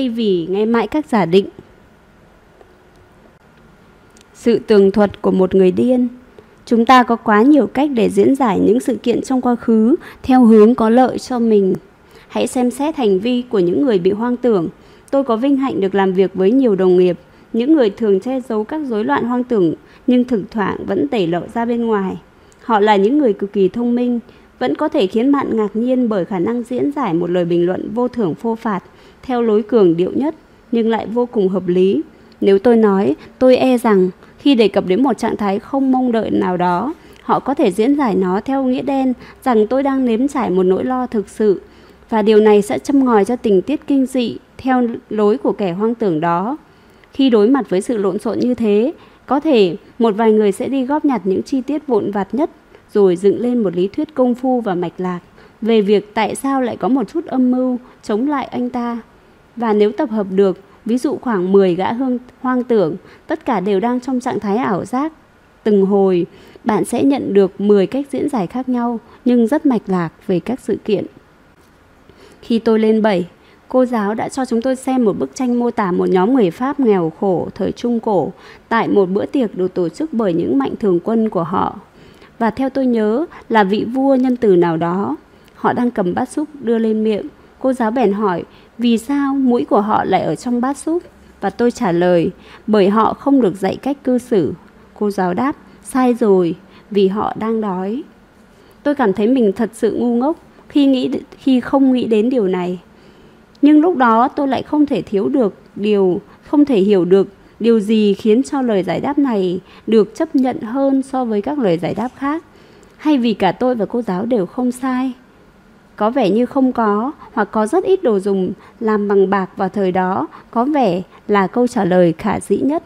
thay vì nghe mãi các giả định. Sự tường thuật của một người điên Chúng ta có quá nhiều cách để diễn giải những sự kiện trong quá khứ theo hướng có lợi cho mình. Hãy xem xét hành vi của những người bị hoang tưởng. Tôi có vinh hạnh được làm việc với nhiều đồng nghiệp, những người thường che giấu các rối loạn hoang tưởng nhưng thực thoảng vẫn tẩy lộ ra bên ngoài. Họ là những người cực kỳ thông minh, vẫn có thể khiến bạn ngạc nhiên bởi khả năng diễn giải một lời bình luận vô thưởng phô phạt theo lối cường điệu nhất nhưng lại vô cùng hợp lý. Nếu tôi nói, tôi e rằng khi đề cập đến một trạng thái không mong đợi nào đó, họ có thể diễn giải nó theo nghĩa đen rằng tôi đang nếm trải một nỗi lo thực sự và điều này sẽ châm ngòi cho tình tiết kinh dị theo lối của kẻ hoang tưởng đó. Khi đối mặt với sự lộn xộn như thế, có thể một vài người sẽ đi góp nhặt những chi tiết vụn vặt nhất rồi dựng lên một lý thuyết công phu và mạch lạc về việc tại sao lại có một chút âm mưu chống lại anh ta. Và nếu tập hợp được, ví dụ khoảng 10 gã hương hoang tưởng, tất cả đều đang trong trạng thái ảo giác, từng hồi, bạn sẽ nhận được 10 cách diễn giải khác nhau nhưng rất mạch lạc về các sự kiện. Khi tôi lên 7, cô giáo đã cho chúng tôi xem một bức tranh mô tả một nhóm người Pháp nghèo khổ thời Trung Cổ tại một bữa tiệc được tổ chức bởi những mạnh thường quân của họ. Và theo tôi nhớ là vị vua nhân từ nào đó. Họ đang cầm bát súp đưa lên miệng. Cô giáo bèn hỏi vì sao mũi của họ lại ở trong bát súp? Và tôi trả lời bởi họ không được dạy cách cư xử. Cô giáo đáp sai rồi vì họ đang đói. Tôi cảm thấy mình thật sự ngu ngốc khi nghĩ khi không nghĩ đến điều này. Nhưng lúc đó tôi lại không thể thiếu được điều, không thể hiểu được điều gì khiến cho lời giải đáp này được chấp nhận hơn so với các lời giải đáp khác. Hay vì cả tôi và cô giáo đều không sai. Có vẻ như không có hoặc có rất ít đồ dùng làm bằng bạc vào thời đó có vẻ là câu trả lời khả dĩ nhất.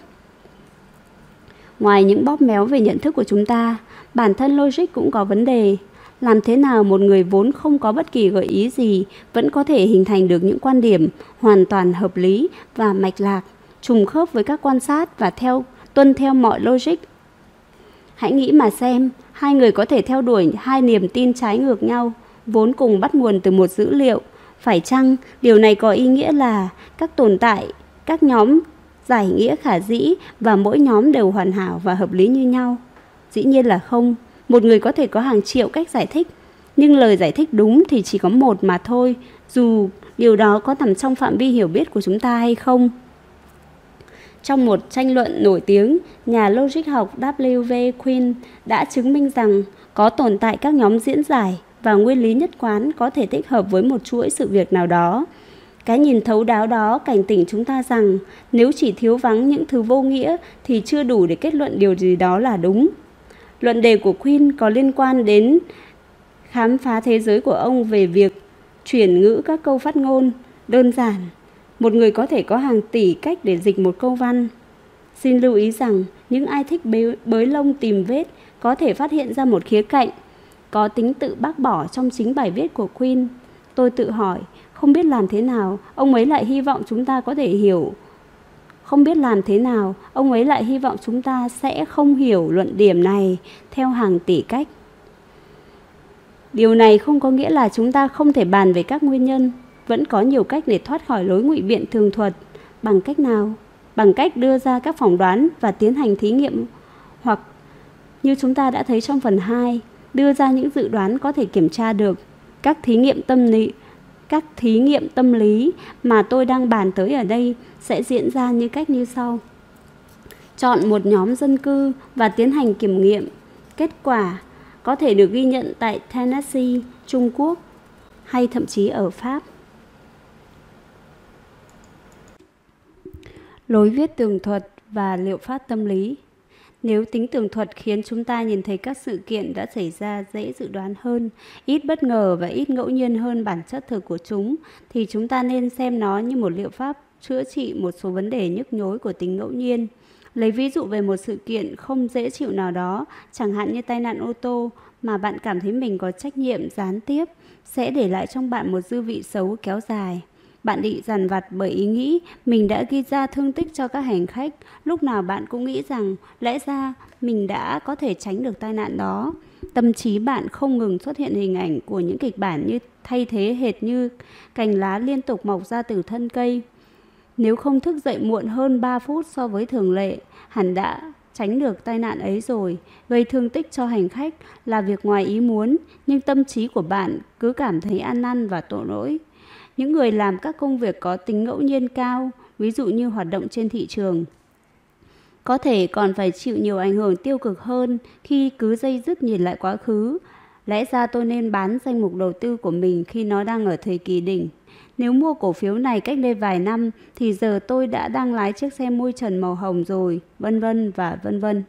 Ngoài những bóp méo về nhận thức của chúng ta, bản thân logic cũng có vấn đề làm thế nào một người vốn không có bất kỳ gợi ý gì vẫn có thể hình thành được những quan điểm hoàn toàn hợp lý và mạch lạc, trùng khớp với các quan sát và theo tuân theo mọi logic. Hãy nghĩ mà xem, hai người có thể theo đuổi hai niềm tin trái ngược nhau, vốn cùng bắt nguồn từ một dữ liệu. Phải chăng điều này có ý nghĩa là các tồn tại, các nhóm giải nghĩa khả dĩ và mỗi nhóm đều hoàn hảo và hợp lý như nhau? Dĩ nhiên là không một người có thể có hàng triệu cách giải thích nhưng lời giải thích đúng thì chỉ có một mà thôi dù điều đó có nằm trong phạm vi hiểu biết của chúng ta hay không trong một tranh luận nổi tiếng nhà logic học W.V. Quinn đã chứng minh rằng có tồn tại các nhóm diễn giải và nguyên lý nhất quán có thể thích hợp với một chuỗi sự việc nào đó cái nhìn thấu đáo đó cảnh tỉnh chúng ta rằng nếu chỉ thiếu vắng những thứ vô nghĩa thì chưa đủ để kết luận điều gì đó là đúng Luận đề của Queen có liên quan đến khám phá thế giới của ông về việc chuyển ngữ các câu phát ngôn đơn giản. Một người có thể có hàng tỷ cách để dịch một câu văn. Xin lưu ý rằng những ai thích bới, bới lông tìm vết có thể phát hiện ra một khía cạnh có tính tự bác bỏ trong chính bài viết của Queen, Tôi tự hỏi, không biết làm thế nào, ông ấy lại hy vọng chúng ta có thể hiểu không biết làm thế nào, ông ấy lại hy vọng chúng ta sẽ không hiểu luận điểm này theo hàng tỷ cách. Điều này không có nghĩa là chúng ta không thể bàn về các nguyên nhân, vẫn có nhiều cách để thoát khỏi lối ngụy biện thường thuật. Bằng cách nào? Bằng cách đưa ra các phỏng đoán và tiến hành thí nghiệm hoặc như chúng ta đã thấy trong phần 2, đưa ra những dự đoán có thể kiểm tra được. Các thí nghiệm tâm lý các thí nghiệm tâm lý mà tôi đang bàn tới ở đây sẽ diễn ra như cách như sau. Chọn một nhóm dân cư và tiến hành kiểm nghiệm. Kết quả có thể được ghi nhận tại Tennessee, Trung Quốc hay thậm chí ở Pháp. Lối viết tường thuật và liệu pháp tâm lý nếu tính tường thuật khiến chúng ta nhìn thấy các sự kiện đã xảy ra dễ dự đoán hơn, ít bất ngờ và ít ngẫu nhiên hơn bản chất thực của chúng, thì chúng ta nên xem nó như một liệu pháp chữa trị một số vấn đề nhức nhối của tính ngẫu nhiên. Lấy ví dụ về một sự kiện không dễ chịu nào đó, chẳng hạn như tai nạn ô tô, mà bạn cảm thấy mình có trách nhiệm gián tiếp, sẽ để lại trong bạn một dư vị xấu kéo dài. Bạn bị dằn vặt bởi ý nghĩ mình đã ghi ra thương tích cho các hành khách. Lúc nào bạn cũng nghĩ rằng lẽ ra mình đã có thể tránh được tai nạn đó. Tâm trí bạn không ngừng xuất hiện hình ảnh của những kịch bản như thay thế hệt như cành lá liên tục mọc ra từ thân cây. Nếu không thức dậy muộn hơn 3 phút so với thường lệ, hẳn đã tránh được tai nạn ấy rồi. Gây thương tích cho hành khách là việc ngoài ý muốn, nhưng tâm trí của bạn cứ cảm thấy ăn năn và tội lỗi. Những người làm các công việc có tính ngẫu nhiên cao, ví dụ như hoạt động trên thị trường, có thể còn phải chịu nhiều ảnh hưởng tiêu cực hơn khi cứ dây dứt nhìn lại quá khứ. Lẽ ra tôi nên bán danh mục đầu tư của mình khi nó đang ở thời kỳ đỉnh. Nếu mua cổ phiếu này cách đây vài năm thì giờ tôi đã đang lái chiếc xe môi trần màu hồng rồi, vân vân và vân vân.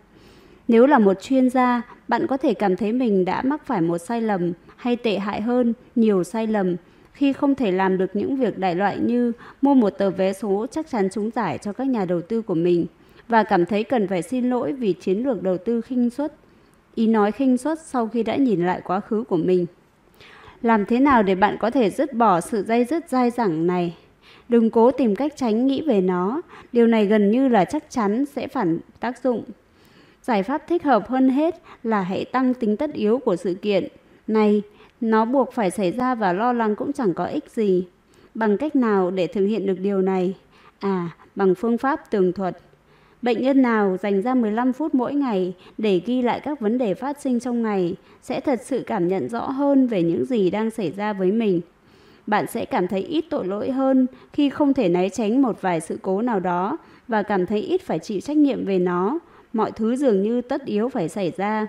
Nếu là một chuyên gia, bạn có thể cảm thấy mình đã mắc phải một sai lầm hay tệ hại hơn, nhiều sai lầm khi không thể làm được những việc đại loại như mua một tờ vé số chắc chắn trúng giải cho các nhà đầu tư của mình và cảm thấy cần phải xin lỗi vì chiến lược đầu tư khinh suất. Ý nói khinh suất sau khi đã nhìn lại quá khứ của mình. Làm thế nào để bạn có thể dứt bỏ sự dây dứt dai dẳng này? Đừng cố tìm cách tránh nghĩ về nó, điều này gần như là chắc chắn sẽ phản tác dụng. Giải pháp thích hợp hơn hết là hãy tăng tính tất yếu của sự kiện. Này, nó buộc phải xảy ra và lo lắng cũng chẳng có ích gì. Bằng cách nào để thực hiện được điều này? À, bằng phương pháp tường thuật. Bệnh nhân nào dành ra 15 phút mỗi ngày để ghi lại các vấn đề phát sinh trong ngày sẽ thật sự cảm nhận rõ hơn về những gì đang xảy ra với mình. Bạn sẽ cảm thấy ít tội lỗi hơn khi không thể né tránh một vài sự cố nào đó và cảm thấy ít phải chịu trách nhiệm về nó. Mọi thứ dường như tất yếu phải xảy ra.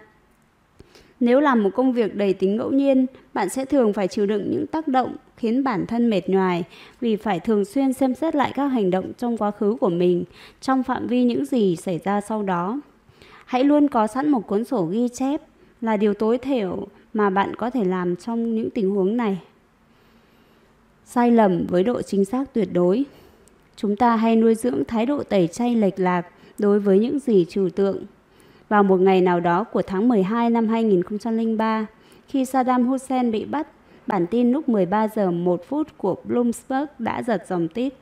Nếu làm một công việc đầy tính ngẫu nhiên, bạn sẽ thường phải chịu đựng những tác động khiến bản thân mệt nhoài vì phải thường xuyên xem xét lại các hành động trong quá khứ của mình trong phạm vi những gì xảy ra sau đó. Hãy luôn có sẵn một cuốn sổ ghi chép là điều tối thiểu mà bạn có thể làm trong những tình huống này. Sai lầm với độ chính xác tuyệt đối. Chúng ta hay nuôi dưỡng thái độ tẩy chay lệch lạc đối với những gì trừu tượng vào một ngày nào đó của tháng 12 năm 2003, khi Saddam Hussein bị bắt, bản tin lúc 13 giờ 1 phút của Bloomberg đã giật dòng tít.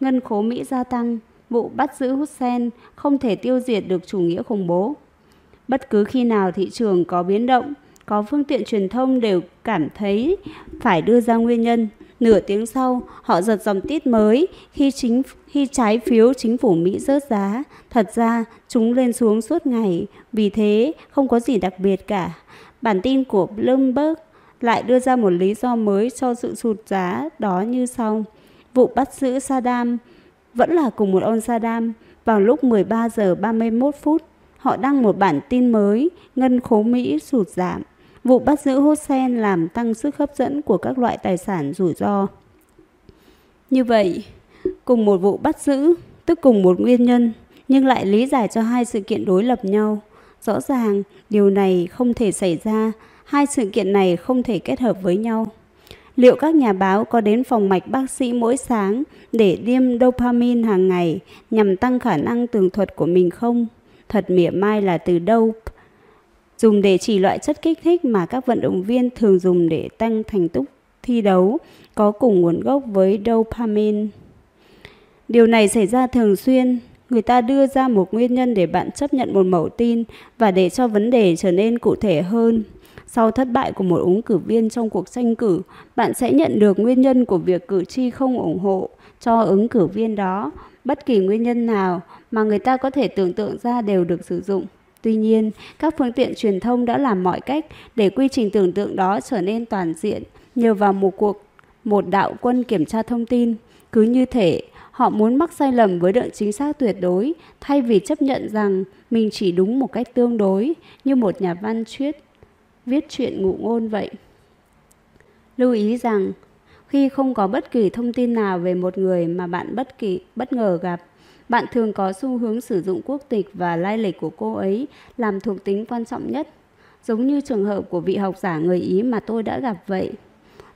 Ngân khố Mỹ gia tăng, vụ bắt giữ Hussein không thể tiêu diệt được chủ nghĩa khủng bố. Bất cứ khi nào thị trường có biến động, có phương tiện truyền thông đều cảm thấy phải đưa ra nguyên nhân Nửa tiếng sau, họ giật dòng tít mới khi chính khi trái phiếu chính phủ Mỹ rớt giá. Thật ra, chúng lên xuống suốt ngày, vì thế không có gì đặc biệt cả. Bản tin của Bloomberg lại đưa ra một lý do mới cho sự sụt giá đó như sau. Vụ bắt giữ Saddam vẫn là cùng một ông Saddam vào lúc 13 giờ 31 phút. Họ đăng một bản tin mới, ngân khố Mỹ sụt giảm. Vụ bắt giữ Hossein làm tăng sức hấp dẫn của các loại tài sản rủi ro. Như vậy, cùng một vụ bắt giữ, tức cùng một nguyên nhân, nhưng lại lý giải cho hai sự kiện đối lập nhau. Rõ ràng, điều này không thể xảy ra, hai sự kiện này không thể kết hợp với nhau. Liệu các nhà báo có đến phòng mạch bác sĩ mỗi sáng để tiêm dopamine hàng ngày nhằm tăng khả năng tường thuật của mình không? Thật mỉa mai là từ dope dùng để chỉ loại chất kích thích mà các vận động viên thường dùng để tăng thành tích thi đấu có cùng nguồn gốc với dopamine. Điều này xảy ra thường xuyên, người ta đưa ra một nguyên nhân để bạn chấp nhận một mẫu tin và để cho vấn đề trở nên cụ thể hơn. Sau thất bại của một ứng cử viên trong cuộc tranh cử, bạn sẽ nhận được nguyên nhân của việc cử tri không ủng hộ cho ứng cử viên đó. Bất kỳ nguyên nhân nào mà người ta có thể tưởng tượng ra đều được sử dụng. Tuy nhiên, các phương tiện truyền thông đã làm mọi cách để quy trình tưởng tượng đó trở nên toàn diện nhờ vào một cuộc một đạo quân kiểm tra thông tin. Cứ như thể họ muốn mắc sai lầm với độ chính xác tuyệt đối thay vì chấp nhận rằng mình chỉ đúng một cách tương đối như một nhà văn thuyết viết chuyện ngụ ngôn vậy. Lưu ý rằng khi không có bất kỳ thông tin nào về một người mà bạn bất kỳ bất ngờ gặp bạn thường có xu hướng sử dụng quốc tịch và lai lịch của cô ấy làm thuộc tính quan trọng nhất, giống như trường hợp của vị học giả người Ý mà tôi đã gặp vậy.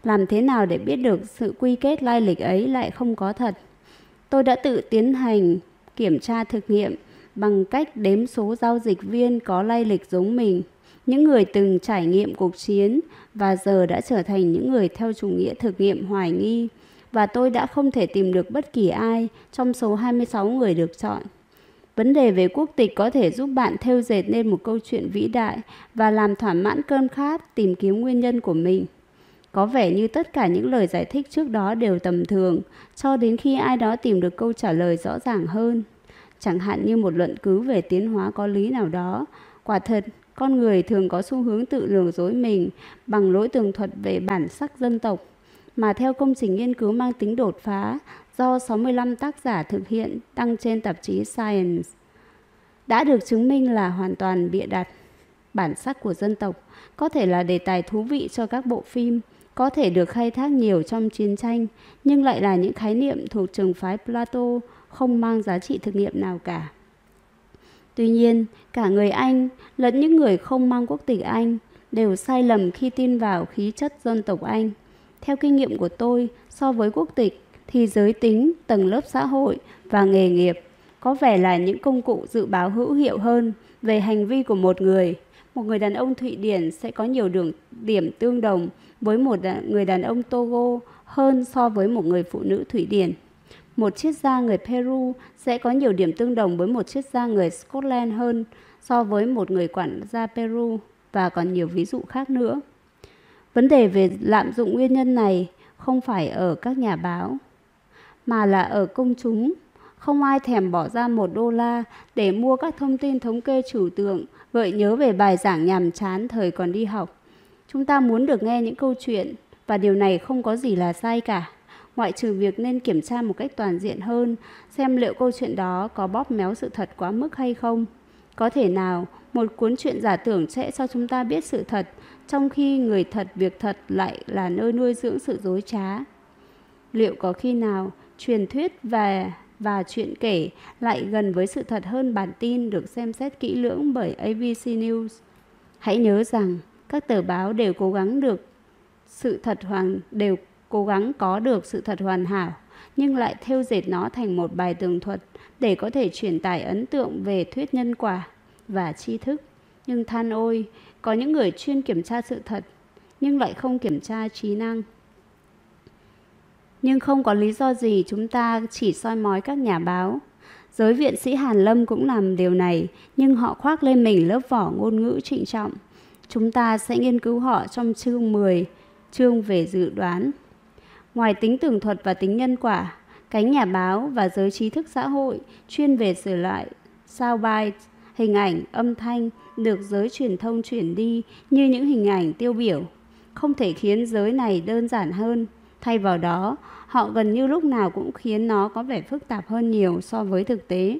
Làm thế nào để biết được sự quy kết lai lịch ấy lại không có thật? Tôi đã tự tiến hành kiểm tra thực nghiệm bằng cách đếm số giao dịch viên có lai lịch giống mình, những người từng trải nghiệm cuộc chiến và giờ đã trở thành những người theo chủ nghĩa thực nghiệm hoài nghi và tôi đã không thể tìm được bất kỳ ai trong số 26 người được chọn. Vấn đề về quốc tịch có thể giúp bạn theo dệt nên một câu chuyện vĩ đại và làm thỏa mãn cơn khát tìm kiếm nguyên nhân của mình. Có vẻ như tất cả những lời giải thích trước đó đều tầm thường, cho đến khi ai đó tìm được câu trả lời rõ ràng hơn. Chẳng hạn như một luận cứ về tiến hóa có lý nào đó. Quả thật, con người thường có xu hướng tự lừa dối mình bằng lối tường thuật về bản sắc dân tộc, mà theo công trình nghiên cứu mang tính đột phá do 65 tác giả thực hiện đăng trên tạp chí Science, đã được chứng minh là hoàn toàn bịa đặt. Bản sắc của dân tộc có thể là đề tài thú vị cho các bộ phim, có thể được khai thác nhiều trong chiến tranh, nhưng lại là những khái niệm thuộc trường phái Plato không mang giá trị thực nghiệm nào cả. Tuy nhiên, cả người Anh lẫn những người không mang quốc tịch Anh đều sai lầm khi tin vào khí chất dân tộc Anh. Theo kinh nghiệm của tôi, so với quốc tịch thì giới tính, tầng lớp xã hội và nghề nghiệp có vẻ là những công cụ dự báo hữu hiệu hơn về hành vi của một người. Một người đàn ông Thụy Điển sẽ có nhiều đường điểm tương đồng với một người đàn ông Togo hơn so với một người phụ nữ Thụy Điển. Một triết gia người Peru sẽ có nhiều điểm tương đồng với một triết gia người Scotland hơn so với một người quản gia Peru và còn nhiều ví dụ khác nữa. Vấn đề về lạm dụng nguyên nhân này không phải ở các nhà báo, mà là ở công chúng. Không ai thèm bỏ ra một đô la để mua các thông tin thống kê chủ tượng, gợi nhớ về bài giảng nhàm chán thời còn đi học. Chúng ta muốn được nghe những câu chuyện và điều này không có gì là sai cả ngoại trừ việc nên kiểm tra một cách toàn diện hơn xem liệu câu chuyện đó có bóp méo sự thật quá mức hay không. Có thể nào một cuốn truyện giả tưởng sẽ cho chúng ta biết sự thật, trong khi người thật việc thật lại là nơi nuôi dưỡng sự dối trá. Liệu có khi nào truyền thuyết và và chuyện kể lại gần với sự thật hơn bản tin được xem xét kỹ lưỡng bởi ABC News? Hãy nhớ rằng các tờ báo đều cố gắng được sự thật hoàn đều cố gắng có được sự thật hoàn hảo nhưng lại thêu dệt nó thành một bài tường thuật để có thể truyền tải ấn tượng về thuyết nhân quả và tri thức. Nhưng than ôi, có những người chuyên kiểm tra sự thật nhưng lại không kiểm tra trí năng. Nhưng không có lý do gì chúng ta chỉ soi mói các nhà báo. Giới viện sĩ Hàn Lâm cũng làm điều này, nhưng họ khoác lên mình lớp vỏ ngôn ngữ trịnh trọng. Chúng ta sẽ nghiên cứu họ trong chương 10, chương về dự đoán. Ngoài tính tường thuật và tính nhân quả, cánh nhà báo và giới trí thức xã hội chuyên về sửa lại soundbite, hình ảnh, âm thanh được giới truyền thông chuyển đi như những hình ảnh tiêu biểu, không thể khiến giới này đơn giản hơn. Thay vào đó, họ gần như lúc nào cũng khiến nó có vẻ phức tạp hơn nhiều so với thực tế.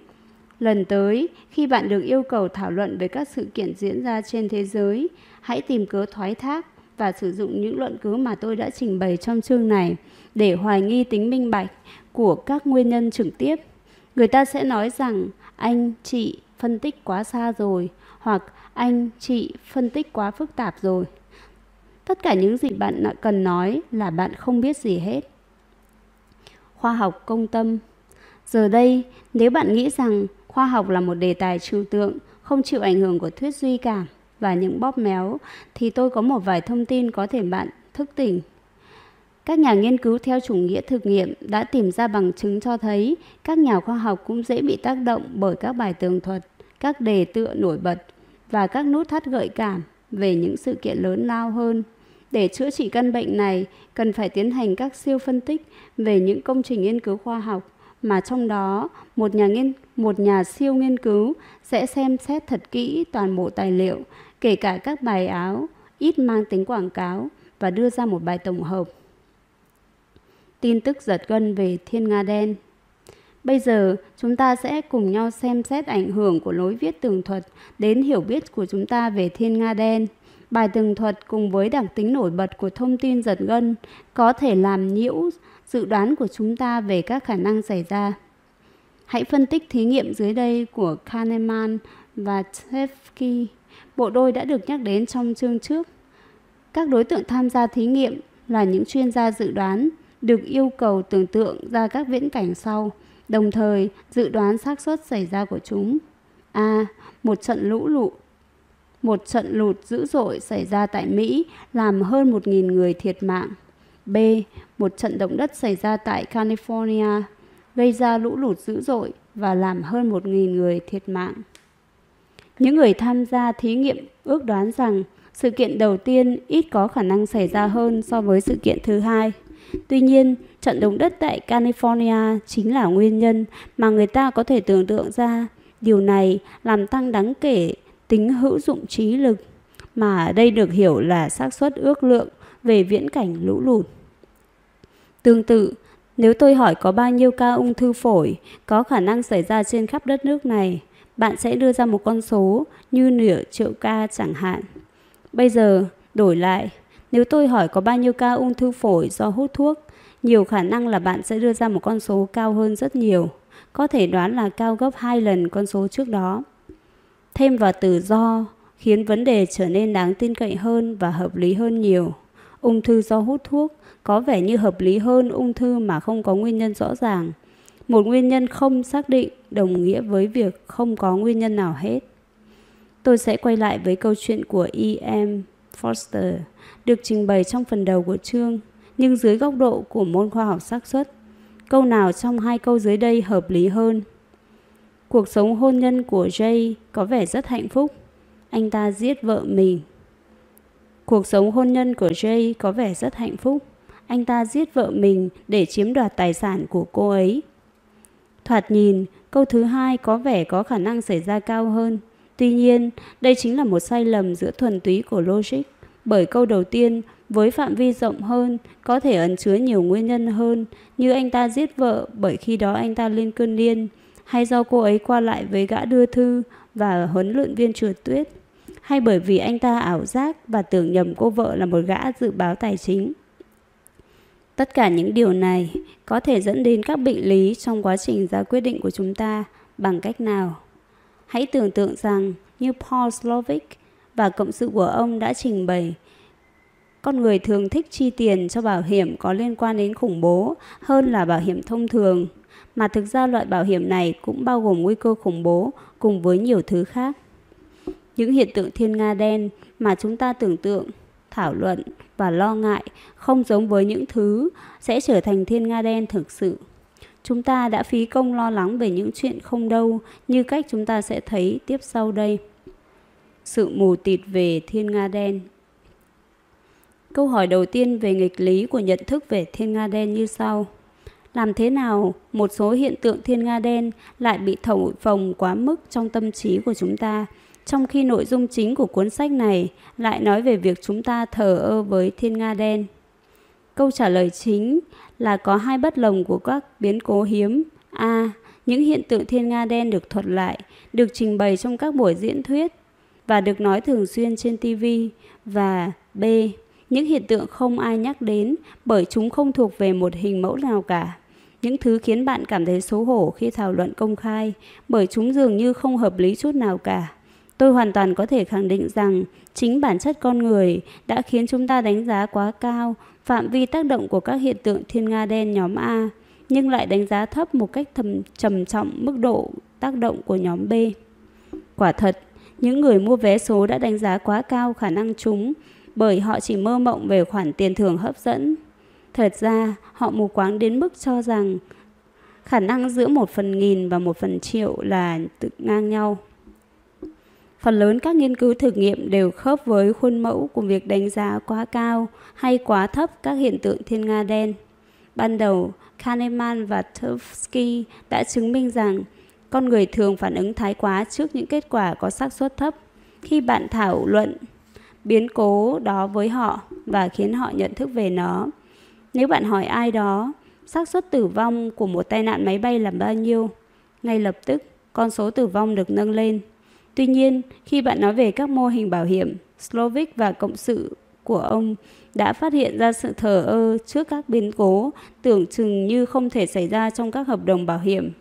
Lần tới, khi bạn được yêu cầu thảo luận về các sự kiện diễn ra trên thế giới, hãy tìm cớ thoái thác và sử dụng những luận cứ mà tôi đã trình bày trong chương này để hoài nghi tính minh bạch của các nguyên nhân trực tiếp. Người ta sẽ nói rằng anh, chị phân tích quá xa rồi hoặc anh, chị phân tích quá phức tạp rồi. Tất cả những gì bạn cần nói là bạn không biết gì hết. Khoa học công tâm Giờ đây, nếu bạn nghĩ rằng khoa học là một đề tài trừu tượng, không chịu ảnh hưởng của thuyết duy cảm, và những bóp méo thì tôi có một vài thông tin có thể bạn thức tỉnh. Các nhà nghiên cứu theo chủ nghĩa thực nghiệm đã tìm ra bằng chứng cho thấy các nhà khoa học cũng dễ bị tác động bởi các bài tường thuật, các đề tựa nổi bật và các nút thắt gợi cảm về những sự kiện lớn lao hơn. Để chữa trị căn bệnh này, cần phải tiến hành các siêu phân tích về những công trình nghiên cứu khoa học mà trong đó một nhà nghiên một nhà siêu nghiên cứu sẽ xem xét thật kỹ toàn bộ tài liệu, kể cả các bài áo ít mang tính quảng cáo và đưa ra một bài tổng hợp. Tin tức giật gân về Thiên Nga đen. Bây giờ, chúng ta sẽ cùng nhau xem xét ảnh hưởng của lối viết tường thuật đến hiểu biết của chúng ta về Thiên Nga đen. Bài tường thuật cùng với đặc tính nổi bật của thông tin giật gân có thể làm nhiễu dự đoán của chúng ta về các khả năng xảy ra. Hãy phân tích thí nghiệm dưới đây của Kahneman và Tversky. Bộ đôi đã được nhắc đến trong chương trước. Các đối tượng tham gia thí nghiệm là những chuyên gia dự đoán được yêu cầu tưởng tượng ra các viễn cảnh sau, đồng thời dự đoán xác suất xảy ra của chúng. A. Một trận lũ lụt một trận lụt dữ dội xảy ra tại Mỹ làm hơn 1.000 người thiệt mạng. B. Một trận động đất xảy ra tại California gây ra lũ lụt dữ dội và làm hơn 1.000 người thiệt mạng. Những người tham gia thí nghiệm ước đoán rằng Sự kiện đầu tiên ít có khả năng xảy ra hơn so với sự kiện thứ hai. Tuy nhiên, trận động đất tại California chính là nguyên nhân mà người ta có thể tưởng tượng ra. Điều này làm tăng đáng kể tính hữu dụng trí lực, mà ở đây được hiểu là xác suất ước lượng về viễn cảnh lũ lụt. Tương tự, nếu tôi hỏi có bao nhiêu ca ung thư phổi có khả năng xảy ra trên khắp đất nước này, bạn sẽ đưa ra một con số như nửa triệu ca chẳng hạn. Bây giờ, đổi lại, nếu tôi hỏi có bao nhiêu ca ung thư phổi do hút thuốc, nhiều khả năng là bạn sẽ đưa ra một con số cao hơn rất nhiều, có thể đoán là cao gấp hai lần con số trước đó. Thêm vào từ do khiến vấn đề trở nên đáng tin cậy hơn và hợp lý hơn nhiều. Ung thư do hút thuốc có vẻ như hợp lý hơn ung thư mà không có nguyên nhân rõ ràng. Một nguyên nhân không xác định đồng nghĩa với việc không có nguyên nhân nào hết. Tôi sẽ quay lại với câu chuyện của E.M. Foster được trình bày trong phần đầu của chương, nhưng dưới góc độ của môn khoa học xác suất. Câu nào trong hai câu dưới đây hợp lý hơn? Cuộc sống hôn nhân của Jay có vẻ rất hạnh phúc. Anh ta giết vợ mình. Cuộc sống hôn nhân của Jay có vẻ rất hạnh phúc. Anh ta giết vợ mình để chiếm đoạt tài sản của cô ấy. Thoạt nhìn, câu thứ hai có vẻ có khả năng xảy ra cao hơn. Tuy nhiên, đây chính là một sai lầm giữa thuần túy của logic, bởi câu đầu tiên với phạm vi rộng hơn có thể ẩn chứa nhiều nguyên nhân hơn, như anh ta giết vợ bởi khi đó anh ta lên cơn điên, hay do cô ấy qua lại với gã đưa thư và huấn luyện viên trượt tuyết, hay bởi vì anh ta ảo giác và tưởng nhầm cô vợ là một gã dự báo tài chính. Tất cả những điều này có thể dẫn đến các bệnh lý trong quá trình ra quyết định của chúng ta bằng cách nào? Hãy tưởng tượng rằng như Paul Slovic và cộng sự của ông đã trình bày con người thường thích chi tiền cho bảo hiểm có liên quan đến khủng bố hơn là bảo hiểm thông thường, mà thực ra loại bảo hiểm này cũng bao gồm nguy cơ khủng bố cùng với nhiều thứ khác. Những hiện tượng thiên nga đen mà chúng ta tưởng tượng, thảo luận và lo ngại không giống với những thứ sẽ trở thành thiên nga đen thực sự. Chúng ta đã phí công lo lắng về những chuyện không đâu như cách chúng ta sẽ thấy tiếp sau đây. Sự mù tịt về thiên nga đen Câu hỏi đầu tiên về nghịch lý của nhận thức về thiên nga đen như sau. Làm thế nào một số hiện tượng thiên nga đen lại bị thổi phồng quá mức trong tâm trí của chúng ta, trong khi nội dung chính của cuốn sách này lại nói về việc chúng ta thờ ơ với thiên nga đen? Câu trả lời chính là có hai bất lồng của các biến cố hiếm. A. Những hiện tượng thiên nga đen được thuật lại, được trình bày trong các buổi diễn thuyết và được nói thường xuyên trên TV. Và B những hiện tượng không ai nhắc đến bởi chúng không thuộc về một hình mẫu nào cả. Những thứ khiến bạn cảm thấy xấu hổ khi thảo luận công khai bởi chúng dường như không hợp lý chút nào cả. Tôi hoàn toàn có thể khẳng định rằng chính bản chất con người đã khiến chúng ta đánh giá quá cao phạm vi tác động của các hiện tượng thiên nga đen nhóm A, nhưng lại đánh giá thấp một cách thầm, trầm trọng mức độ tác động của nhóm B. Quả thật, những người mua vé số đã đánh giá quá cao khả năng chúng bởi họ chỉ mơ mộng về khoản tiền thưởng hấp dẫn. Thật ra, họ mù quáng đến mức cho rằng khả năng giữa một phần nghìn và một phần triệu là tự ngang nhau. Phần lớn các nghiên cứu thử nghiệm đều khớp với khuôn mẫu của việc đánh giá quá cao hay quá thấp các hiện tượng thiên nga đen. Ban đầu, Kahneman và Tversky đã chứng minh rằng con người thường phản ứng thái quá trước những kết quả có xác suất thấp. Khi bạn thảo luận biến cố đó với họ và khiến họ nhận thức về nó. Nếu bạn hỏi ai đó, xác suất tử vong của một tai nạn máy bay là bao nhiêu? Ngay lập tức, con số tử vong được nâng lên. Tuy nhiên, khi bạn nói về các mô hình bảo hiểm, Slovic và cộng sự của ông đã phát hiện ra sự thờ ơ trước các biến cố tưởng chừng như không thể xảy ra trong các hợp đồng bảo hiểm.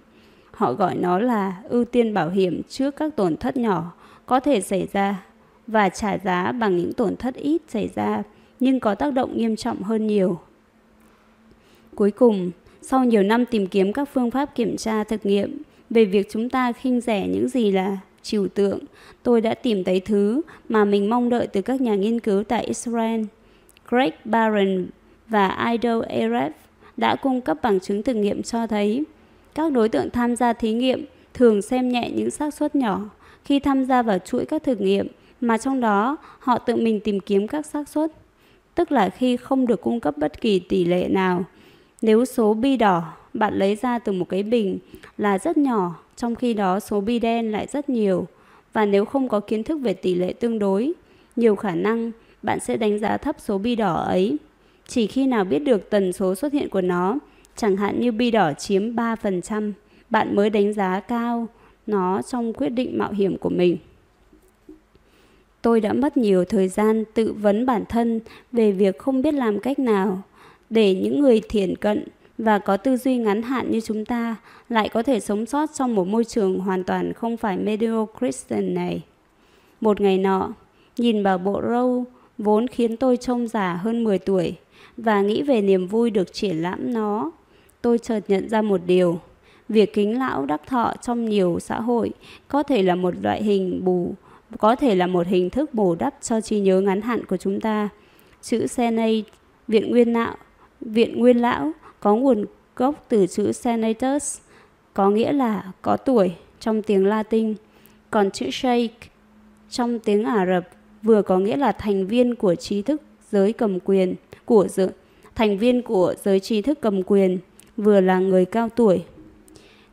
Họ gọi nó là ưu tiên bảo hiểm trước các tổn thất nhỏ có thể xảy ra và trả giá bằng những tổn thất ít xảy ra nhưng có tác động nghiêm trọng hơn nhiều. Cuối cùng, sau nhiều năm tìm kiếm các phương pháp kiểm tra thực nghiệm về việc chúng ta khinh rẻ những gì là trừu tượng, tôi đã tìm thấy thứ mà mình mong đợi từ các nhà nghiên cứu tại Israel. Greg Barron và Ido Erev đã cung cấp bằng chứng thử nghiệm cho thấy các đối tượng tham gia thí nghiệm thường xem nhẹ những xác suất nhỏ khi tham gia vào chuỗi các thử nghiệm mà trong đó họ tự mình tìm kiếm các xác suất, tức là khi không được cung cấp bất kỳ tỷ lệ nào. Nếu số bi đỏ bạn lấy ra từ một cái bình là rất nhỏ, trong khi đó số bi đen lại rất nhiều, và nếu không có kiến thức về tỷ lệ tương đối, nhiều khả năng bạn sẽ đánh giá thấp số bi đỏ ấy. Chỉ khi nào biết được tần số xuất hiện của nó, chẳng hạn như bi đỏ chiếm 3%, bạn mới đánh giá cao nó trong quyết định mạo hiểm của mình. Tôi đã mất nhiều thời gian tự vấn bản thân về việc không biết làm cách nào để những người thiển cận và có tư duy ngắn hạn như chúng ta lại có thể sống sót trong một môi trường hoàn toàn không phải medio Christian này. Một ngày nọ, nhìn vào bộ râu vốn khiến tôi trông già hơn 10 tuổi và nghĩ về niềm vui được triển lãm nó, tôi chợt nhận ra một điều. Việc kính lão đắc thọ trong nhiều xã hội có thể là một loại hình bù, có thể là một hình thức bổ đắp cho trí nhớ ngắn hạn của chúng ta. Chữ Senate, Viện Nguyên Lão, Viện Nguyên Lão có nguồn gốc từ chữ senatus, có nghĩa là có tuổi trong tiếng Latin, còn chữ sheikh trong tiếng Ả Rập vừa có nghĩa là thành viên của trí thức giới cầm quyền của giới, thành viên của giới trí thức cầm quyền vừa là người cao tuổi.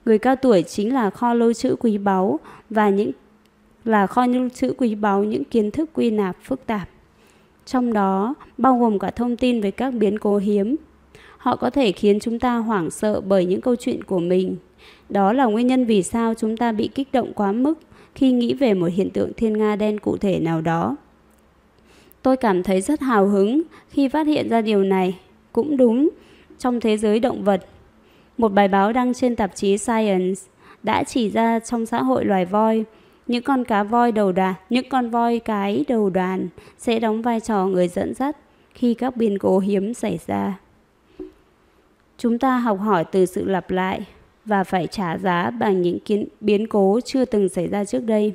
Người cao tuổi chính là kho lưu trữ quý báu và những là kho lưu trữ quý báu những kiến thức quy nạp phức tạp. Trong đó bao gồm cả thông tin về các biến cố hiếm. Họ có thể khiến chúng ta hoảng sợ bởi những câu chuyện của mình. Đó là nguyên nhân vì sao chúng ta bị kích động quá mức khi nghĩ về một hiện tượng thiên nga đen cụ thể nào đó. Tôi cảm thấy rất hào hứng khi phát hiện ra điều này. Cũng đúng, trong thế giới động vật, một bài báo đăng trên tạp chí Science đã chỉ ra trong xã hội loài voi, những con cá voi đầu đàn, những con voi cái đầu đoàn sẽ đóng vai trò người dẫn dắt khi các biến cố hiếm xảy ra. Chúng ta học hỏi từ sự lặp lại và phải trả giá bằng những kiến, biến cố chưa từng xảy ra trước đây.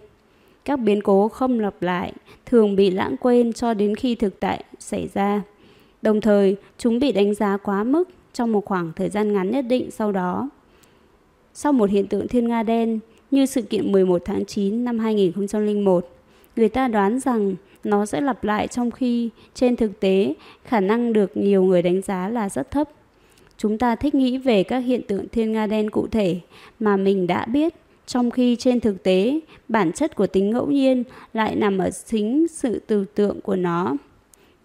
Các biến cố không lặp lại thường bị lãng quên cho đến khi thực tại xảy ra. Đồng thời, chúng bị đánh giá quá mức trong một khoảng thời gian ngắn nhất định sau đó. Sau một hiện tượng thiên nga đen như sự kiện 11 tháng 9 năm 2001, người ta đoán rằng nó sẽ lặp lại trong khi trên thực tế khả năng được nhiều người đánh giá là rất thấp. Chúng ta thích nghĩ về các hiện tượng thiên nga đen cụ thể mà mình đã biết, trong khi trên thực tế bản chất của tính ngẫu nhiên lại nằm ở chính sự tưởng tượng của nó.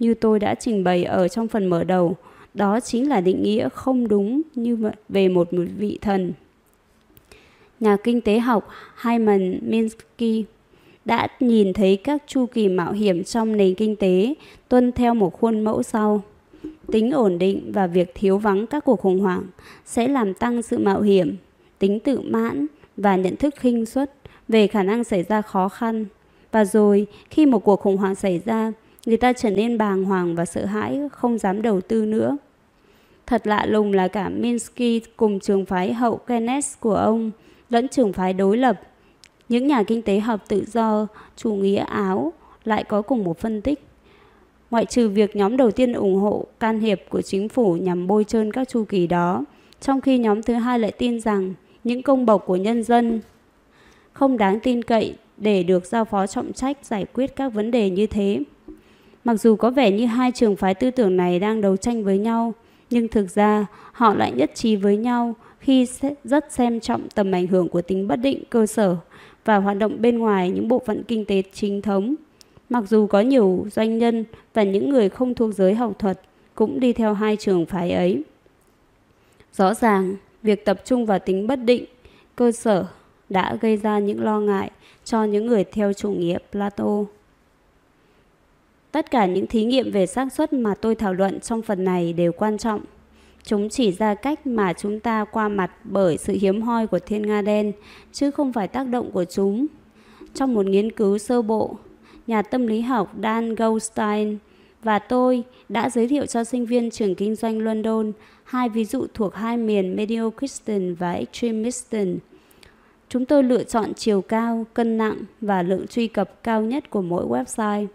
Như tôi đã trình bày ở trong phần mở đầu, đó chính là định nghĩa không đúng như về một vị thần. Nhà kinh tế học Hyman Minsky đã nhìn thấy các chu kỳ mạo hiểm trong nền kinh tế tuân theo một khuôn mẫu sau tính ổn định và việc thiếu vắng các cuộc khủng hoảng sẽ làm tăng sự mạo hiểm, tính tự mãn và nhận thức khinh suất về khả năng xảy ra khó khăn. Và rồi, khi một cuộc khủng hoảng xảy ra, người ta trở nên bàng hoàng và sợ hãi, không dám đầu tư nữa. Thật lạ lùng là cả Minsky cùng trường phái hậu Keynes của ông lẫn trường phái đối lập. Những nhà kinh tế học tự do, chủ nghĩa Áo lại có cùng một phân tích ngoại trừ việc nhóm đầu tiên ủng hộ can hiệp của chính phủ nhằm bôi trơn các chu kỳ đó, trong khi nhóm thứ hai lại tin rằng những công bộc của nhân dân không đáng tin cậy để được giao phó trọng trách giải quyết các vấn đề như thế. Mặc dù có vẻ như hai trường phái tư tưởng này đang đấu tranh với nhau, nhưng thực ra họ lại nhất trí với nhau khi rất xem trọng tầm ảnh hưởng của tính bất định cơ sở và hoạt động bên ngoài những bộ phận kinh tế chính thống Mặc dù có nhiều doanh nhân và những người không thuộc giới học thuật cũng đi theo hai trường phái ấy. Rõ ràng, việc tập trung vào tính bất định, cơ sở đã gây ra những lo ngại cho những người theo chủ nghĩa Plato. Tất cả những thí nghiệm về xác suất mà tôi thảo luận trong phần này đều quan trọng. Chúng chỉ ra cách mà chúng ta qua mặt bởi sự hiếm hoi của thiên nga đen, chứ không phải tác động của chúng. Trong một nghiên cứu sơ bộ, nhà tâm lý học Dan Goldstein và tôi đã giới thiệu cho sinh viên trường kinh doanh London hai ví dụ thuộc hai miền Mediocristian và Extreme Chúng tôi lựa chọn chiều cao, cân nặng và lượng truy cập cao nhất của mỗi website.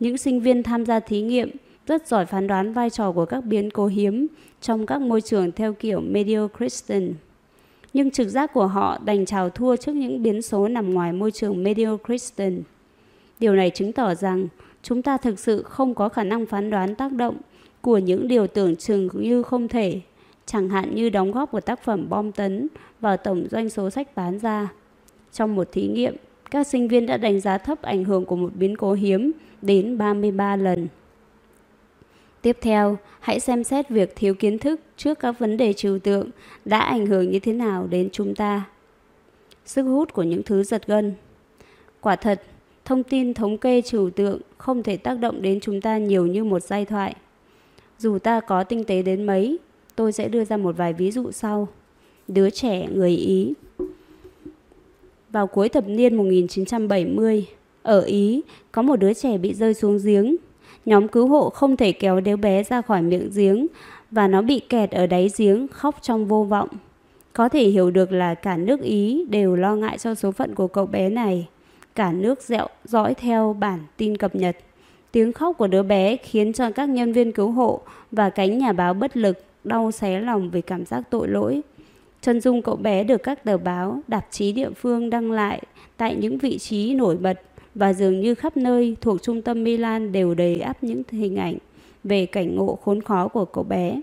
Những sinh viên tham gia thí nghiệm rất giỏi phán đoán vai trò của các biến cố hiếm trong các môi trường theo kiểu Medio Christian. Nhưng trực giác của họ đành chào thua trước những biến số nằm ngoài môi trường Medio Christian. Điều này chứng tỏ rằng chúng ta thực sự không có khả năng phán đoán tác động của những điều tưởng chừng như không thể, chẳng hạn như đóng góp của tác phẩm bom tấn vào tổng doanh số sách bán ra. Trong một thí nghiệm, các sinh viên đã đánh giá thấp ảnh hưởng của một biến cố hiếm đến 33 lần. Tiếp theo, hãy xem xét việc thiếu kiến thức trước các vấn đề trừu tượng đã ảnh hưởng như thế nào đến chúng ta. Sức hút của những thứ giật gân Quả thật, thông tin thống kê trừu tượng không thể tác động đến chúng ta nhiều như một giai thoại. Dù ta có tinh tế đến mấy, tôi sẽ đưa ra một vài ví dụ sau. Đứa trẻ người Ý vào cuối thập niên 1970, ở Ý có một đứa trẻ bị rơi xuống giếng. Nhóm cứu hộ không thể kéo đứa bé ra khỏi miệng giếng và nó bị kẹt ở đáy giếng khóc trong vô vọng. Có thể hiểu được là cả nước Ý đều lo ngại cho số phận của cậu bé này. Cả nước dẹo dõi theo bản tin cập nhật. Tiếng khóc của đứa bé khiến cho các nhân viên cứu hộ và cánh nhà báo bất lực đau xé lòng vì cảm giác tội lỗi. Chân dung cậu bé được các tờ báo, tạp chí địa phương đăng lại tại những vị trí nổi bật và dường như khắp nơi thuộc trung tâm Milan đều đầy ắp những hình ảnh về cảnh ngộ khốn khó của cậu bé.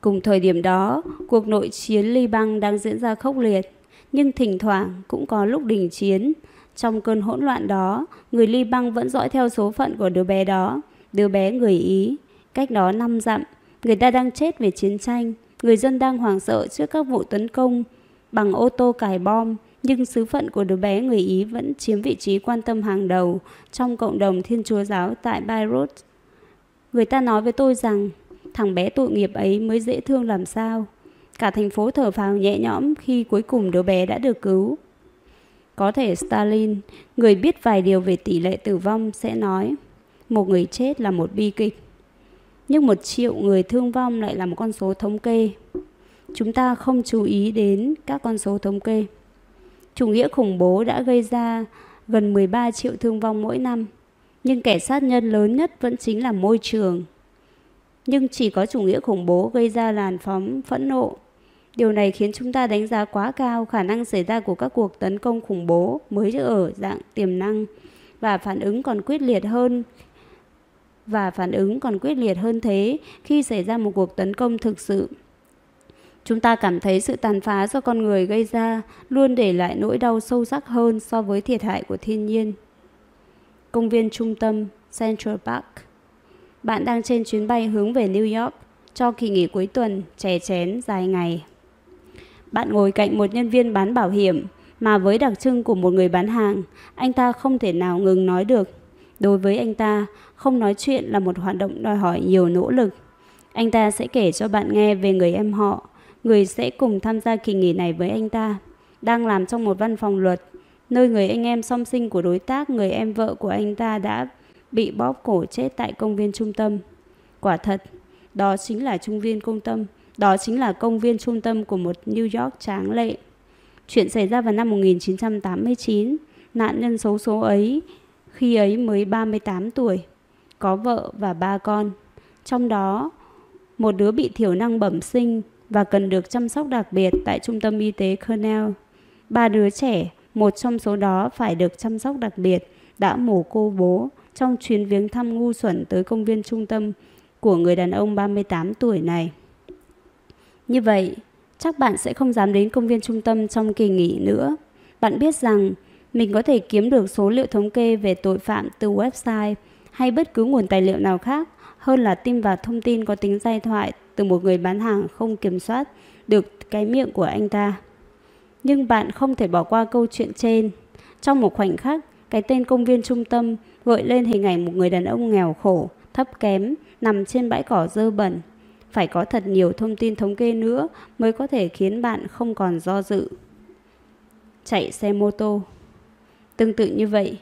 Cùng thời điểm đó, cuộc nội chiến Liban đang diễn ra khốc liệt, nhưng thỉnh thoảng cũng có lúc đình chiến. Trong cơn hỗn loạn đó, người Liban vẫn dõi theo số phận của đứa bé đó, đứa bé người Ý. Cách đó năm dặm, người ta đang chết về chiến tranh, người dân đang hoảng sợ trước các vụ tấn công bằng ô tô cải bom, nhưng sứ phận của đứa bé người Ý vẫn chiếm vị trí quan tâm hàng đầu trong cộng đồng Thiên Chúa giáo tại Beirut. Người ta nói với tôi rằng thằng bé tội nghiệp ấy mới dễ thương làm sao. Cả thành phố thở phào nhẹ nhõm khi cuối cùng đứa bé đã được cứu. Có thể Stalin, người biết vài điều về tỷ lệ tử vong sẽ nói một người chết là một bi kịch. Nhưng một triệu người thương vong lại là một con số thống kê. Chúng ta không chú ý đến các con số thống kê. Chủ nghĩa khủng bố đã gây ra gần 13 triệu thương vong mỗi năm. Nhưng kẻ sát nhân lớn nhất vẫn chính là môi trường. Nhưng chỉ có chủ nghĩa khủng bố gây ra làn phóng phẫn nộ. Điều này khiến chúng ta đánh giá quá cao khả năng xảy ra của các cuộc tấn công khủng bố mới ở dạng tiềm năng và phản ứng còn quyết liệt hơn và phản ứng còn quyết liệt hơn thế khi xảy ra một cuộc tấn công thực sự. Chúng ta cảm thấy sự tàn phá do con người gây ra luôn để lại nỗi đau sâu sắc hơn so với thiệt hại của thiên nhiên. Công viên trung tâm Central Park Bạn đang trên chuyến bay hướng về New York cho kỳ nghỉ cuối tuần chè chén dài ngày. Bạn ngồi cạnh một nhân viên bán bảo hiểm mà với đặc trưng của một người bán hàng, anh ta không thể nào ngừng nói được. Đối với anh ta, không nói chuyện là một hoạt động đòi hỏi nhiều nỗ lực. Anh ta sẽ kể cho bạn nghe về người em họ, người sẽ cùng tham gia kỳ nghỉ này với anh ta. Đang làm trong một văn phòng luật, nơi người anh em song sinh của đối tác người em vợ của anh ta đã bị bóp cổ chết tại công viên trung tâm. Quả thật, đó chính là trung viên công tâm, đó chính là công viên trung tâm của một New York tráng lệ. Chuyện xảy ra vào năm 1989, nạn nhân xấu số ấy khi ấy mới 38 tuổi, có vợ và ba con. Trong đó, một đứa bị thiểu năng bẩm sinh và cần được chăm sóc đặc biệt tại trung tâm y tế Cornell. Ba đứa trẻ, một trong số đó phải được chăm sóc đặc biệt, đã mổ cô bố trong chuyến viếng thăm ngu xuẩn tới công viên trung tâm của người đàn ông 38 tuổi này. Như vậy, chắc bạn sẽ không dám đến công viên trung tâm trong kỳ nghỉ nữa. Bạn biết rằng mình có thể kiếm được số liệu thống kê về tội phạm từ website hay bất cứ nguồn tài liệu nào khác hơn là tin vào thông tin có tính giai thoại từ một người bán hàng không kiểm soát được cái miệng của anh ta. Nhưng bạn không thể bỏ qua câu chuyện trên. Trong một khoảnh khắc, cái tên công viên trung tâm gợi lên hình ảnh một người đàn ông nghèo khổ, thấp kém, nằm trên bãi cỏ dơ bẩn. Phải có thật nhiều thông tin thống kê nữa mới có thể khiến bạn không còn do dự. Chạy xe mô tô Tương tự như vậy,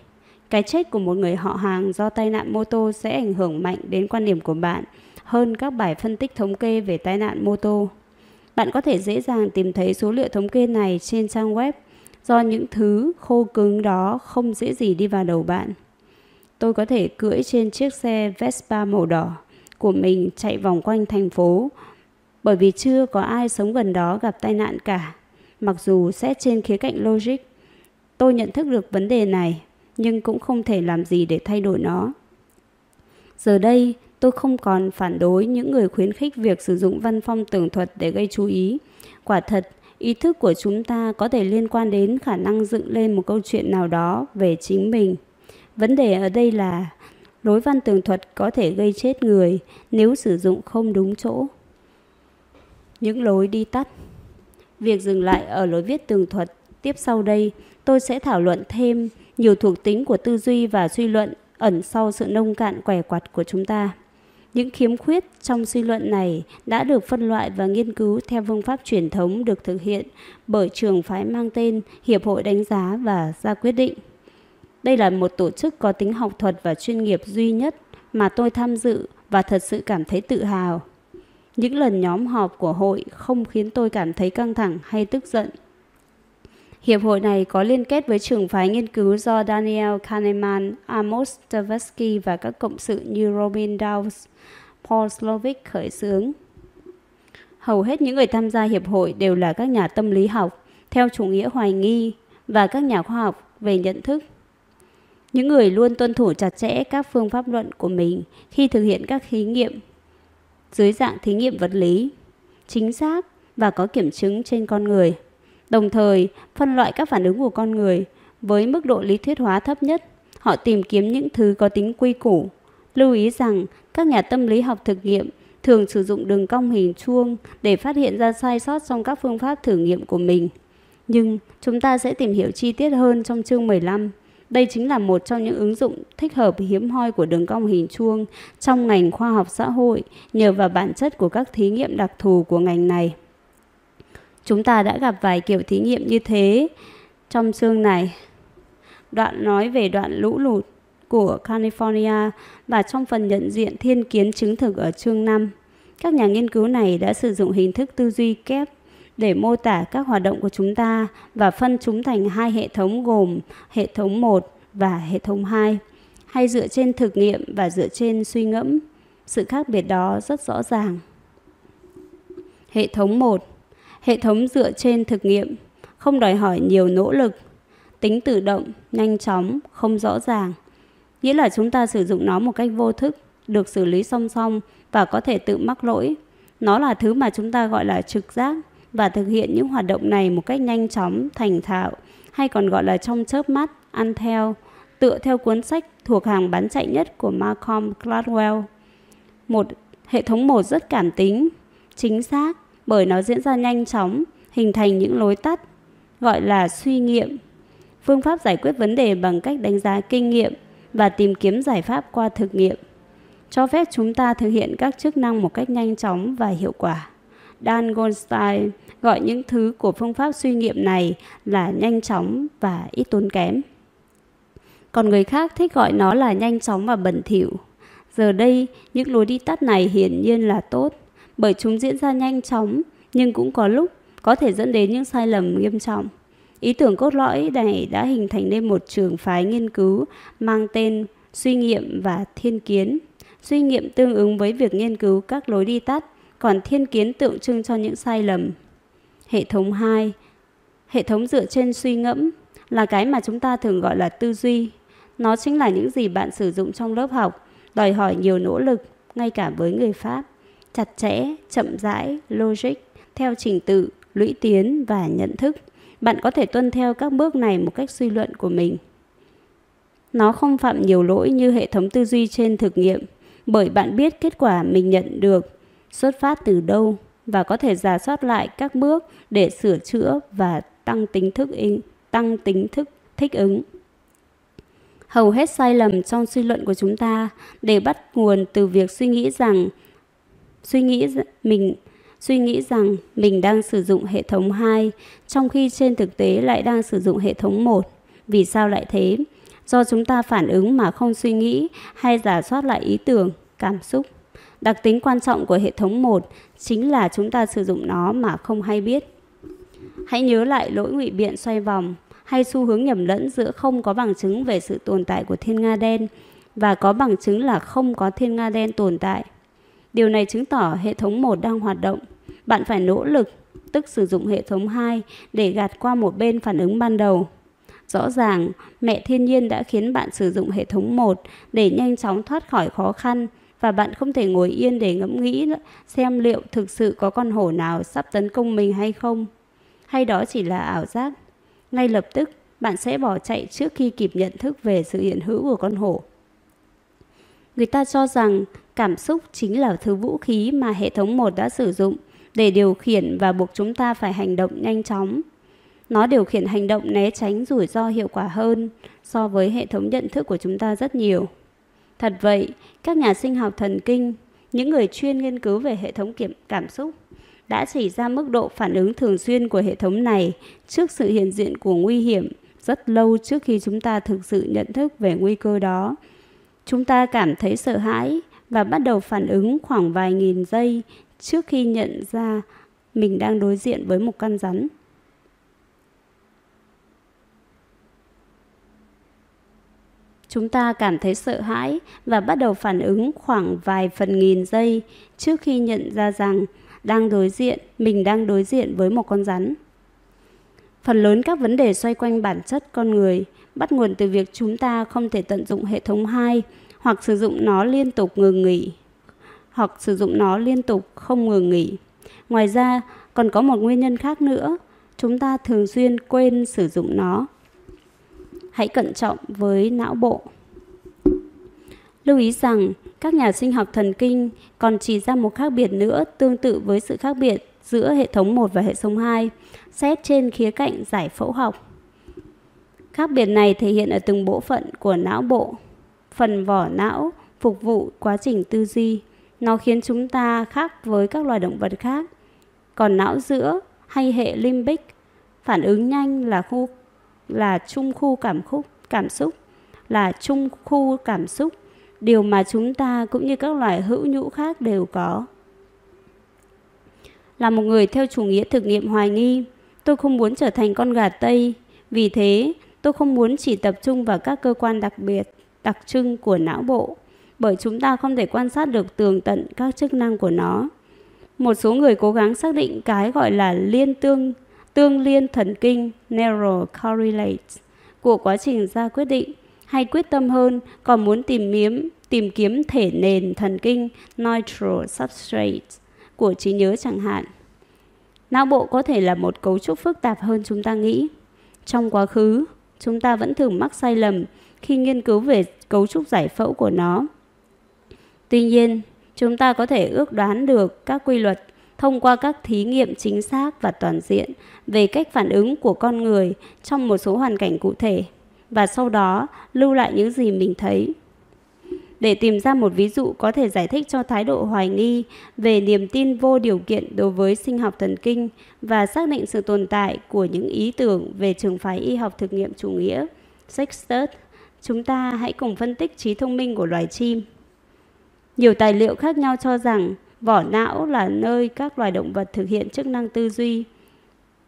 cái chết của một người họ hàng do tai nạn mô tô sẽ ảnh hưởng mạnh đến quan điểm của bạn hơn các bài phân tích thống kê về tai nạn mô tô. Bạn có thể dễ dàng tìm thấy số liệu thống kê này trên trang web do những thứ khô cứng đó không dễ gì đi vào đầu bạn. Tôi có thể cưỡi trên chiếc xe Vespa màu đỏ của mình chạy vòng quanh thành phố bởi vì chưa có ai sống gần đó gặp tai nạn cả. Mặc dù xét trên khía cạnh logic, tôi nhận thức được vấn đề này nhưng cũng không thể làm gì để thay đổi nó. Giờ đây, tôi không còn phản đối những người khuyến khích việc sử dụng văn phong tường thuật để gây chú ý. Quả thật, ý thức của chúng ta có thể liên quan đến khả năng dựng lên một câu chuyện nào đó về chính mình. Vấn đề ở đây là lối văn tường thuật có thể gây chết người nếu sử dụng không đúng chỗ. Những lối đi tắt Việc dừng lại ở lối viết tường thuật tiếp sau đây, tôi sẽ thảo luận thêm nhiều thuộc tính của tư duy và suy luận ẩn sau sự nông cạn quẻ quặt của chúng ta. Những khiếm khuyết trong suy luận này đã được phân loại và nghiên cứu theo phương pháp truyền thống được thực hiện bởi trường phái mang tên Hiệp hội đánh giá và ra quyết định. Đây là một tổ chức có tính học thuật và chuyên nghiệp duy nhất mà tôi tham dự và thật sự cảm thấy tự hào. Những lần nhóm họp của hội không khiến tôi cảm thấy căng thẳng hay tức giận. Hiệp hội này có liên kết với trường phái nghiên cứu do Daniel Kahneman, Amos Tversky và các cộng sự như Robin Dawes, Paul Slovic khởi xướng. Hầu hết những người tham gia hiệp hội đều là các nhà tâm lý học theo chủ nghĩa hoài nghi và các nhà khoa học về nhận thức. Những người luôn tuân thủ chặt chẽ các phương pháp luận của mình khi thực hiện các thí nghiệm dưới dạng thí nghiệm vật lý, chính xác và có kiểm chứng trên con người. Đồng thời, phân loại các phản ứng của con người với mức độ lý thuyết hóa thấp nhất. Họ tìm kiếm những thứ có tính quy củ. Lưu ý rằng các nhà tâm lý học thực nghiệm thường sử dụng đường cong hình chuông để phát hiện ra sai sót trong các phương pháp thử nghiệm của mình. Nhưng chúng ta sẽ tìm hiểu chi tiết hơn trong chương 15 đây chính là một trong những ứng dụng thích hợp hiếm hoi của đường cong hình chuông trong ngành khoa học xã hội nhờ vào bản chất của các thí nghiệm đặc thù của ngành này. Chúng ta đã gặp vài kiểu thí nghiệm như thế trong chương này. Đoạn nói về đoạn lũ lụt của California và trong phần nhận diện thiên kiến chứng thực ở chương 5. Các nhà nghiên cứu này đã sử dụng hình thức tư duy kép để mô tả các hoạt động của chúng ta và phân chúng thành hai hệ thống gồm hệ thống 1 và hệ thống 2, hay dựa trên thực nghiệm và dựa trên suy ngẫm. Sự khác biệt đó rất rõ ràng. Hệ thống 1 Hệ thống dựa trên thực nghiệm, không đòi hỏi nhiều nỗ lực, tính tự động, nhanh chóng, không rõ ràng. Nghĩa là chúng ta sử dụng nó một cách vô thức, được xử lý song song và có thể tự mắc lỗi. Nó là thứ mà chúng ta gọi là trực giác và thực hiện những hoạt động này một cách nhanh chóng, thành thạo, hay còn gọi là trong chớp mắt, ăn theo, tựa theo cuốn sách thuộc hàng bán chạy nhất của Malcolm Gladwell. Một hệ thống một rất cảm tính, chính xác bởi nó diễn ra nhanh chóng, hình thành những lối tắt gọi là suy nghiệm. Phương pháp giải quyết vấn đề bằng cách đánh giá kinh nghiệm và tìm kiếm giải pháp qua thực nghiệm, cho phép chúng ta thực hiện các chức năng một cách nhanh chóng và hiệu quả. Dan Goldstein gọi những thứ của phương pháp suy nghiệm này là nhanh chóng và ít tốn kém. Còn người khác thích gọi nó là nhanh chóng và bẩn thỉu. Giờ đây, những lối đi tắt này hiển nhiên là tốt, bởi chúng diễn ra nhanh chóng, nhưng cũng có lúc có thể dẫn đến những sai lầm nghiêm trọng. Ý tưởng cốt lõi này đã hình thành nên một trường phái nghiên cứu mang tên suy nghiệm và thiên kiến. Suy nghiệm tương ứng với việc nghiên cứu các lối đi tắt, còn thiên kiến tượng trưng cho những sai lầm. Hệ thống 2 Hệ thống dựa trên suy ngẫm là cái mà chúng ta thường gọi là tư duy. Nó chính là những gì bạn sử dụng trong lớp học, đòi hỏi nhiều nỗ lực, ngay cả với người Pháp. Chặt chẽ, chậm rãi, logic, theo trình tự, lũy tiến và nhận thức. Bạn có thể tuân theo các bước này một cách suy luận của mình. Nó không phạm nhiều lỗi như hệ thống tư duy trên thực nghiệm, bởi bạn biết kết quả mình nhận được xuất phát từ đâu và có thể giả soát lại các bước để sửa chữa và tăng tính thức ứng, tăng tính thức thích ứng. Hầu hết sai lầm trong suy luận của chúng ta đều bắt nguồn từ việc suy nghĩ rằng suy nghĩ mình suy nghĩ rằng mình đang sử dụng hệ thống 2 trong khi trên thực tế lại đang sử dụng hệ thống 1. Vì sao lại thế? Do chúng ta phản ứng mà không suy nghĩ hay giả soát lại ý tưởng, cảm xúc. Đặc tính quan trọng của hệ thống 1 chính là chúng ta sử dụng nó mà không hay biết. Hãy nhớ lại lỗi ngụy biện xoay vòng hay xu hướng nhầm lẫn giữa không có bằng chứng về sự tồn tại của thiên nga đen và có bằng chứng là không có thiên nga đen tồn tại. Điều này chứng tỏ hệ thống 1 đang hoạt động. Bạn phải nỗ lực, tức sử dụng hệ thống 2 để gạt qua một bên phản ứng ban đầu. Rõ ràng, mẹ thiên nhiên đã khiến bạn sử dụng hệ thống 1 để nhanh chóng thoát khỏi khó khăn và bạn không thể ngồi yên để ngẫm nghĩ xem liệu thực sự có con hổ nào sắp tấn công mình hay không. Hay đó chỉ là ảo giác. Ngay lập tức, bạn sẽ bỏ chạy trước khi kịp nhận thức về sự hiện hữu của con hổ. Người ta cho rằng cảm xúc chính là thứ vũ khí mà hệ thống 1 đã sử dụng để điều khiển và buộc chúng ta phải hành động nhanh chóng. Nó điều khiển hành động né tránh rủi ro hiệu quả hơn so với hệ thống nhận thức của chúng ta rất nhiều. Thật vậy, các nhà sinh học thần kinh, những người chuyên nghiên cứu về hệ thống kiểm cảm xúc, đã chỉ ra mức độ phản ứng thường xuyên của hệ thống này trước sự hiện diện của nguy hiểm rất lâu trước khi chúng ta thực sự nhận thức về nguy cơ đó. Chúng ta cảm thấy sợ hãi và bắt đầu phản ứng khoảng vài nghìn giây trước khi nhận ra mình đang đối diện với một con rắn. Chúng ta cảm thấy sợ hãi và bắt đầu phản ứng khoảng vài phần nghìn giây trước khi nhận ra rằng đang đối diện, mình đang đối diện với một con rắn. Phần lớn các vấn đề xoay quanh bản chất con người bắt nguồn từ việc chúng ta không thể tận dụng hệ thống 2 hoặc sử dụng nó liên tục ngừng nghỉ hoặc sử dụng nó liên tục không ngừng nghỉ. Ngoài ra, còn có một nguyên nhân khác nữa, chúng ta thường xuyên quên sử dụng nó. Hãy cẩn trọng với não bộ. Lưu ý rằng, các nhà sinh học thần kinh còn chỉ ra một khác biệt nữa tương tự với sự khác biệt giữa hệ thống 1 và hệ thống 2, xét trên khía cạnh giải phẫu học. Khác biệt này thể hiện ở từng bộ phận của não bộ. Phần vỏ não phục vụ quá trình tư duy. Nó khiến chúng ta khác với các loài động vật khác. Còn não giữa hay hệ limbic phản ứng nhanh là khu, là trung khu cảm khúc, cảm xúc, là trung khu cảm xúc điều mà chúng ta cũng như các loài hữu nhũ khác đều có là một người theo chủ nghĩa thực nghiệm hoài nghi, tôi không muốn trở thành con gà tây vì thế, tôi không muốn chỉ tập trung vào các cơ quan đặc biệt đặc trưng của não bộ bởi chúng ta không thể quan sát được tường tận các chức năng của nó một số người cố gắng xác định cái gọi là liên tương tương liên thần kinh neural correlates của quá trình ra quyết định hay quyết tâm hơn còn muốn tìm kiếm tìm kiếm thể nền thần kinh neutral substrate của trí nhớ chẳng hạn. Não bộ có thể là một cấu trúc phức tạp hơn chúng ta nghĩ. Trong quá khứ, chúng ta vẫn thường mắc sai lầm khi nghiên cứu về cấu trúc giải phẫu của nó. Tuy nhiên, chúng ta có thể ước đoán được các quy luật thông qua các thí nghiệm chính xác và toàn diện về cách phản ứng của con người trong một số hoàn cảnh cụ thể và sau đó lưu lại những gì mình thấy. Để tìm ra một ví dụ có thể giải thích cho thái độ hoài nghi về niềm tin vô điều kiện đối với sinh học thần kinh và xác định sự tồn tại của những ý tưởng về trường phái y học thực nghiệm chủ nghĩa, Sextus, chúng ta hãy cùng phân tích trí thông minh của loài chim. Nhiều tài liệu khác nhau cho rằng vỏ não là nơi các loài động vật thực hiện chức năng tư duy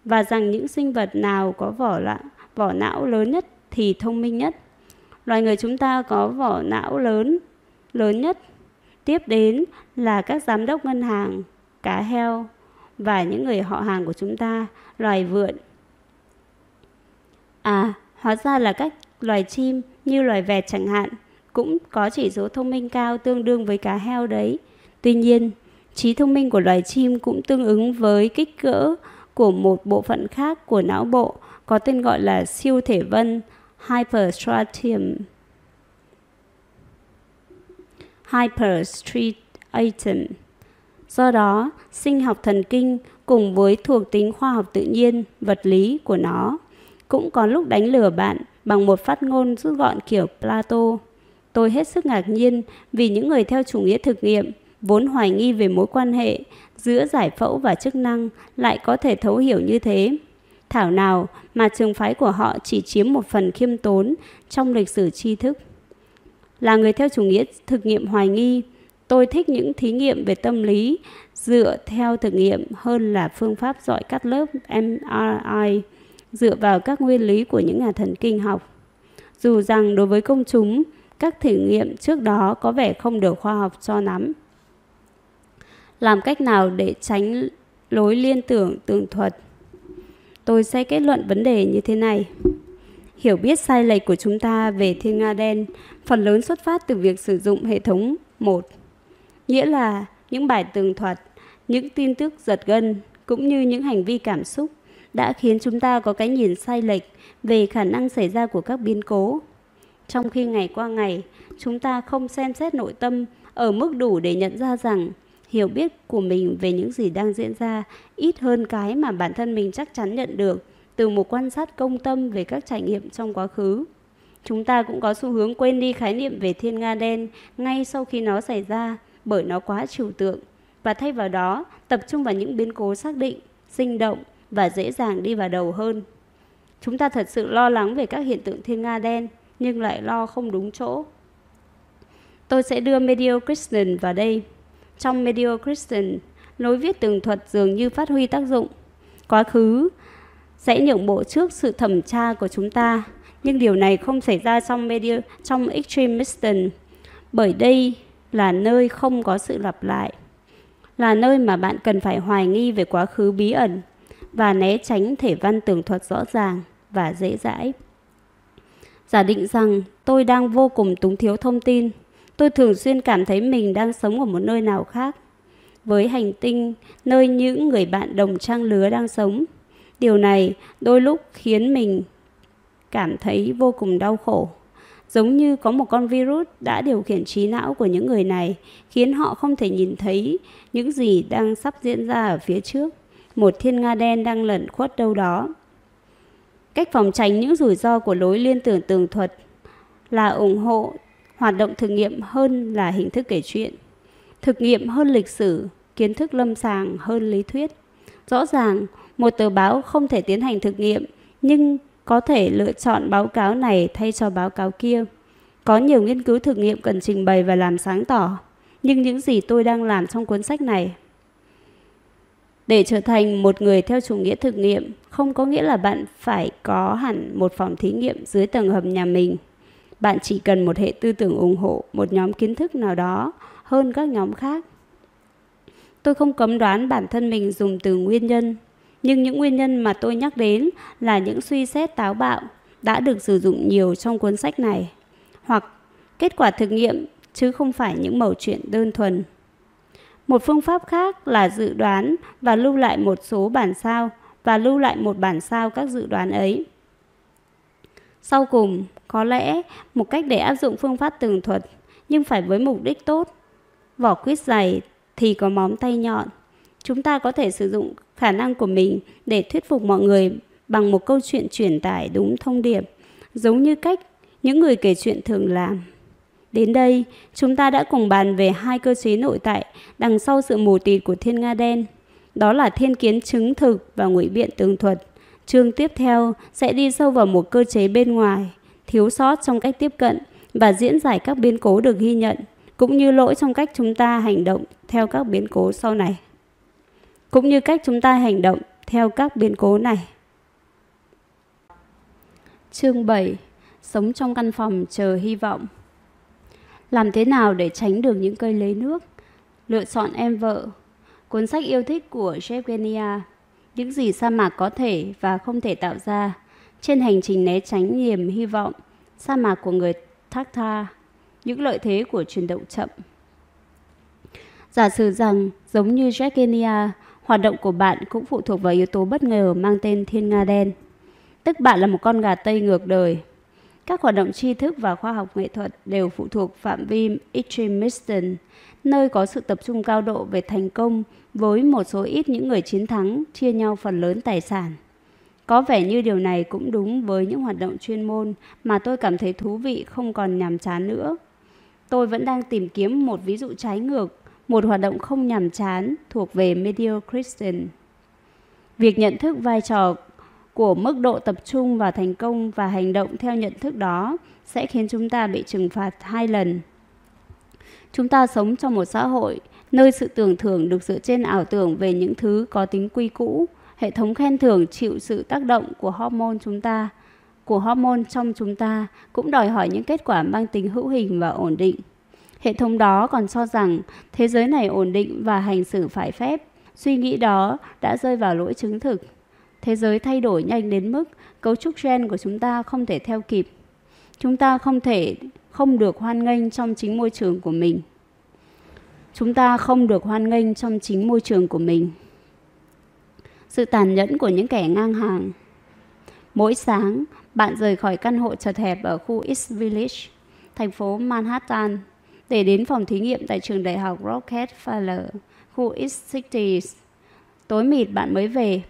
và rằng những sinh vật nào có vỏ lạ, vỏ não lớn nhất thì thông minh nhất. Loài người chúng ta có vỏ não lớn lớn nhất. Tiếp đến là các giám đốc ngân hàng, cá heo và những người họ hàng của chúng ta, loài vượn. À, hóa ra là các loài chim như loài vẹt chẳng hạn cũng có chỉ số thông minh cao tương đương với cá heo đấy. Tuy nhiên, trí thông minh của loài chim cũng tương ứng với kích cỡ của một bộ phận khác của não bộ có tên gọi là siêu thể vân hyperstriatum. Hyperstriatum. Do đó, sinh học thần kinh cùng với thuộc tính khoa học tự nhiên, vật lý của nó cũng có lúc đánh lừa bạn bằng một phát ngôn rút gọn kiểu Plato. Tôi hết sức ngạc nhiên vì những người theo chủ nghĩa thực nghiệm vốn hoài nghi về mối quan hệ giữa giải phẫu và chức năng lại có thể thấu hiểu như thế. Thảo nào mà trường phái của họ chỉ chiếm một phần khiêm tốn trong lịch sử tri thức. Là người theo chủ nghĩa thực nghiệm hoài nghi, tôi thích những thí nghiệm về tâm lý dựa theo thực nghiệm hơn là phương pháp dọi cắt lớp MRI dựa vào các nguyên lý của những nhà thần kinh học. Dù rằng đối với công chúng, các thử nghiệm trước đó có vẻ không được khoa học cho lắm. Làm cách nào để tránh lối liên tưởng tường thuật? Tôi sẽ kết luận vấn đề như thế này. Hiểu biết sai lệch của chúng ta về thiên nga đen phần lớn xuất phát từ việc sử dụng hệ thống một, nghĩa là những bài tường thuật, những tin tức giật gân cũng như những hành vi cảm xúc đã khiến chúng ta có cái nhìn sai lệch về khả năng xảy ra của các biến cố. Trong khi ngày qua ngày, chúng ta không xem xét nội tâm ở mức đủ để nhận ra rằng hiểu biết của mình về những gì đang diễn ra ít hơn cái mà bản thân mình chắc chắn nhận được từ một quan sát công tâm về các trải nghiệm trong quá khứ. Chúng ta cũng có xu hướng quên đi khái niệm về thiên nga đen ngay sau khi nó xảy ra bởi nó quá trừu tượng và thay vào đó tập trung vào những biến cố xác định, sinh động và dễ dàng đi vào đầu hơn. Chúng ta thật sự lo lắng về các hiện tượng thiên nga đen nhưng lại lo không đúng chỗ. Tôi sẽ đưa Medio Christian vào đây. Trong Medio Christian, lối viết tường thuật dường như phát huy tác dụng. Quá khứ sẽ nhượng bộ trước sự thẩm tra của chúng ta, nhưng điều này không xảy ra trong Medio trong Extremism, bởi đây là nơi không có sự lặp lại, là nơi mà bạn cần phải hoài nghi về quá khứ bí ẩn và né tránh thể văn tường thuật rõ ràng và dễ dãi. Giả định rằng tôi đang vô cùng túng thiếu thông tin, tôi thường xuyên cảm thấy mình đang sống ở một nơi nào khác, với hành tinh nơi những người bạn đồng trang lứa đang sống. Điều này đôi lúc khiến mình cảm thấy vô cùng đau khổ. Giống như có một con virus đã điều khiển trí não của những người này, khiến họ không thể nhìn thấy những gì đang sắp diễn ra ở phía trước. Một thiên nga đen đang lẩn khuất đâu đó. Cách phòng tránh những rủi ro của lối liên tưởng tường thuật là ủng hộ hoạt động thực nghiệm hơn là hình thức kể chuyện. Thực nghiệm hơn lịch sử, kiến thức lâm sàng hơn lý thuyết. Rõ ràng, một tờ báo không thể tiến hành thực nghiệm, nhưng có thể lựa chọn báo cáo này thay cho báo cáo kia. Có nhiều nghiên cứu thực nghiệm cần trình bày và làm sáng tỏ, nhưng những gì tôi đang làm trong cuốn sách này để trở thành một người theo chủ nghĩa thực nghiệm không có nghĩa là bạn phải có hẳn một phòng thí nghiệm dưới tầng hầm nhà mình. Bạn chỉ cần một hệ tư tưởng ủng hộ một nhóm kiến thức nào đó hơn các nhóm khác. Tôi không cấm đoán bản thân mình dùng từ nguyên nhân, nhưng những nguyên nhân mà tôi nhắc đến là những suy xét táo bạo đã được sử dụng nhiều trong cuốn sách này, hoặc kết quả thực nghiệm chứ không phải những mẩu chuyện đơn thuần. Một phương pháp khác là dự đoán và lưu lại một số bản sao và lưu lại một bản sao các dự đoán ấy. Sau cùng, có lẽ một cách để áp dụng phương pháp tường thuật nhưng phải với mục đích tốt. Vỏ quýt dày thì có móng tay nhọn. Chúng ta có thể sử dụng khả năng của mình để thuyết phục mọi người bằng một câu chuyện truyền tải đúng thông điệp, giống như cách những người kể chuyện thường làm. Đến đây, chúng ta đã cùng bàn về hai cơ chế nội tại đằng sau sự mù tịt của thiên nga đen. Đó là thiên kiến chứng thực và ngụy biện tường thuật. Chương tiếp theo sẽ đi sâu vào một cơ chế bên ngoài, thiếu sót trong cách tiếp cận và diễn giải các biến cố được ghi nhận, cũng như lỗi trong cách chúng ta hành động theo các biến cố sau này. Cũng như cách chúng ta hành động theo các biến cố này. Chương 7 Sống trong căn phòng chờ hy vọng làm thế nào để tránh được những cây lấy nước? Lựa chọn em vợ. Cuốn sách yêu thích của Jevgenia, Những gì sa mạc có thể và không thể tạo ra. Trên hành trình né tránh niềm hy vọng. Sa mạc của người Thác Tha. Những lợi thế của chuyển động chậm. Giả sử rằng, giống như Jevgenia, hoạt động của bạn cũng phụ thuộc vào yếu tố bất ngờ mang tên thiên nga đen. Tức bạn là một con gà Tây ngược đời, các hoạt động tri thức và khoa học nghệ thuật đều phụ thuộc phạm vi extremism, nơi có sự tập trung cao độ về thành công với một số ít những người chiến thắng chia nhau phần lớn tài sản. Có vẻ như điều này cũng đúng với những hoạt động chuyên môn mà tôi cảm thấy thú vị không còn nhàm chán nữa. Tôi vẫn đang tìm kiếm một ví dụ trái ngược, một hoạt động không nhàm chán thuộc về Medio Christian. Việc nhận thức vai trò của mức độ tập trung vào thành công và hành động theo nhận thức đó sẽ khiến chúng ta bị trừng phạt hai lần. Chúng ta sống trong một xã hội nơi sự tưởng thưởng được dựa trên ảo tưởng về những thứ có tính quy cũ. Hệ thống khen thưởng chịu sự tác động của hormone chúng ta, của hormone trong chúng ta cũng đòi hỏi những kết quả mang tính hữu hình và ổn định. Hệ thống đó còn cho rằng thế giới này ổn định và hành xử phải phép. Suy nghĩ đó đã rơi vào lỗi chứng thực Thế giới thay đổi nhanh đến mức cấu trúc gen của chúng ta không thể theo kịp. Chúng ta không thể không được hoan nghênh trong chính môi trường của mình. Chúng ta không được hoan nghênh trong chính môi trường của mình. Sự tàn nhẫn của những kẻ ngang hàng. Mỗi sáng, bạn rời khỏi căn hộ chật hẹp ở khu East Village, thành phố Manhattan, để đến phòng thí nghiệm tại trường đại học Rockefeller, khu East Cities. Tối mịt bạn mới về.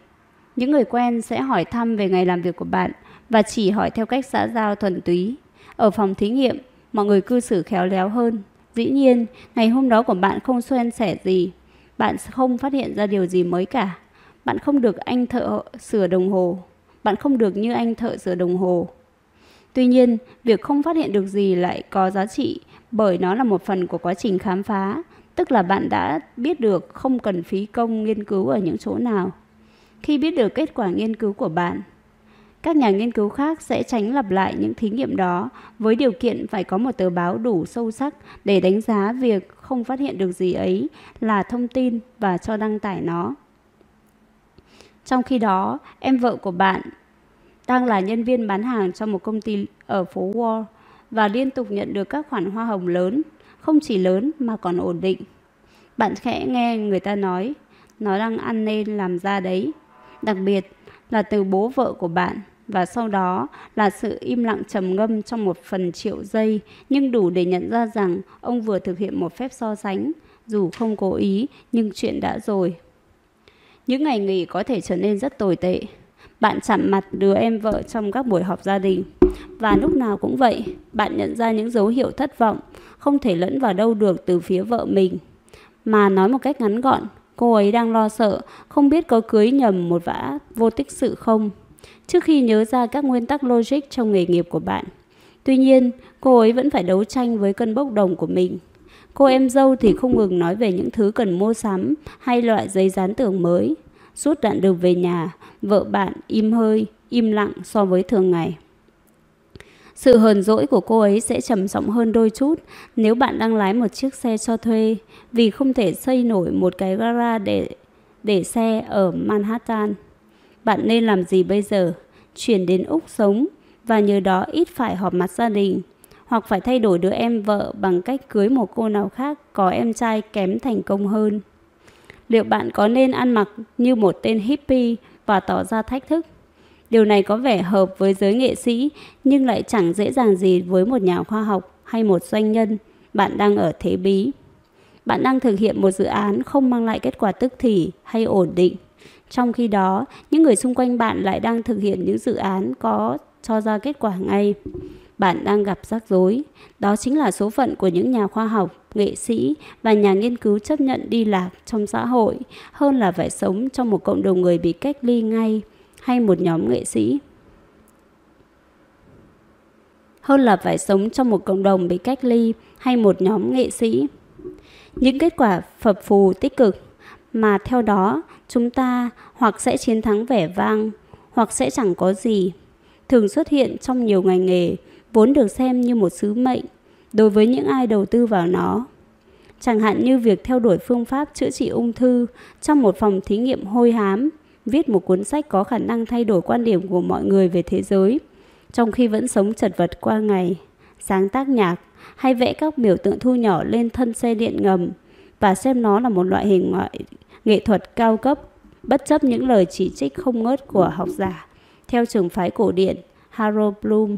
Những người quen sẽ hỏi thăm về ngày làm việc của bạn và chỉ hỏi theo cách xã giao thuần túy. Ở phòng thí nghiệm, mọi người cư xử khéo léo hơn. Dĩ nhiên, ngày hôm đó của bạn không xuen sẻ gì. Bạn không phát hiện ra điều gì mới cả. Bạn không được anh thợ sửa đồng hồ. Bạn không được như anh thợ sửa đồng hồ. Tuy nhiên, việc không phát hiện được gì lại có giá trị bởi nó là một phần của quá trình khám phá, tức là bạn đã biết được không cần phí công nghiên cứu ở những chỗ nào. Khi biết được kết quả nghiên cứu của bạn, các nhà nghiên cứu khác sẽ tránh lặp lại những thí nghiệm đó với điều kiện phải có một tờ báo đủ sâu sắc để đánh giá việc không phát hiện được gì ấy là thông tin và cho đăng tải nó. Trong khi đó, em vợ của bạn đang là nhân viên bán hàng cho một công ty ở phố Wall và liên tục nhận được các khoản hoa hồng lớn, không chỉ lớn mà còn ổn định. Bạn khẽ nghe người ta nói, nó đang ăn nên làm ra đấy. Đặc biệt là từ bố vợ của bạn. Và sau đó là sự im lặng trầm ngâm trong một phần triệu giây, nhưng đủ để nhận ra rằng ông vừa thực hiện một phép so sánh. Dù không cố ý, nhưng chuyện đã rồi. Những ngày nghỉ có thể trở nên rất tồi tệ. Bạn chạm mặt đứa em vợ trong các buổi họp gia đình. Và lúc nào cũng vậy, bạn nhận ra những dấu hiệu thất vọng, không thể lẫn vào đâu được từ phía vợ mình. Mà nói một cách ngắn gọn cô ấy đang lo sợ, không biết có cưới nhầm một vã vô tích sự không. Trước khi nhớ ra các nguyên tắc logic trong nghề nghiệp của bạn. Tuy nhiên, cô ấy vẫn phải đấu tranh với cân bốc đồng của mình. Cô em dâu thì không ngừng nói về những thứ cần mua sắm hay loại giấy dán tường mới. Suốt đoạn đường về nhà, vợ bạn im hơi, im lặng so với thường ngày sự hờn dỗi của cô ấy sẽ trầm trọng hơn đôi chút nếu bạn đang lái một chiếc xe cho thuê, vì không thể xây nổi một cái gara để để xe ở Manhattan. Bạn nên làm gì bây giờ? Chuyển đến Úc sống, và nhờ đó ít phải họp mặt gia đình, hoặc phải thay đổi đứa em vợ bằng cách cưới một cô nào khác có em trai kém thành công hơn. Liệu bạn có nên ăn mặc như một tên hippie và tỏ ra thách thức? Điều này có vẻ hợp với giới nghệ sĩ nhưng lại chẳng dễ dàng gì với một nhà khoa học hay một doanh nhân. Bạn đang ở thế bí. Bạn đang thực hiện một dự án không mang lại kết quả tức thì hay ổn định. Trong khi đó, những người xung quanh bạn lại đang thực hiện những dự án có cho ra kết quả ngay. Bạn đang gặp rắc rối. Đó chính là số phận của những nhà khoa học, nghệ sĩ và nhà nghiên cứu chấp nhận đi lạc trong xã hội hơn là phải sống trong một cộng đồng người bị cách ly ngay hay một nhóm nghệ sĩ hơn là phải sống trong một cộng đồng bị cách ly hay một nhóm nghệ sĩ. Những kết quả phập phù tích cực mà theo đó chúng ta hoặc sẽ chiến thắng vẻ vang hoặc sẽ chẳng có gì, thường xuất hiện trong nhiều ngành nghề vốn được xem như một sứ mệnh đối với những ai đầu tư vào nó. Chẳng hạn như việc theo đuổi phương pháp chữa trị ung thư trong một phòng thí nghiệm hôi hám viết một cuốn sách có khả năng thay đổi quan điểm của mọi người về thế giới, trong khi vẫn sống chật vật qua ngày, sáng tác nhạc hay vẽ các biểu tượng thu nhỏ lên thân xe điện ngầm và xem nó là một loại hình ngoại nghệ thuật cao cấp, bất chấp những lời chỉ trích không ngớt của học giả, theo trường phái cổ điển Harold Bloom.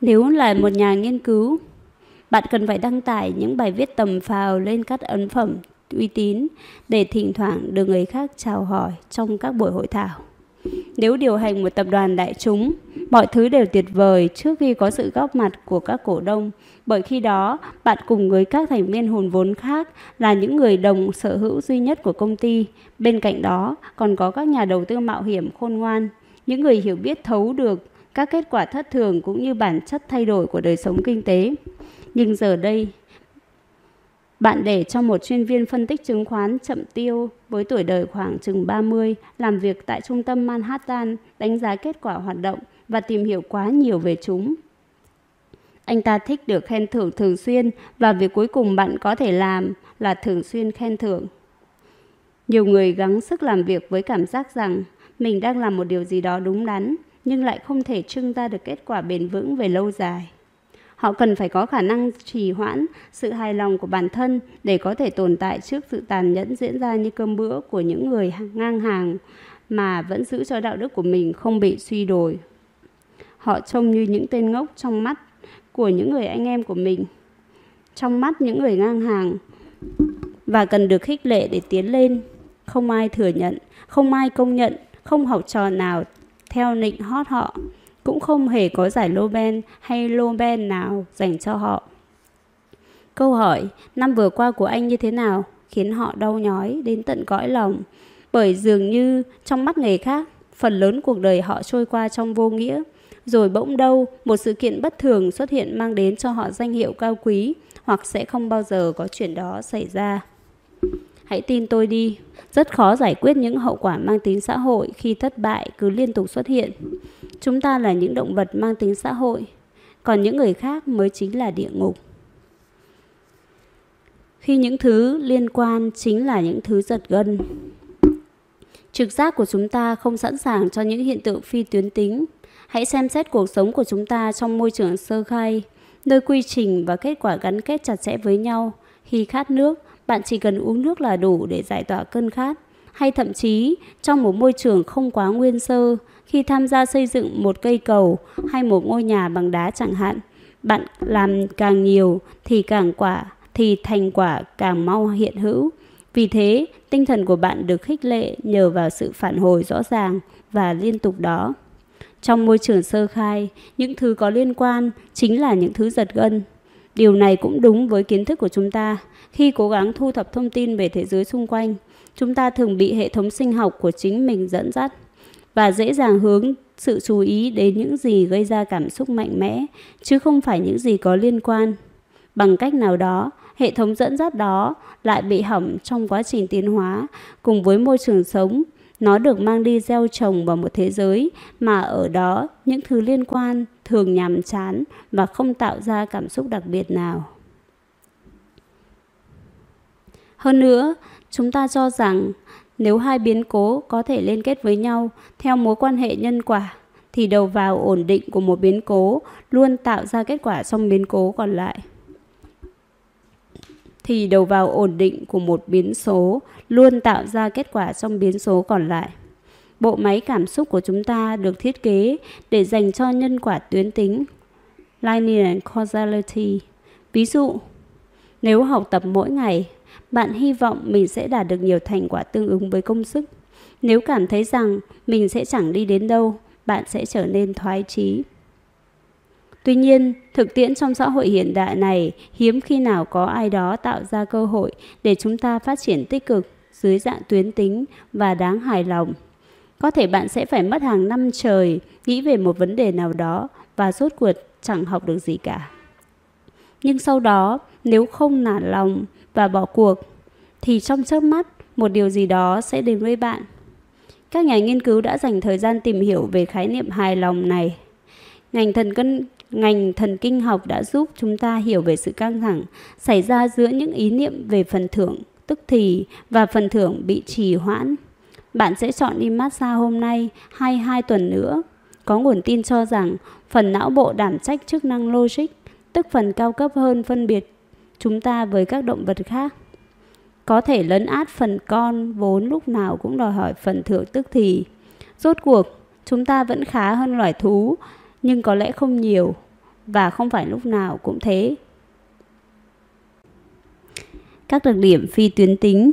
Nếu là một nhà nghiên cứu, bạn cần phải đăng tải những bài viết tầm phào lên các ấn phẩm uy tín để thỉnh thoảng được người khác chào hỏi trong các buổi hội thảo. Nếu điều hành một tập đoàn đại chúng, mọi thứ đều tuyệt vời trước khi có sự góp mặt của các cổ đông, bởi khi đó bạn cùng với các thành viên hồn vốn khác là những người đồng sở hữu duy nhất của công ty. Bên cạnh đó còn có các nhà đầu tư mạo hiểm khôn ngoan, những người hiểu biết thấu được các kết quả thất thường cũng như bản chất thay đổi của đời sống kinh tế. Nhưng giờ đây, bạn để cho một chuyên viên phân tích chứng khoán chậm tiêu với tuổi đời khoảng chừng 30 làm việc tại trung tâm Manhattan, đánh giá kết quả hoạt động và tìm hiểu quá nhiều về chúng. Anh ta thích được khen thưởng thường xuyên và việc cuối cùng bạn có thể làm là thường xuyên khen thưởng. Nhiều người gắng sức làm việc với cảm giác rằng mình đang làm một điều gì đó đúng đắn, nhưng lại không thể trưng ra được kết quả bền vững về lâu dài. Họ cần phải có khả năng trì hoãn sự hài lòng của bản thân để có thể tồn tại trước sự tàn nhẫn diễn ra như cơm bữa của những người ngang hàng mà vẫn giữ cho đạo đức của mình không bị suy đồi. Họ trông như những tên ngốc trong mắt của những người anh em của mình, trong mắt những người ngang hàng và cần được khích lệ để tiến lên. Không ai thừa nhận, không ai công nhận, không học trò nào theo nịnh hót họ, cũng không hề có giải Nobel hay Nobel nào dành cho họ. Câu hỏi năm vừa qua của anh như thế nào khiến họ đau nhói đến tận cõi lòng, bởi dường như trong mắt người khác, phần lớn cuộc đời họ trôi qua trong vô nghĩa, rồi bỗng đâu một sự kiện bất thường xuất hiện mang đến cho họ danh hiệu cao quý hoặc sẽ không bao giờ có chuyện đó xảy ra. Hãy tin tôi đi, rất khó giải quyết những hậu quả mang tính xã hội khi thất bại cứ liên tục xuất hiện. Chúng ta là những động vật mang tính xã hội, còn những người khác mới chính là địa ngục. Khi những thứ liên quan chính là những thứ giật gân. Trực giác của chúng ta không sẵn sàng cho những hiện tượng phi tuyến tính. Hãy xem xét cuộc sống của chúng ta trong môi trường sơ khai, nơi quy trình và kết quả gắn kết chặt chẽ với nhau. Khi khát nước, bạn chỉ cần uống nước là đủ để giải tỏa cơn khát. Hay thậm chí trong một môi trường không quá nguyên sơ, khi tham gia xây dựng một cây cầu hay một ngôi nhà bằng đá chẳng hạn, bạn làm càng nhiều thì càng quả thì thành quả càng mau hiện hữu. Vì thế, tinh thần của bạn được khích lệ nhờ vào sự phản hồi rõ ràng và liên tục đó. Trong môi trường sơ khai, những thứ có liên quan chính là những thứ giật gân. Điều này cũng đúng với kiến thức của chúng ta. Khi cố gắng thu thập thông tin về thế giới xung quanh, chúng ta thường bị hệ thống sinh học của chính mình dẫn dắt và dễ dàng hướng sự chú ý đến những gì gây ra cảm xúc mạnh mẽ, chứ không phải những gì có liên quan. Bằng cách nào đó, hệ thống dẫn dắt đó lại bị hỏng trong quá trình tiến hóa cùng với môi trường sống nó được mang đi gieo trồng vào một thế giới mà ở đó những thứ liên quan thường nhàm chán và không tạo ra cảm xúc đặc biệt nào. Hơn nữa, chúng ta cho rằng nếu hai biến cố có thể liên kết với nhau theo mối quan hệ nhân quả thì đầu vào ổn định của một biến cố luôn tạo ra kết quả trong biến cố còn lại thì đầu vào ổn định của một biến số luôn tạo ra kết quả trong biến số còn lại. Bộ máy cảm xúc của chúng ta được thiết kế để dành cho nhân quả tuyến tính linear causality. Ví dụ, nếu học tập mỗi ngày, bạn hy vọng mình sẽ đạt được nhiều thành quả tương ứng với công sức. Nếu cảm thấy rằng mình sẽ chẳng đi đến đâu, bạn sẽ trở nên thoái chí. Tuy nhiên, thực tiễn trong xã hội hiện đại này hiếm khi nào có ai đó tạo ra cơ hội để chúng ta phát triển tích cực dưới dạng tuyến tính và đáng hài lòng. Có thể bạn sẽ phải mất hàng năm trời nghĩ về một vấn đề nào đó và rốt cuộc chẳng học được gì cả. Nhưng sau đó, nếu không nản lòng và bỏ cuộc, thì trong chớp mắt một điều gì đó sẽ đến với bạn. Các nhà nghiên cứu đã dành thời gian tìm hiểu về khái niệm hài lòng này. Ngành thần cân ngành thần kinh học đã giúp chúng ta hiểu về sự căng thẳng xảy ra giữa những ý niệm về phần thưởng tức thì và phần thưởng bị trì hoãn. Bạn sẽ chọn đi massage hôm nay hay hai tuần nữa. Có nguồn tin cho rằng phần não bộ đảm trách chức năng logic, tức phần cao cấp hơn phân biệt chúng ta với các động vật khác. Có thể lấn át phần con vốn lúc nào cũng đòi hỏi phần thưởng tức thì. Rốt cuộc, chúng ta vẫn khá hơn loài thú nhưng có lẽ không nhiều và không phải lúc nào cũng thế. Các đặc điểm phi tuyến tính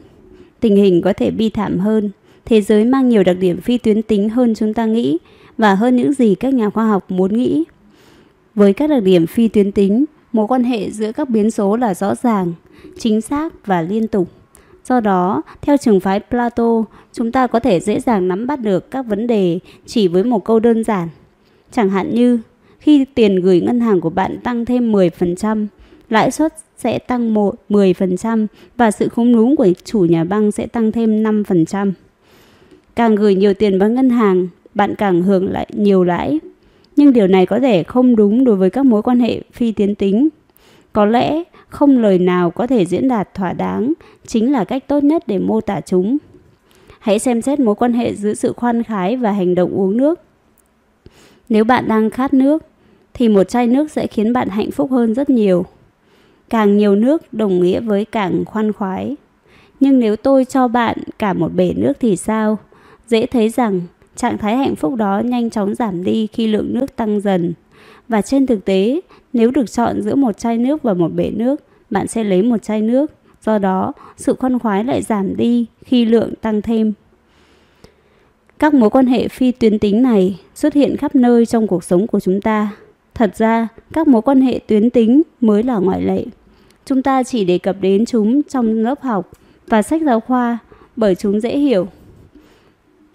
Tình hình có thể bi thảm hơn. Thế giới mang nhiều đặc điểm phi tuyến tính hơn chúng ta nghĩ và hơn những gì các nhà khoa học muốn nghĩ. Với các đặc điểm phi tuyến tính, mối quan hệ giữa các biến số là rõ ràng, chính xác và liên tục. Do đó, theo trường phái Plato, chúng ta có thể dễ dàng nắm bắt được các vấn đề chỉ với một câu đơn giản – Chẳng hạn như khi tiền gửi ngân hàng của bạn tăng thêm 10%, lãi suất sẽ tăng 10% và sự khống đúng của chủ nhà băng sẽ tăng thêm 5%. Càng gửi nhiều tiền vào ngân hàng, bạn càng hưởng lại nhiều lãi. Nhưng điều này có thể không đúng đối với các mối quan hệ phi tiến tính. Có lẽ không lời nào có thể diễn đạt thỏa đáng chính là cách tốt nhất để mô tả chúng. Hãy xem xét mối quan hệ giữa sự khoan khái và hành động uống nước. Nếu bạn đang khát nước, thì một chai nước sẽ khiến bạn hạnh phúc hơn rất nhiều. Càng nhiều nước đồng nghĩa với càng khoan khoái. Nhưng nếu tôi cho bạn cả một bể nước thì sao? Dễ thấy rằng trạng thái hạnh phúc đó nhanh chóng giảm đi khi lượng nước tăng dần. Và trên thực tế, nếu được chọn giữa một chai nước và một bể nước, bạn sẽ lấy một chai nước. Do đó, sự khoan khoái lại giảm đi khi lượng tăng thêm. Các mối quan hệ phi tuyến tính này xuất hiện khắp nơi trong cuộc sống của chúng ta. Thật ra, các mối quan hệ tuyến tính mới là ngoại lệ. Chúng ta chỉ đề cập đến chúng trong lớp học và sách giáo khoa bởi chúng dễ hiểu.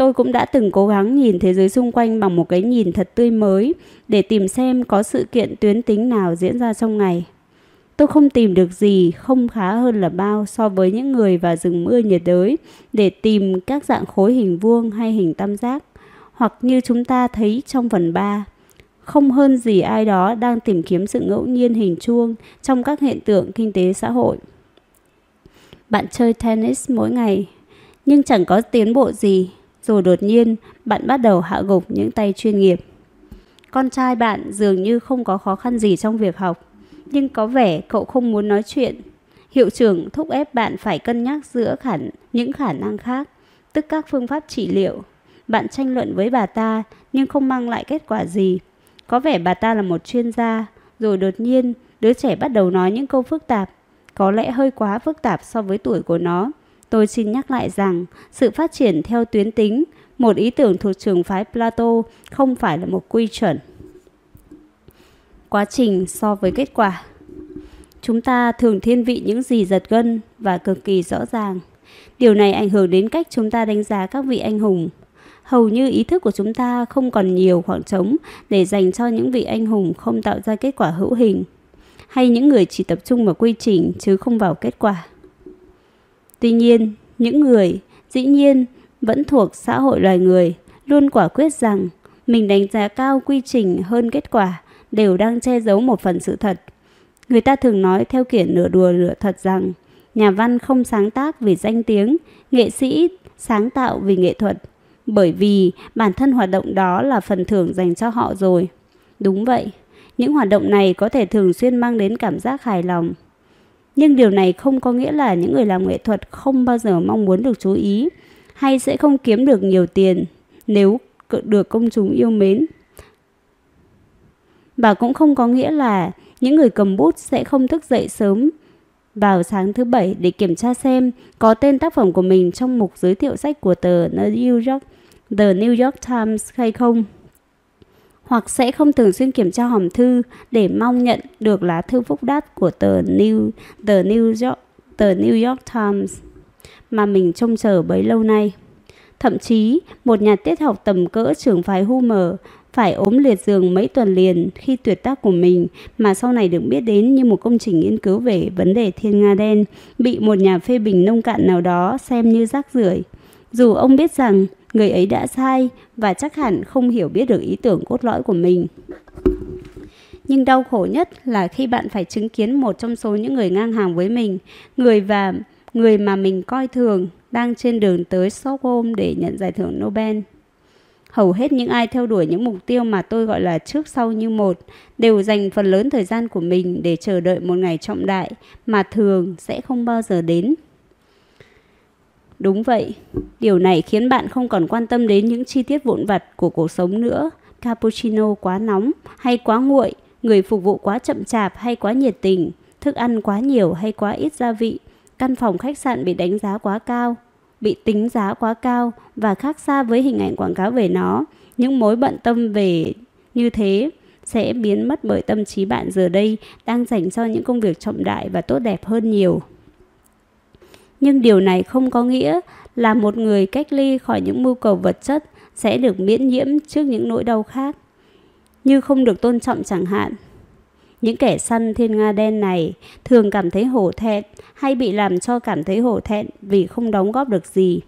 Tôi cũng đã từng cố gắng nhìn thế giới xung quanh bằng một cái nhìn thật tươi mới để tìm xem có sự kiện tuyến tính nào diễn ra trong ngày. Tôi không tìm được gì không khá hơn là bao so với những người vào rừng mưa nhiệt đới để tìm các dạng khối hình vuông hay hình tam giác, hoặc như chúng ta thấy trong phần 3, không hơn gì ai đó đang tìm kiếm sự ngẫu nhiên hình chuông trong các hiện tượng kinh tế xã hội. Bạn chơi tennis mỗi ngày, nhưng chẳng có tiến bộ gì, rồi đột nhiên bạn bắt đầu hạ gục những tay chuyên nghiệp. Con trai bạn dường như không có khó khăn gì trong việc học, nhưng có vẻ cậu không muốn nói chuyện. Hiệu trưởng thúc ép bạn phải cân nhắc giữa khả, những khả năng khác, tức các phương pháp trị liệu. Bạn tranh luận với bà ta nhưng không mang lại kết quả gì. Có vẻ bà ta là một chuyên gia, rồi đột nhiên đứa trẻ bắt đầu nói những câu phức tạp, có lẽ hơi quá phức tạp so với tuổi của nó. Tôi xin nhắc lại rằng sự phát triển theo tuyến tính, một ý tưởng thuộc trường phái Plato không phải là một quy chuẩn quá trình so với kết quả. Chúng ta thường thiên vị những gì giật gân và cực kỳ rõ ràng. Điều này ảnh hưởng đến cách chúng ta đánh giá các vị anh hùng. Hầu như ý thức của chúng ta không còn nhiều khoảng trống để dành cho những vị anh hùng không tạo ra kết quả hữu hình, hay những người chỉ tập trung vào quy trình chứ không vào kết quả. Tuy nhiên, những người, dĩ nhiên, vẫn thuộc xã hội loài người, luôn quả quyết rằng mình đánh giá cao quy trình hơn kết quả đều đang che giấu một phần sự thật. Người ta thường nói theo kiểu nửa đùa nửa thật rằng nhà văn không sáng tác vì danh tiếng, nghệ sĩ sáng tạo vì nghệ thuật, bởi vì bản thân hoạt động đó là phần thưởng dành cho họ rồi. Đúng vậy, những hoạt động này có thể thường xuyên mang đến cảm giác hài lòng. Nhưng điều này không có nghĩa là những người làm nghệ thuật không bao giờ mong muốn được chú ý hay sẽ không kiếm được nhiều tiền nếu được công chúng yêu mến. Và cũng không có nghĩa là những người cầm bút sẽ không thức dậy sớm vào sáng thứ bảy để kiểm tra xem có tên tác phẩm của mình trong mục giới thiệu sách của tờ New York, The New York Times hay không. Hoặc sẽ không thường xuyên kiểm tra hòm thư để mong nhận được lá thư phúc đáp của tờ New tờ New York tờ New York Times mà mình trông chờ bấy lâu nay. Thậm chí, một nhà tiết học tầm cỡ trưởng phái Hummer phải ốm liệt giường mấy tuần liền khi tuyệt tác của mình mà sau này được biết đến như một công trình nghiên cứu về vấn đề thiên nga đen bị một nhà phê bình nông cạn nào đó xem như rác rưởi. Dù ông biết rằng người ấy đã sai và chắc hẳn không hiểu biết được ý tưởng cốt lõi của mình. Nhưng đau khổ nhất là khi bạn phải chứng kiến một trong số những người ngang hàng với mình, người và người mà mình coi thường đang trên đường tới Stockholm để nhận giải thưởng Nobel. Hầu hết những ai theo đuổi những mục tiêu mà tôi gọi là trước sau như một đều dành phần lớn thời gian của mình để chờ đợi một ngày trọng đại mà thường sẽ không bao giờ đến. Đúng vậy, điều này khiến bạn không còn quan tâm đến những chi tiết vụn vặt của cuộc sống nữa. Cappuccino quá nóng hay quá nguội, người phục vụ quá chậm chạp hay quá nhiệt tình, thức ăn quá nhiều hay quá ít gia vị, căn phòng khách sạn bị đánh giá quá cao, bị tính giá quá cao và khác xa với hình ảnh quảng cáo về nó. Những mối bận tâm về như thế sẽ biến mất bởi tâm trí bạn giờ đây đang dành cho những công việc trọng đại và tốt đẹp hơn nhiều. Nhưng điều này không có nghĩa là một người cách ly khỏi những mưu cầu vật chất sẽ được miễn nhiễm trước những nỗi đau khác, như không được tôn trọng chẳng hạn. Những kẻ săn thiên nga đen này thường cảm thấy hổ thẹn hay bị làm cho cảm thấy hổ thẹn vì không đóng góp được gì.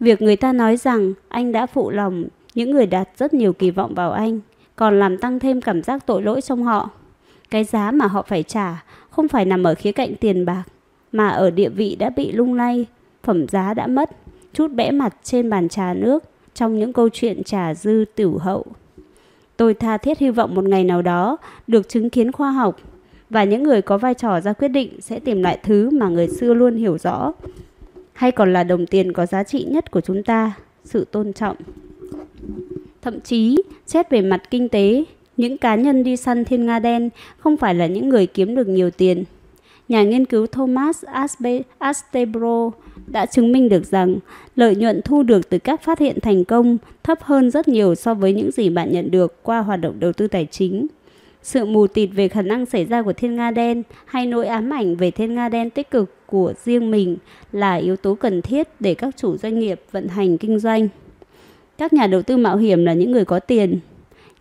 Việc người ta nói rằng anh đã phụ lòng những người đặt rất nhiều kỳ vọng vào anh, còn làm tăng thêm cảm giác tội lỗi trong họ. Cái giá mà họ phải trả không phải nằm ở khía cạnh tiền bạc, mà ở địa vị đã bị lung lay, phẩm giá đã mất, chút bẽ mặt trên bàn trà nước trong những câu chuyện trà dư tửu hậu. Tôi tha thiết hy vọng một ngày nào đó được chứng kiến khoa học và những người có vai trò ra quyết định sẽ tìm lại thứ mà người xưa luôn hiểu rõ hay còn là đồng tiền có giá trị nhất của chúng ta, sự tôn trọng. Thậm chí, xét về mặt kinh tế, những cá nhân đi săn thiên nga đen không phải là những người kiếm được nhiều tiền. Nhà nghiên cứu Thomas Astebro đã chứng minh được rằng lợi nhuận thu được từ các phát hiện thành công thấp hơn rất nhiều so với những gì bạn nhận được qua hoạt động đầu tư tài chính. Sự mù tịt về khả năng xảy ra của thiên nga đen hay nỗi ám ảnh về thiên nga đen tích cực của riêng mình là yếu tố cần thiết để các chủ doanh nghiệp vận hành kinh doanh. Các nhà đầu tư mạo hiểm là những người có tiền.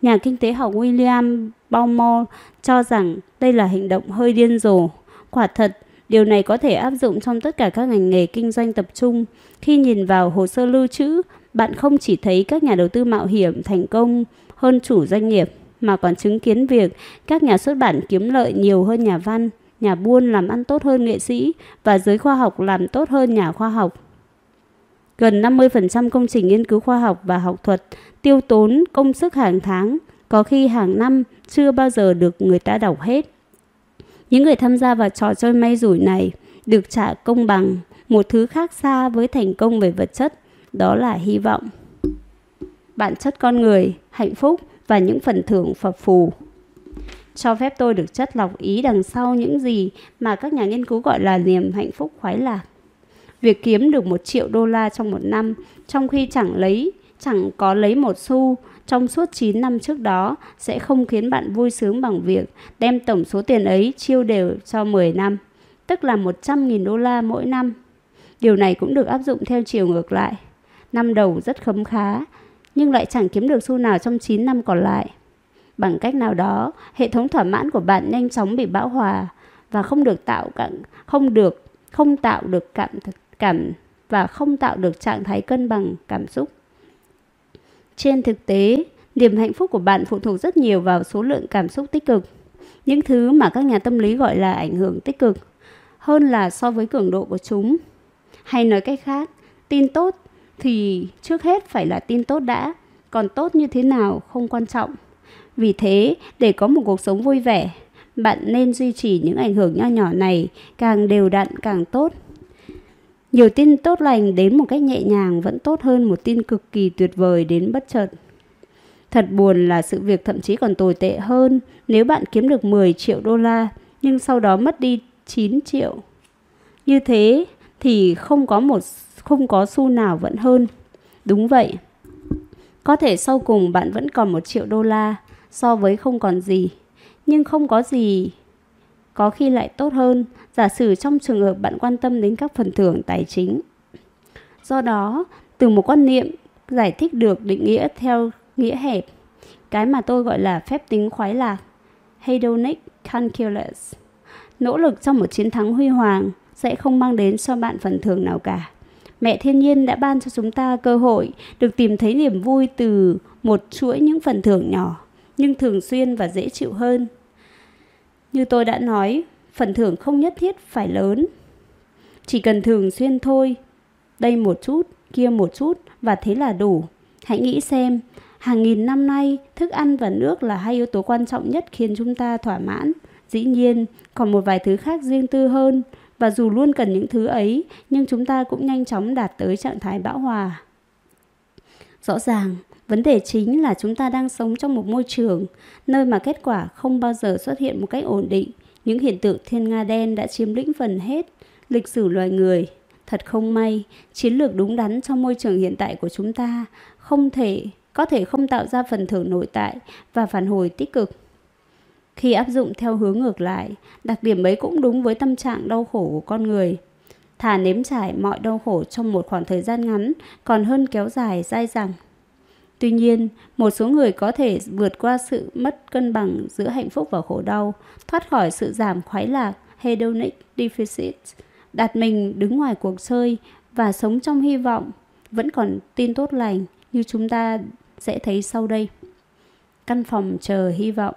Nhà kinh tế học William Baumol cho rằng đây là hành động hơi điên rồ. Quả thật, điều này có thể áp dụng trong tất cả các ngành nghề kinh doanh tập trung. Khi nhìn vào hồ sơ lưu trữ, bạn không chỉ thấy các nhà đầu tư mạo hiểm thành công hơn chủ doanh nghiệp, mà còn chứng kiến việc các nhà xuất bản kiếm lợi nhiều hơn nhà văn, nhà buôn làm ăn tốt hơn nghệ sĩ và giới khoa học làm tốt hơn nhà khoa học. Gần 50% công trình nghiên cứu khoa học và học thuật tiêu tốn công sức hàng tháng, có khi hàng năm chưa bao giờ được người ta đọc hết. Những người tham gia vào trò chơi may rủi này được trả công bằng một thứ khác xa với thành công về vật chất, đó là hy vọng. Bản chất con người, hạnh phúc và những phần thưởng phập phù. Cho phép tôi được chất lọc ý đằng sau những gì mà các nhà nghiên cứu gọi là niềm hạnh phúc khoái lạc. Việc kiếm được một triệu đô la trong một năm, trong khi chẳng lấy, chẳng có lấy một xu trong suốt 9 năm trước đó sẽ không khiến bạn vui sướng bằng việc đem tổng số tiền ấy chiêu đều cho 10 năm, tức là 100.000 đô la mỗi năm. Điều này cũng được áp dụng theo chiều ngược lại. Năm đầu rất khấm khá, nhưng lại chẳng kiếm được xu nào trong 9 năm còn lại. Bằng cách nào đó, hệ thống thỏa mãn của bạn nhanh chóng bị bão hòa và không được tạo cảm, không được không tạo được cảm cảm và không tạo được trạng thái cân bằng cảm xúc. Trên thực tế, niềm hạnh phúc của bạn phụ thuộc rất nhiều vào số lượng cảm xúc tích cực, những thứ mà các nhà tâm lý gọi là ảnh hưởng tích cực, hơn là so với cường độ của chúng. Hay nói cách khác, tin tốt thì trước hết phải là tin tốt đã, còn tốt như thế nào không quan trọng. Vì thế, để có một cuộc sống vui vẻ, bạn nên duy trì những ảnh hưởng nho nhỏ này càng đều đặn càng tốt. Nhiều tin tốt lành đến một cách nhẹ nhàng vẫn tốt hơn một tin cực kỳ tuyệt vời đến bất chợt. Thật buồn là sự việc thậm chí còn tồi tệ hơn nếu bạn kiếm được 10 triệu đô la nhưng sau đó mất đi 9 triệu. Như thế thì không có một, không có xu nào vẫn hơn. Đúng vậy. Có thể sau cùng bạn vẫn còn một triệu đô la so với không còn gì. Nhưng không có gì có khi lại tốt hơn giả sử trong trường hợp bạn quan tâm đến các phần thưởng tài chính. Do đó, từ một quan niệm giải thích được định nghĩa theo nghĩa hẹp, cái mà tôi gọi là phép tính khoái lạc, hedonic calculus. Nỗ lực trong một chiến thắng huy hoàng sẽ không mang đến cho bạn phần thưởng nào cả. Mẹ thiên nhiên đã ban cho chúng ta cơ hội được tìm thấy niềm vui từ một chuỗi những phần thưởng nhỏ, nhưng thường xuyên và dễ chịu hơn. Như tôi đã nói, phần thưởng không nhất thiết phải lớn. Chỉ cần thường xuyên thôi, đây một chút, kia một chút và thế là đủ. Hãy nghĩ xem, hàng nghìn năm nay, thức ăn và nước là hai yếu tố quan trọng nhất khiến chúng ta thỏa mãn. Dĩ nhiên, còn một vài thứ khác riêng tư hơn, và dù luôn cần những thứ ấy, nhưng chúng ta cũng nhanh chóng đạt tới trạng thái bão hòa. Rõ ràng, vấn đề chính là chúng ta đang sống trong một môi trường nơi mà kết quả không bao giờ xuất hiện một cách ổn định. Những hiện tượng thiên nga đen đã chiếm lĩnh phần hết lịch sử loài người. Thật không may, chiến lược đúng đắn trong môi trường hiện tại của chúng ta không thể có thể không tạo ra phần thưởng nội tại và phản hồi tích cực. Khi áp dụng theo hướng ngược lại, đặc điểm ấy cũng đúng với tâm trạng đau khổ của con người. Thà nếm trải mọi đau khổ trong một khoảng thời gian ngắn còn hơn kéo dài dai dẳng. Tuy nhiên, một số người có thể vượt qua sự mất cân bằng giữa hạnh phúc và khổ đau, thoát khỏi sự giảm khoái lạc hedonic deficit, đặt mình đứng ngoài cuộc chơi và sống trong hy vọng, vẫn còn tin tốt lành như chúng ta sẽ thấy sau đây. Căn phòng chờ hy vọng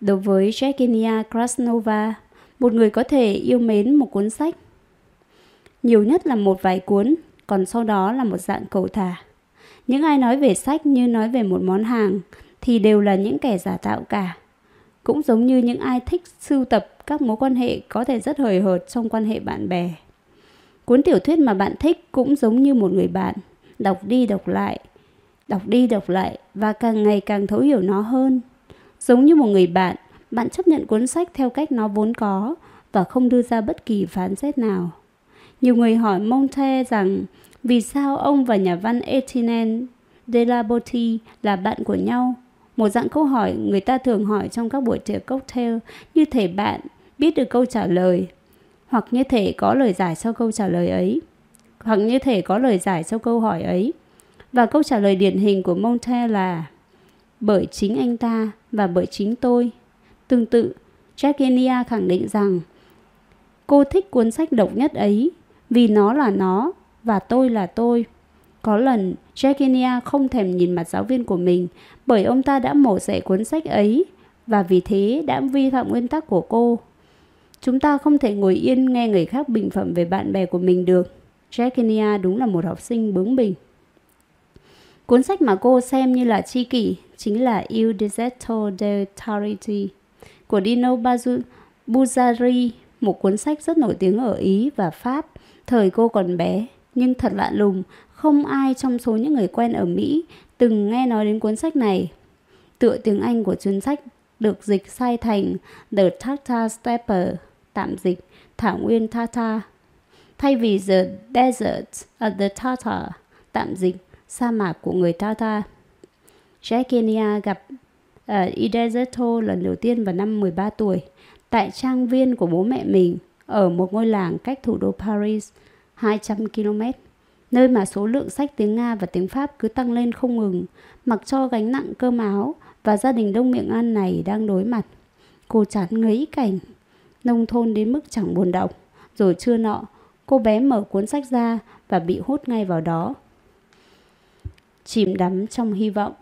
Đối với Jevgenia Krasnova, một người có thể yêu mến một cuốn sách. Nhiều nhất là một vài cuốn, còn sau đó là một dạng cầu thả. Những ai nói về sách như nói về một món hàng thì đều là những kẻ giả tạo cả. Cũng giống như những ai thích sưu tập các mối quan hệ có thể rất hời hợt trong quan hệ bạn bè. Cuốn tiểu thuyết mà bạn thích cũng giống như một người bạn, đọc đi đọc lại, đọc đi đọc lại và càng ngày càng thấu hiểu nó hơn. Giống như một người bạn, bạn chấp nhận cuốn sách theo cách nó vốn có và không đưa ra bất kỳ phán xét nào. Nhiều người hỏi Montaigne rằng vì sao ông và nhà văn Etienne de la là bạn của nhau. Một dạng câu hỏi người ta thường hỏi trong các buổi tiệc cocktail như thể bạn biết được câu trả lời hoặc như thể có lời giải sau câu trả lời ấy hoặc như thể có lời giải sau câu hỏi ấy. Và câu trả lời điển hình của Montaigne là bởi chính anh ta và bởi chính tôi. Tương tự, Jacquenia khẳng định rằng cô thích cuốn sách độc nhất ấy vì nó là nó và tôi là tôi. Có lần, Jacquenia không thèm nhìn mặt giáo viên của mình bởi ông ta đã mổ rẻ cuốn sách ấy và vì thế đã vi phạm nguyên tắc của cô. Chúng ta không thể ngồi yên nghe người khác bình phẩm về bạn bè của mình được. Jacquenia đúng là một học sinh bướng bỉnh. Cuốn sách mà cô xem như là chi kỷ chính là Il Deserto de Tariti của Dino Buzzari, một cuốn sách rất nổi tiếng ở Ý và Pháp thời cô còn bé. Nhưng thật lạ lùng, không ai trong số những người quen ở Mỹ từng nghe nói đến cuốn sách này. Tựa tiếng Anh của cuốn sách được dịch sai thành The Tartar Stepper, tạm dịch Thảo Nguyên Tartar. Thay vì The Desert of the Tartar, tạm dịch sa mạc của người Tartar. Jack gặp ờ, uh, Idezeto lần đầu tiên vào năm 13 tuổi tại trang viên của bố mẹ mình ở một ngôi làng cách thủ đô Paris 200 km, nơi mà số lượng sách tiếng Nga và tiếng Pháp cứ tăng lên không ngừng, mặc cho gánh nặng cơm áo và gia đình đông miệng ăn này đang đối mặt. Cô chán ngấy cảnh, nông thôn đến mức chẳng buồn đọc. Rồi trưa nọ, cô bé mở cuốn sách ra và bị hút ngay vào đó. Chìm đắm trong hy vọng.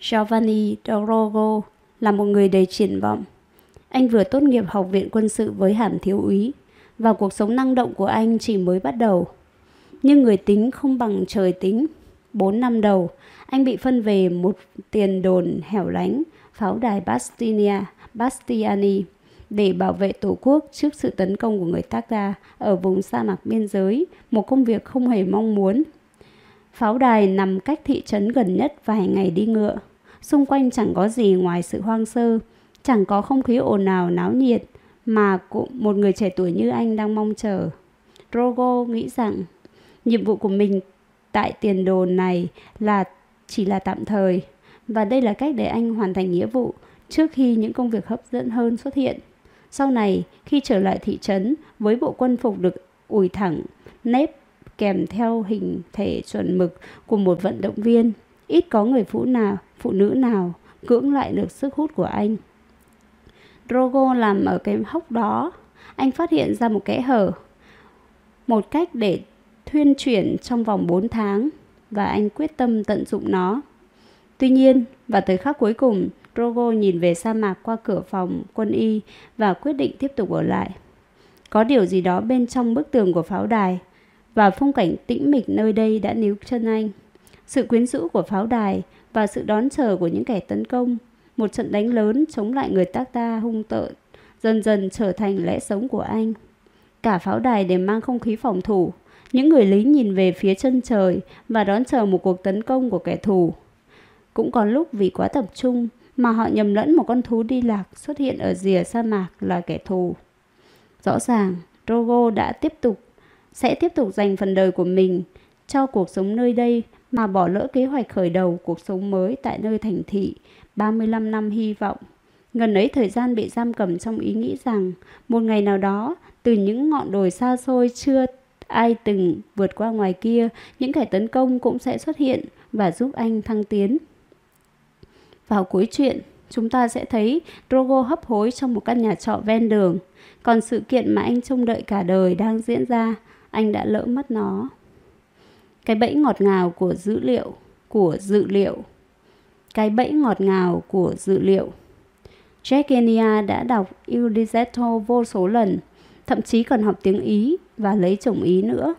Giovanni Dorogo là một người đầy triển vọng. Anh vừa tốt nghiệp học viện quân sự với hàm thiếu úy và cuộc sống năng động của anh chỉ mới bắt đầu. Nhưng người tính không bằng trời tính. Bốn năm đầu, anh bị phân về một tiền đồn hẻo lánh, pháo đài Bastinia, Bastiani, để bảo vệ Tổ quốc trước sự tấn công của người Taka ở vùng sa mạc biên giới, một công việc không hề mong muốn. Pháo đài nằm cách thị trấn gần nhất vài ngày đi ngựa. Xung quanh chẳng có gì ngoài sự hoang sơ, chẳng có không khí ồn ào náo nhiệt mà cũng một người trẻ tuổi như anh đang mong chờ. Rogo nghĩ rằng nhiệm vụ của mình tại tiền đồn này là chỉ là tạm thời và đây là cách để anh hoàn thành nghĩa vụ trước khi những công việc hấp dẫn hơn xuất hiện. Sau này, khi trở lại thị trấn với bộ quân phục được ủi thẳng, nếp kèm theo hình thể chuẩn mực của một vận động viên, ít có người phụ nào, phụ nữ nào cưỡng lại được sức hút của anh. Drogo làm ở cái hốc đó, anh phát hiện ra một kẽ hở, một cách để thuyên chuyển trong vòng 4 tháng và anh quyết tâm tận dụng nó. Tuy nhiên, vào thời khắc cuối cùng, Drogo nhìn về sa mạc qua cửa phòng quân y và quyết định tiếp tục ở lại. Có điều gì đó bên trong bức tường của pháo đài và phong cảnh tĩnh mịch nơi đây đã níu chân anh. Sự quyến rũ của pháo đài và sự đón chờ của những kẻ tấn công, một trận đánh lớn chống lại người tác ta hung tợn, dần dần trở thành lẽ sống của anh. Cả pháo đài đều mang không khí phòng thủ, những người lính nhìn về phía chân trời và đón chờ một cuộc tấn công của kẻ thù. Cũng có lúc vì quá tập trung mà họ nhầm lẫn một con thú đi lạc xuất hiện ở rìa sa mạc là kẻ thù. Rõ ràng, Rogo đã tiếp tục sẽ tiếp tục dành phần đời của mình cho cuộc sống nơi đây mà bỏ lỡ kế hoạch khởi đầu cuộc sống mới tại nơi thành thị 35 năm hy vọng. Gần ấy thời gian bị giam cầm trong ý nghĩ rằng một ngày nào đó từ những ngọn đồi xa xôi chưa ai từng vượt qua ngoài kia, những kẻ tấn công cũng sẽ xuất hiện và giúp anh thăng tiến. Vào cuối chuyện, chúng ta sẽ thấy Drogo hấp hối trong một căn nhà trọ ven đường. Còn sự kiện mà anh trông đợi cả đời đang diễn ra, anh đã lỡ mất nó. Cái bẫy ngọt ngào của dữ liệu, của dữ liệu. Cái bẫy ngọt ngào của dữ liệu. Jack Kenya đã đọc Ulysses vô số lần, thậm chí còn học tiếng Ý và lấy chồng Ý nữa.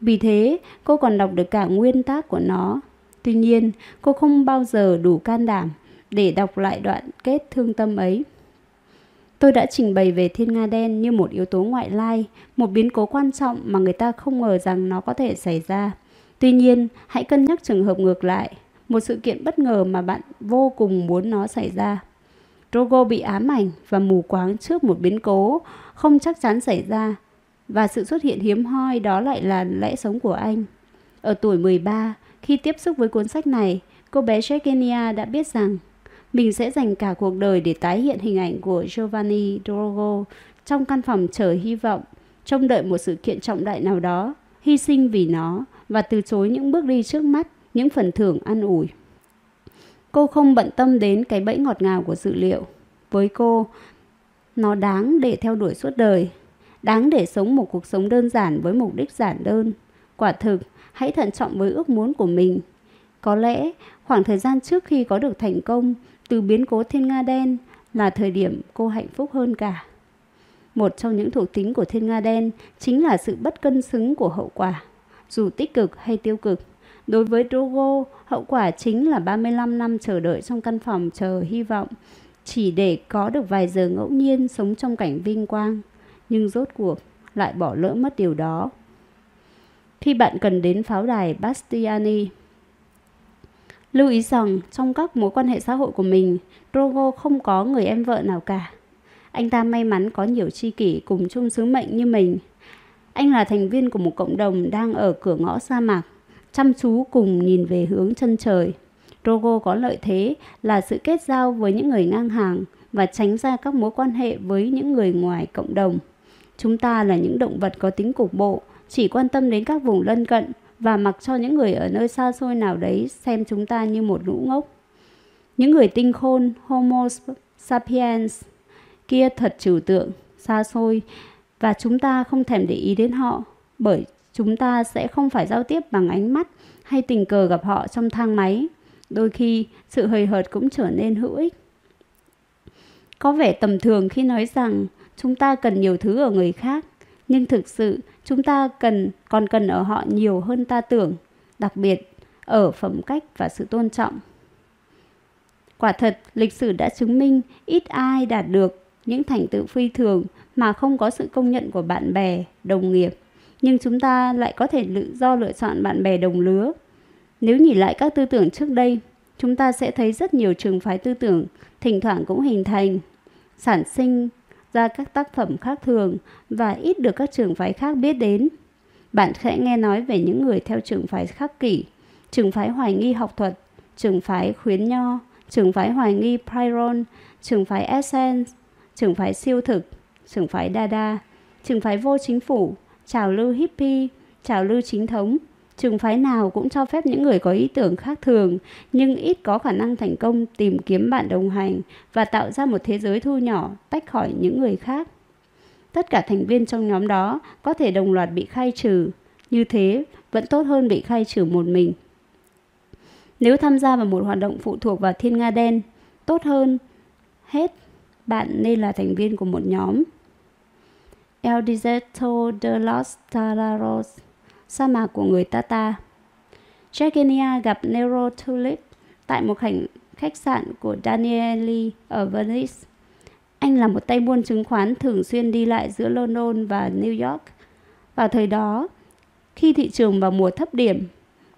Vì thế, cô còn đọc được cả nguyên tác của nó. Tuy nhiên, cô không bao giờ đủ can đảm để đọc lại đoạn kết thương tâm ấy. Tôi đã trình bày về thiên nga đen như một yếu tố ngoại lai, một biến cố quan trọng mà người ta không ngờ rằng nó có thể xảy ra. Tuy nhiên, hãy cân nhắc trường hợp ngược lại, một sự kiện bất ngờ mà bạn vô cùng muốn nó xảy ra. Drogo bị ám ảnh và mù quáng trước một biến cố không chắc chắn xảy ra và sự xuất hiện hiếm hoi đó lại là lẽ sống của anh. Ở tuổi 13, khi tiếp xúc với cuốn sách này, cô bé Chekenia đã biết rằng mình sẽ dành cả cuộc đời để tái hiện hình ảnh của Giovanni Drogo trong căn phòng chờ hy vọng, trông đợi một sự kiện trọng đại nào đó, hy sinh vì nó và từ chối những bước đi trước mắt, những phần thưởng ăn ủi. Cô không bận tâm đến cái bẫy ngọt ngào của dự liệu. Với cô, nó đáng để theo đuổi suốt đời, đáng để sống một cuộc sống đơn giản với mục đích giản đơn. Quả thực, hãy thận trọng với ước muốn của mình. Có lẽ, khoảng thời gian trước khi có được thành công từ biến cố thiên nga đen là thời điểm cô hạnh phúc hơn cả. Một trong những thuộc tính của thiên nga đen chính là sự bất cân xứng của hậu quả, dù tích cực hay tiêu cực. Đối với Drogo, hậu quả chính là 35 năm chờ đợi trong căn phòng chờ hy vọng, chỉ để có được vài giờ ngẫu nhiên sống trong cảnh vinh quang, nhưng rốt cuộc lại bỏ lỡ mất điều đó. Khi bạn cần đến pháo đài Bastiani, lưu ý rằng trong các mối quan hệ xã hội của mình, Drogo không có người em vợ nào cả. Anh ta may mắn có nhiều tri kỷ cùng chung sứ mệnh như mình. Anh là thành viên của một cộng đồng đang ở cửa ngõ sa mạc, chăm chú cùng nhìn về hướng chân trời. Rogo có lợi thế là sự kết giao với những người ngang hàng và tránh ra các mối quan hệ với những người ngoài cộng đồng. Chúng ta là những động vật có tính cục bộ, chỉ quan tâm đến các vùng lân cận và mặc cho những người ở nơi xa xôi nào đấy xem chúng ta như một lũ ngốc. Những người tinh khôn, Homo sapiens, kia thật trừu tượng, xa xôi và chúng ta không thèm để ý đến họ bởi chúng ta sẽ không phải giao tiếp bằng ánh mắt hay tình cờ gặp họ trong thang máy. Đôi khi, sự hời hợt cũng trở nên hữu ích. Có vẻ tầm thường khi nói rằng chúng ta cần nhiều thứ ở người khác, nhưng thực sự chúng ta cần còn cần ở họ nhiều hơn ta tưởng, đặc biệt ở phẩm cách và sự tôn trọng. Quả thật, lịch sử đã chứng minh ít ai đạt được những thành tựu phi thường mà không có sự công nhận của bạn bè, đồng nghiệp. Nhưng chúng ta lại có thể tự do lựa chọn bạn bè đồng lứa. Nếu nhìn lại các tư tưởng trước đây, chúng ta sẽ thấy rất nhiều trường phái tư tưởng thỉnh thoảng cũng hình thành, sản sinh ra các tác phẩm khác thường và ít được các trường phái khác biết đến. Bạn sẽ nghe nói về những người theo trường phái khắc kỷ, trường phái hoài nghi học thuật, trường phái khuyến nho, trường phái hoài nghi Pyrrhon, trường phái Essence, trường phái siêu thực, trường phái Dada, trường phái vô chính phủ, trào lưu hippie, trào lưu chính thống. Trường phái nào cũng cho phép những người có ý tưởng khác thường nhưng ít có khả năng thành công tìm kiếm bạn đồng hành và tạo ra một thế giới thu nhỏ tách khỏi những người khác. Tất cả thành viên trong nhóm đó có thể đồng loạt bị khai trừ. Như thế vẫn tốt hơn bị khai trừ một mình. Nếu tham gia vào một hoạt động phụ thuộc vào thiên nga đen, tốt hơn hết bạn nên là thành viên của một nhóm. El Deserto de los Tararos, sa mạc của người Tata. Jagenia gặp Nero Tulip tại một hành khách sạn của Danieli ở Venice. Anh là một tay buôn chứng khoán thường xuyên đi lại giữa London và New York. Vào thời đó, khi thị trường vào mùa thấp điểm,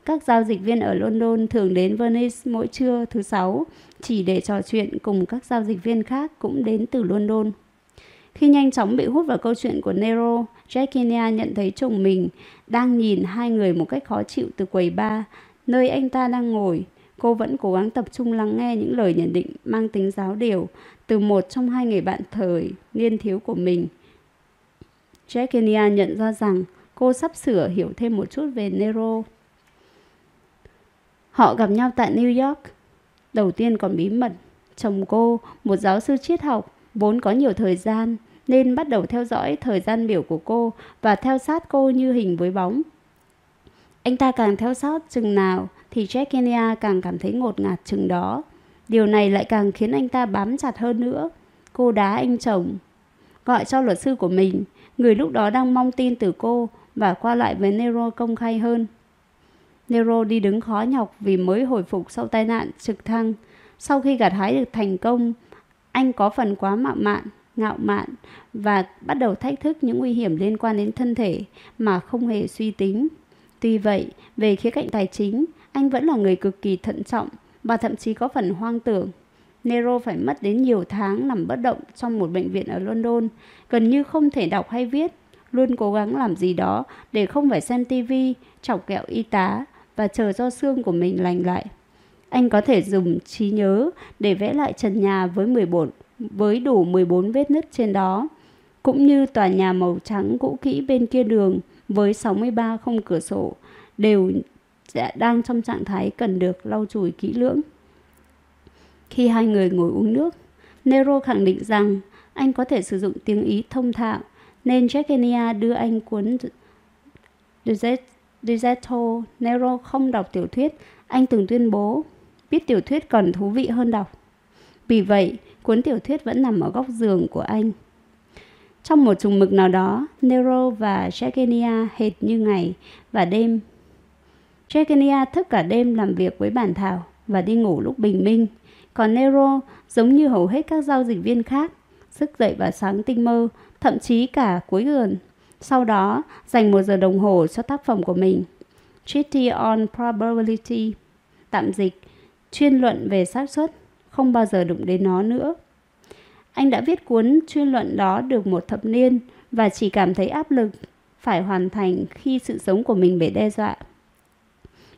các giao dịch viên ở London thường đến Venice mỗi trưa thứ sáu chỉ để trò chuyện cùng các giao dịch viên khác cũng đến từ London. Khi nhanh chóng bị hút vào câu chuyện của Nero, Jackinia nhận thấy chồng mình đang nhìn hai người một cách khó chịu từ quầy bar, nơi anh ta đang ngồi. Cô vẫn cố gắng tập trung lắng nghe những lời nhận định mang tính giáo điều từ một trong hai người bạn thời niên thiếu của mình. Jackinia nhận ra rằng cô sắp sửa hiểu thêm một chút về Nero. Họ gặp nhau tại New York. Đầu tiên còn bí mật, chồng cô, một giáo sư triết học, vốn có nhiều thời gian, nên bắt đầu theo dõi thời gian biểu của cô và theo sát cô như hình với bóng. Anh ta càng theo sát chừng nào thì Jack Kenya càng cảm thấy ngột ngạt chừng đó. Điều này lại càng khiến anh ta bám chặt hơn nữa. Cô đá anh chồng, gọi cho luật sư của mình, người lúc đó đang mong tin từ cô, và qua lại với Nero công khai hơn. Nero đi đứng khó nhọc vì mới hồi phục sau tai nạn trực thăng. Sau khi gặt hái được thành công, anh có phần quá mạo mạn, ngạo mạn và bắt đầu thách thức những nguy hiểm liên quan đến thân thể mà không hề suy tính. Tuy vậy, về khía cạnh tài chính, anh vẫn là người cực kỳ thận trọng và thậm chí có phần hoang tưởng. Nero phải mất đến nhiều tháng nằm bất động trong một bệnh viện ở London, gần như không thể đọc hay viết, luôn cố gắng làm gì đó để không phải xem tivi, chọc kẹo y tá và chờ cho xương của mình lành lại. Anh có thể dùng trí nhớ để vẽ lại trần nhà với 14 với đủ 14 vết nứt trên đó, cũng như tòa nhà màu trắng cũ kỹ bên kia đường với 63 không cửa sổ đều đang trong trạng thái cần được lau chùi kỹ lưỡng. Khi hai người ngồi uống nước, Nero khẳng định rằng anh có thể sử dụng tiếng Ý thông thạo, nên Jackenia đưa anh cuốn Deserto. Nero không đọc tiểu thuyết, anh từng tuyên bố viết tiểu thuyết còn thú vị hơn đọc. Vì vậy, cuốn tiểu thuyết vẫn nằm ở góc giường của anh. Trong một trùng mực nào đó, Nero và Jacquenia hệt như ngày và đêm. Jacquenia thức cả đêm làm việc với bản thảo và đi ngủ lúc bình minh. Còn Nero, giống như hầu hết các giao dịch viên khác, thức dậy vào sáng tinh mơ, thậm chí cả cuối gần. Sau đó, dành một giờ đồng hồ cho tác phẩm của mình. Treaty on Probability, tạm dịch, chuyên luận về xác suất, không bao giờ đụng đến nó nữa. Anh đã viết cuốn chuyên luận đó được một thập niên và chỉ cảm thấy áp lực phải hoàn thành khi sự sống của mình bị đe dọa.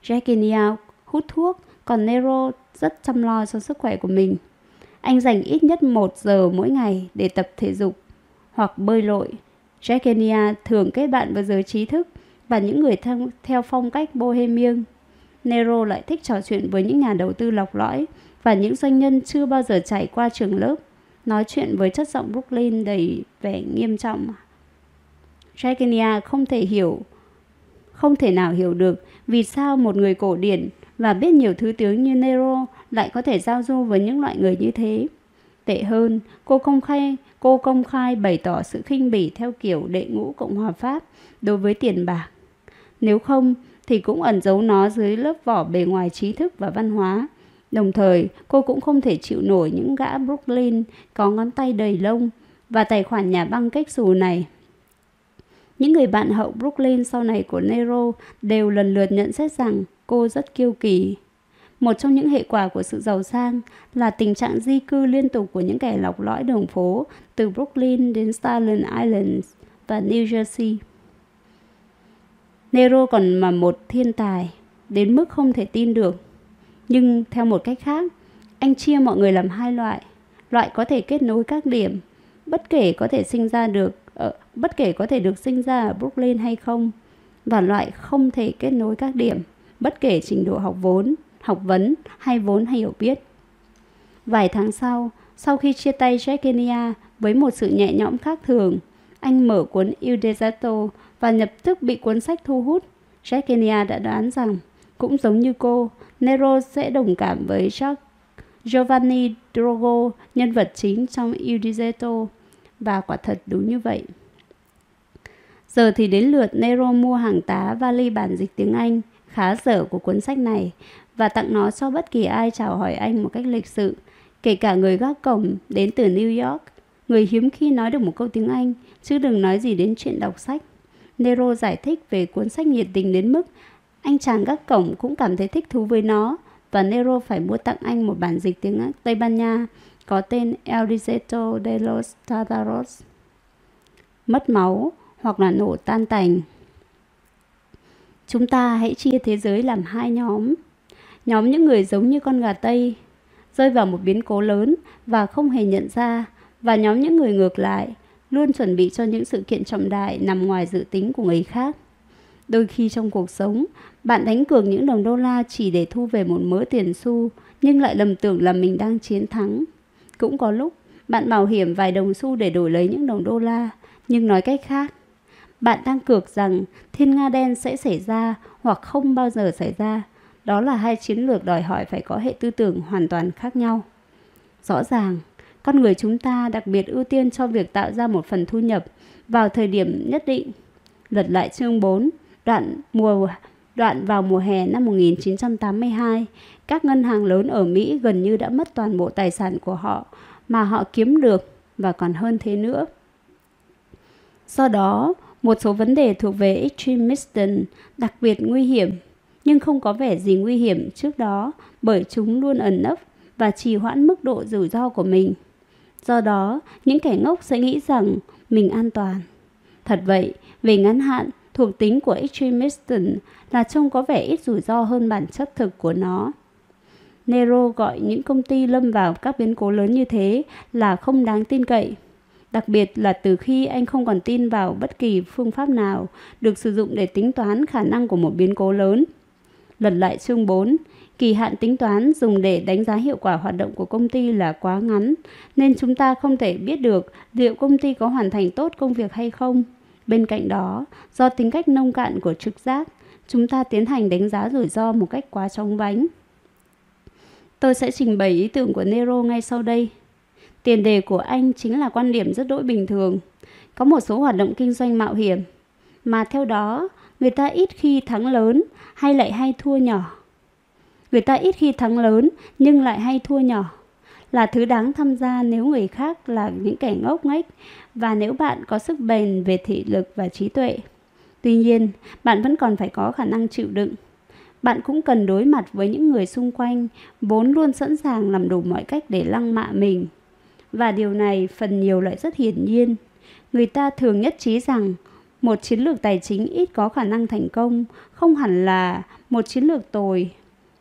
Jackie hút thuốc, còn Nero rất chăm lo cho sức khỏe của mình. Anh dành ít nhất một giờ mỗi ngày để tập thể dục hoặc bơi lội. Jackie thường kết bạn với giới trí thức và những người theo, theo phong cách bohemian. Nero lại thích trò chuyện với những nhà đầu tư lọc lõi và những doanh nhân chưa bao giờ trải qua trường lớp, nói chuyện với chất giọng Brooklyn đầy vẻ nghiêm trọng. Jackie không thể hiểu, không thể nào hiểu được vì sao một người cổ điển và biết nhiều thứ tiếng như Nero lại có thể giao du với những loại người như thế. Tệ hơn, cô công khai, cô công khai bày tỏ sự khinh bỉ theo kiểu đệ ngũ Cộng hòa Pháp đối với tiền bạc. Nếu không, thì cũng ẩn giấu nó dưới lớp vỏ bề ngoài trí thức và văn hóa. Đồng thời, cô cũng không thể chịu nổi những gã Brooklyn có ngón tay đầy lông và tài khoản nhà băng cách xù này. Những người bạn hậu Brooklyn sau này của Nero đều lần lượt nhận xét rằng cô rất kiêu kỳ. Một trong những hệ quả của sự giàu sang là tình trạng di cư liên tục của những kẻ lọc lõi đường phố từ Brooklyn đến Staten Island và New Jersey. Nero còn là một thiên tài, đến mức không thể tin được. Nhưng theo một cách khác, anh chia mọi người làm hai loại. Loại có thể kết nối các điểm, bất kể có thể sinh ra được ở, bất kể có thể được sinh ra ở Brooklyn hay không, và loại không thể kết nối các điểm, bất kể trình độ học vốn, học vấn hay vốn hay hiểu biết. Vài tháng sau, sau khi chia tay Jack với một sự nhẹ nhõm khác thường, anh mở cuốn Il Deserto và nhập tức bị cuốn sách thu hút. Jack đã đoán rằng, cũng giống như cô, Nero sẽ đồng cảm với Jacques Giovanni Drogo, nhân vật chính trong Il và quả thật đúng như vậy. Giờ thì đến lượt Nero mua hàng tá vali bản dịch tiếng Anh khá dở của cuốn sách này và tặng nó cho bất kỳ ai chào hỏi anh một cách lịch sự, kể cả người gác cổng đến từ New York. Người hiếm khi nói được một câu tiếng Anh, chứ đừng nói gì đến chuyện đọc sách. Nero giải thích về cuốn sách nhiệt tình đến mức anh chàng gác cổng cũng cảm thấy thích thú với nó và Nero phải mua tặng anh một bản dịch tiếng Tây Ban Nha có tên El Distrito de los Tartaros. Mất máu hoặc là nổ tan tành. Chúng ta hãy chia thế giới làm hai nhóm. Nhóm những người giống như con gà Tây, rơi vào một biến cố lớn và không hề nhận ra, và nhóm những người ngược lại, luôn chuẩn bị cho những sự kiện trọng đại nằm ngoài dự tính của người khác. Đôi khi trong cuộc sống, bạn đánh cược những đồng đô la chỉ để thu về một mớ tiền xu, nhưng lại lầm tưởng là mình đang chiến thắng. Cũng có lúc, bạn bảo hiểm vài đồng xu để đổi lấy những đồng đô la, nhưng nói cách khác, bạn đang cược rằng thiên nga đen sẽ xảy ra hoặc không bao giờ xảy ra. Đó là hai chiến lược đòi hỏi phải có hệ tư tưởng hoàn toàn khác nhau. Rõ ràng, con người chúng ta đặc biệt ưu tiên cho việc tạo ra một phần thu nhập vào thời điểm nhất định. Lật lại chương 4, đoạn mùa đoạn vào mùa hè năm 1982, các ngân hàng lớn ở Mỹ gần như đã mất toàn bộ tài sản của họ mà họ kiếm được và còn hơn thế nữa. Do đó, một số vấn đề thuộc về extremism đặc biệt nguy hiểm, nhưng không có vẻ gì nguy hiểm trước đó bởi chúng luôn ẩn nấp và trì hoãn mức độ rủi ro của mình. Do đó, những kẻ ngốc sẽ nghĩ rằng mình an toàn. Thật vậy, về ngắn hạn, thuộc tính của extremism là trông có vẻ ít rủi ro hơn bản chất thực của nó. Nero gọi những công ty lâm vào các biến cố lớn như thế là không đáng tin cậy. Đặc biệt là từ khi anh không còn tin vào bất kỳ phương pháp nào được sử dụng để tính toán khả năng của một biến cố lớn. Lật lại chương 4, kỳ hạn tính toán dùng để đánh giá hiệu quả hoạt động của công ty là quá ngắn, nên chúng ta không thể biết được liệu công ty có hoàn thành tốt công việc hay không. Bên cạnh đó, do tính cách nông cạn của trực giác, chúng ta tiến hành đánh giá rủi ro một cách quá chóng vánh. Tôi sẽ trình bày ý tưởng của Nero ngay sau đây. Tiền đề của anh chính là quan điểm rất đỗi bình thường. Có một số hoạt động kinh doanh mạo hiểm, mà theo đó người ta ít khi thắng lớn hay lại hay thua nhỏ. Người ta ít khi thắng lớn nhưng lại hay thua nhỏ là thứ đáng tham gia nếu người khác là những kẻ ngốc nghếch và nếu bạn có sức bền về thị lực và trí tuệ. Tuy nhiên, bạn vẫn còn phải có khả năng chịu đựng. Bạn cũng cần đối mặt với những người xung quanh vốn luôn sẵn sàng làm đủ mọi cách để lăng mạ mình. Và điều này phần nhiều lại rất hiển nhiên. Người ta thường nhất trí rằng một chiến lược tài chính ít có khả năng thành công không hẳn là một chiến lược tồi,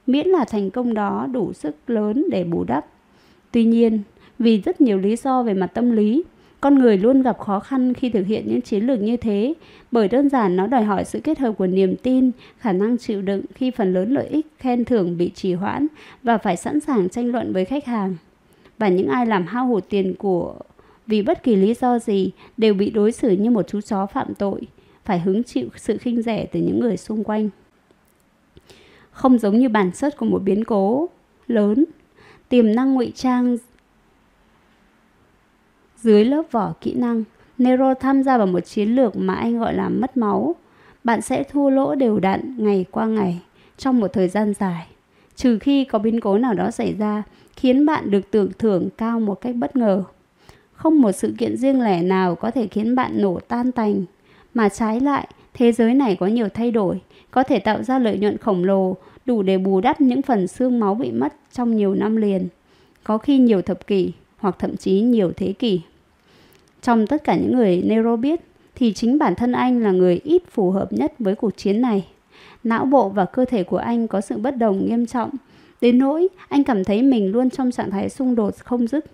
miễn là thành công đó đủ sức lớn để bù đắp. Tuy nhiên, vì rất nhiều lý do về mặt tâm lý, con người luôn gặp khó khăn khi thực hiện những chiến lược như thế, bởi đơn giản nó đòi hỏi sự kết hợp của niềm tin, khả năng chịu đựng khi phần lớn lợi ích khen thưởng bị trì hoãn và phải sẵn sàng tranh luận với khách hàng. Và những ai làm hao hụt tiền của vì bất kỳ lý do gì đều bị đối xử như một chú chó phạm tội, phải hứng chịu sự khinh rẻ từ những người xung quanh. Không giống như bản chất của một biến cố lớn, tiềm năng ngụy trang dưới lớp vỏ kỹ năng, Nero tham gia vào một chiến lược mà anh gọi là mất máu. Bạn sẽ thua lỗ đều đặn ngày qua ngày trong một thời gian dài, trừ khi có biến cố nào đó xảy ra khiến bạn được tưởng thưởng cao một cách bất ngờ. Không một sự kiện riêng lẻ nào có thể khiến bạn nổ tan tành, mà trái lại, thế giới này có nhiều thay đổi, có thể tạo ra lợi nhuận khổng lồ, đủ để bù đắp những phần xương máu bị mất trong nhiều năm liền, có khi nhiều thập kỷ hoặc thậm chí nhiều thế kỷ. Trong tất cả những người Nero biết, thì chính bản thân anh là người ít phù hợp nhất với cuộc chiến này. Não bộ và cơ thể của anh có sự bất đồng nghiêm trọng, đến nỗi anh cảm thấy mình luôn trong trạng thái xung đột không dứt.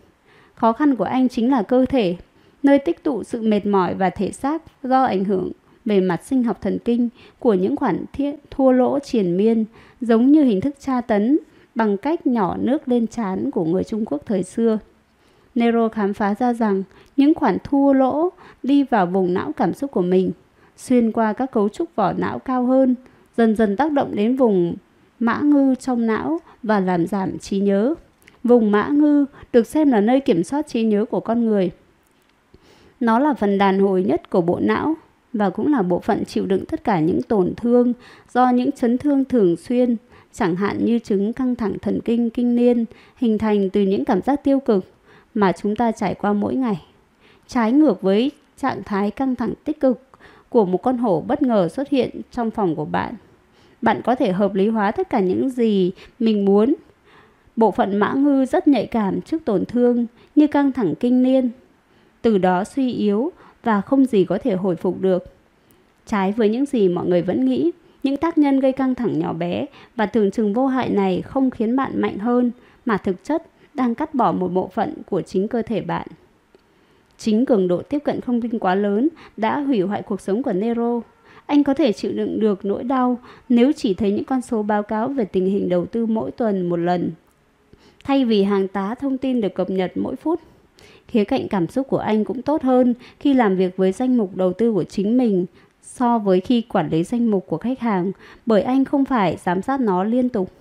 Khó khăn của anh chính là cơ thể, nơi tích tụ sự mệt mỏi và thể xác do ảnh hưởng về mặt sinh học thần kinh của những khoản thiết, thua lỗ triền miên, giống như hình thức tra tấn bằng cách nhỏ nước lên trán của người Trung Quốc thời xưa. Nero khám phá ra rằng những khoản thua lỗ đi vào vùng não cảm xúc của mình, xuyên qua các cấu trúc vỏ não cao hơn, dần dần tác động đến vùng mã ngư trong não và làm giảm trí nhớ. Vùng mã ngư được xem là nơi kiểm soát trí nhớ của con người. Nó là phần đàn hồi nhất của bộ não và cũng là bộ phận chịu đựng tất cả những tổn thương do những chấn thương thường xuyên, chẳng hạn như chứng căng thẳng thần kinh kinh niên hình thành từ những cảm giác tiêu cực mà chúng ta trải qua mỗi ngày. Trái ngược với trạng thái căng thẳng tích cực của một con hổ bất ngờ xuất hiện trong phòng của bạn. Bạn có thể hợp lý hóa tất cả những gì mình muốn. Bộ phận mã ngư rất nhạy cảm trước tổn thương như căng thẳng kinh niên. Từ đó suy yếu và không gì có thể hồi phục được. Trái với những gì mọi người vẫn nghĩ, những tác nhân gây căng thẳng nhỏ bé và tưởng chừng vô hại này không khiến bạn mạnh hơn, mà thực chất đang cắt bỏ một bộ phận của chính cơ thể bạn. Chính cường độ tiếp cận không tin quá lớn đã hủy hoại cuộc sống của Nero. Anh có thể chịu đựng được nỗi đau nếu chỉ thấy những con số báo cáo về tình hình đầu tư mỗi tuần một lần. Thay vì hàng tá thông tin được cập nhật mỗi phút, khía cạnh cảm xúc của anh cũng tốt hơn khi làm việc với danh mục đầu tư của chính mình so với khi quản lý danh mục của khách hàng bởi anh không phải giám sát nó liên tục.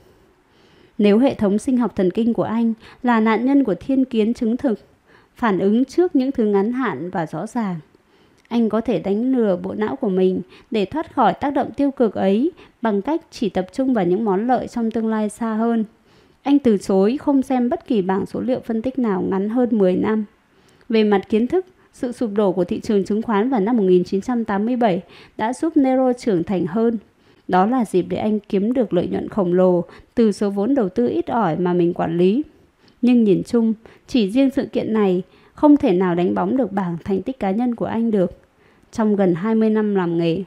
Nếu hệ thống sinh học thần kinh của anh là nạn nhân của thiên kiến chứng thực, phản ứng trước những thứ ngắn hạn và rõ ràng, Anh có thể đánh lừa bộ não của mình để thoát khỏi tác động tiêu cực ấy bằng cách chỉ tập trung vào những món lợi trong tương lai xa hơn. Anh từ chối không xem bất kỳ bảng số liệu phân tích nào ngắn hơn 10 năm. Về mặt kiến thức, sự sụp đổ của thị trường chứng khoán vào năm 1987 đã giúp Nero trưởng thành hơn. Đó là dịp để anh kiếm được lợi nhuận khổng lồ từ số vốn đầu tư ít ỏi mà mình quản lý. Nhưng nhìn chung, chỉ riêng sự kiện này không thể nào đánh bóng được bảng thành tích cá nhân của anh được. Trong gần 20 năm làm nghề,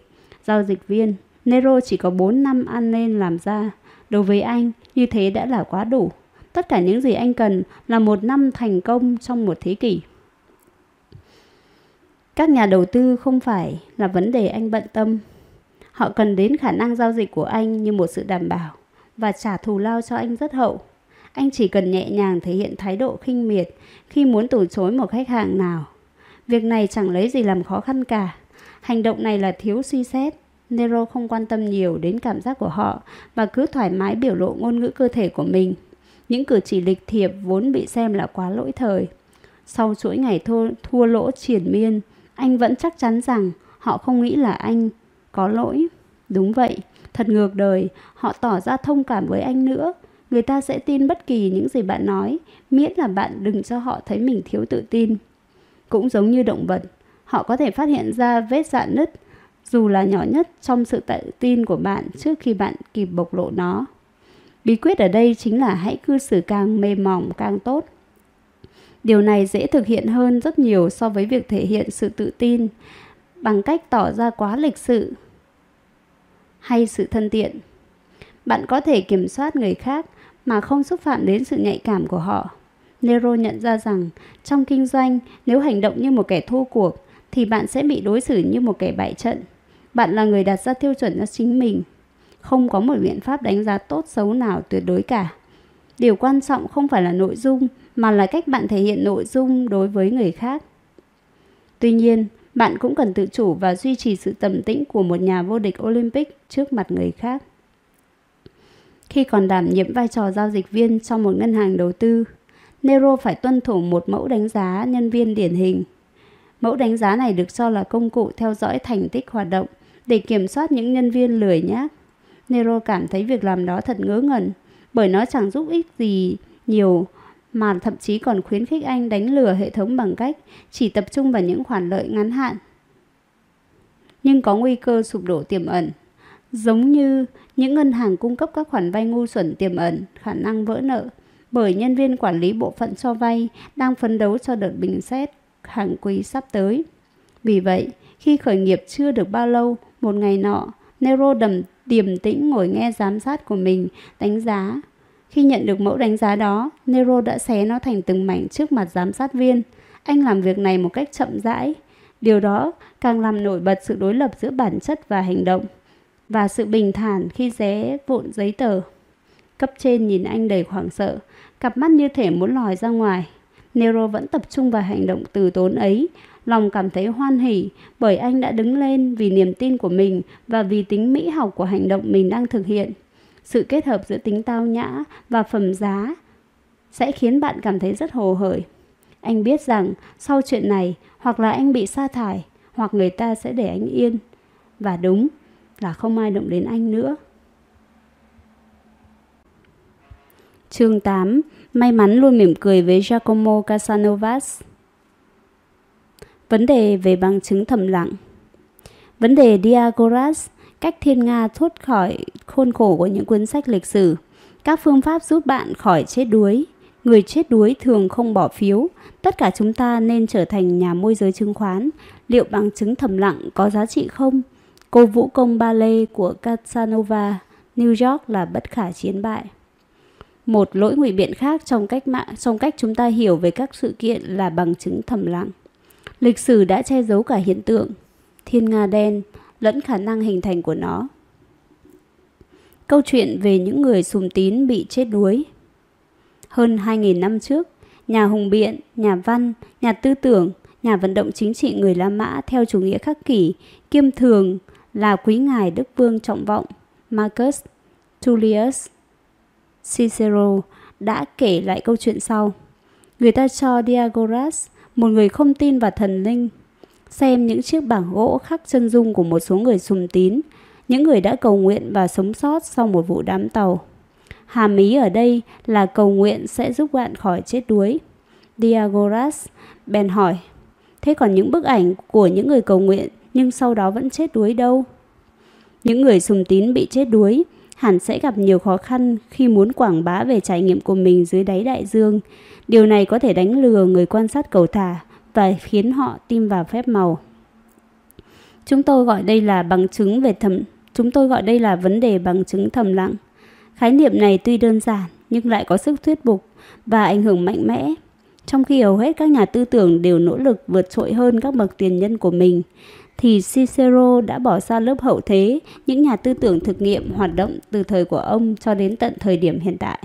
giao dịch viên, Nero chỉ có 4 năm ăn nên làm ra. Đối với anh, như thế đã là quá đủ. Tất cả những gì anh cần là một năm thành công trong một thế kỷ. Các nhà đầu tư không phải là vấn đề anh bận tâm. Họ cần đến khả năng giao dịch của anh như một sự đảm bảo và trả thù lao cho anh rất hậu. Anh chỉ cần nhẹ nhàng thể hiện thái độ khinh miệt khi muốn từ chối một khách hàng nào. Việc này chẳng lấy gì làm khó khăn cả. Hành động này là thiếu suy xét. Nero không quan tâm nhiều đến cảm giác của họ và cứ thoải mái biểu lộ ngôn ngữ cơ thể của mình. Những cử chỉ lịch thiệp vốn bị xem là quá lỗi thời. Sau chuỗi ngày thua, thua lỗ triển miên, anh vẫn chắc chắn rằng họ không nghĩ là anh có lỗi. Đúng vậy, thật ngược đời, họ tỏ ra thông cảm với anh nữa. Người ta sẽ tin bất kỳ những gì bạn nói, miễn là bạn đừng cho họ thấy mình thiếu tự tin. Cũng giống như động vật, họ có thể phát hiện ra vết dạn nứt, dù là nhỏ nhất trong sự tự tin của bạn trước khi bạn kịp bộc lộ nó. Bí quyết ở đây chính là hãy cư xử càng mềm mỏng càng tốt. Điều này dễ thực hiện hơn rất nhiều so với việc thể hiện sự tự tin bằng cách tỏ ra quá lịch sự hay sự thân thiện. Bạn có thể kiểm soát người khác mà không xúc phạm đến sự nhạy cảm của họ. Nero nhận ra rằng trong kinh doanh, nếu hành động như một kẻ thua cuộc thì bạn sẽ bị đối xử như một kẻ bại trận. Bạn là người đặt ra tiêu chuẩn cho chính mình. Không có một biện pháp đánh giá tốt xấu nào tuyệt đối cả. Điều quan trọng không phải là nội dung mà là cách bạn thể hiện nội dung đối với người khác. Tuy nhiên, bạn cũng cần tự chủ và duy trì sự tầm tĩnh của một nhà vô địch Olympic trước mặt người khác. Khi còn đảm nhiệm vai trò giao dịch viên trong một ngân hàng đầu tư, Nero phải tuân thủ một mẫu đánh giá nhân viên điển hình. Mẫu đánh giá này được cho là công cụ theo dõi thành tích hoạt động để kiểm soát những nhân viên lười nhác. Nero cảm thấy việc làm đó thật ngớ ngẩn bởi nó chẳng giúp ích gì nhiều mà thậm chí còn khuyến khích anh đánh lừa hệ thống bằng cách chỉ tập trung vào những khoản lợi ngắn hạn. Nhưng có nguy cơ sụp đổ tiềm ẩn. Giống như những ngân hàng cung cấp các khoản vay ngu xuẩn tiềm ẩn, khả năng vỡ nợ, bởi nhân viên quản lý bộ phận cho vay đang phấn đấu cho đợt bình xét hàng quý sắp tới. Vì vậy, khi khởi nghiệp chưa được bao lâu, một ngày nọ, Nero đầm điềm tĩnh ngồi nghe giám sát của mình đánh giá khi nhận được mẫu đánh giá đó, Nero đã xé nó thành từng mảnh trước mặt giám sát viên. Anh làm việc này một cách chậm rãi. Điều đó càng làm nổi bật sự đối lập giữa bản chất và hành động và sự bình thản khi xé vụn giấy tờ. Cấp trên nhìn anh đầy hoảng sợ, cặp mắt như thể muốn lòi ra ngoài. Nero vẫn tập trung vào hành động từ tốn ấy, lòng cảm thấy hoan hỉ bởi anh đã đứng lên vì niềm tin của mình và vì tính mỹ học của hành động mình đang thực hiện sự kết hợp giữa tính tao nhã và phẩm giá sẽ khiến bạn cảm thấy rất hồ hởi. Anh biết rằng sau chuyện này, hoặc là anh bị sa thải, hoặc người ta sẽ để anh yên. Và đúng là không ai động đến anh nữa. Chương 8 May mắn luôn mỉm cười với Giacomo Casanovas Vấn đề về bằng chứng thầm lặng Vấn đề Diagoras cách thiên Nga thoát khỏi khuôn khổ của những cuốn sách lịch sử, các phương pháp giúp bạn khỏi chết đuối. Người chết đuối thường không bỏ phiếu, tất cả chúng ta nên trở thành nhà môi giới chứng khoán. Liệu bằng chứng thầm lặng có giá trị không? Cô vũ công ballet của Casanova, New York là bất khả chiến bại. Một lỗi ngụy biện khác trong cách mạng trong cách chúng ta hiểu về các sự kiện là bằng chứng thầm lặng. Lịch sử đã che giấu cả hiện tượng thiên nga đen lẫn khả năng hình thành của nó. Câu chuyện về những người sùng tín bị chết đuối. Hơn 2.000 năm trước, nhà hùng biện, nhà văn, nhà tư tưởng, nhà vận động chính trị người La Mã theo chủ nghĩa khắc kỷ, kiêm thường là quý ngài Đức Vương trọng vọng Marcus Tullius Cicero đã kể lại câu chuyện sau. Người ta cho Diagoras, một người không tin vào thần linh, xem những chiếc bảng gỗ khắc chân dung của một số người sùng tín, những người đã cầu nguyện và sống sót sau một vụ đám tàu. Hàm ý ở đây là cầu nguyện sẽ giúp bạn khỏi chết đuối. Diagoras bèn hỏi, thế còn những bức ảnh của những người cầu nguyện nhưng sau đó vẫn chết đuối đâu? Những người sùng tín bị chết đuối hẳn sẽ gặp nhiều khó khăn khi muốn quảng bá về trải nghiệm của mình dưới đáy đại dương. Điều này có thể đánh lừa người quan sát cầu thả và khiến họ tin vào phép màu. Chúng tôi gọi đây là bằng chứng về thầm chúng tôi gọi đây là vấn đề bằng chứng thầm lặng. Khái niệm này tuy đơn giản nhưng lại có sức thuyết phục và ảnh hưởng mạnh mẽ. Trong khi hầu hết các nhà tư tưởng đều nỗ lực vượt trội hơn các bậc tiền nhân của mình, thì Cicero đã bỏ xa lớp hậu thế những nhà tư tưởng thực nghiệm hoạt động từ thời của ông cho đến tận thời điểm hiện tại.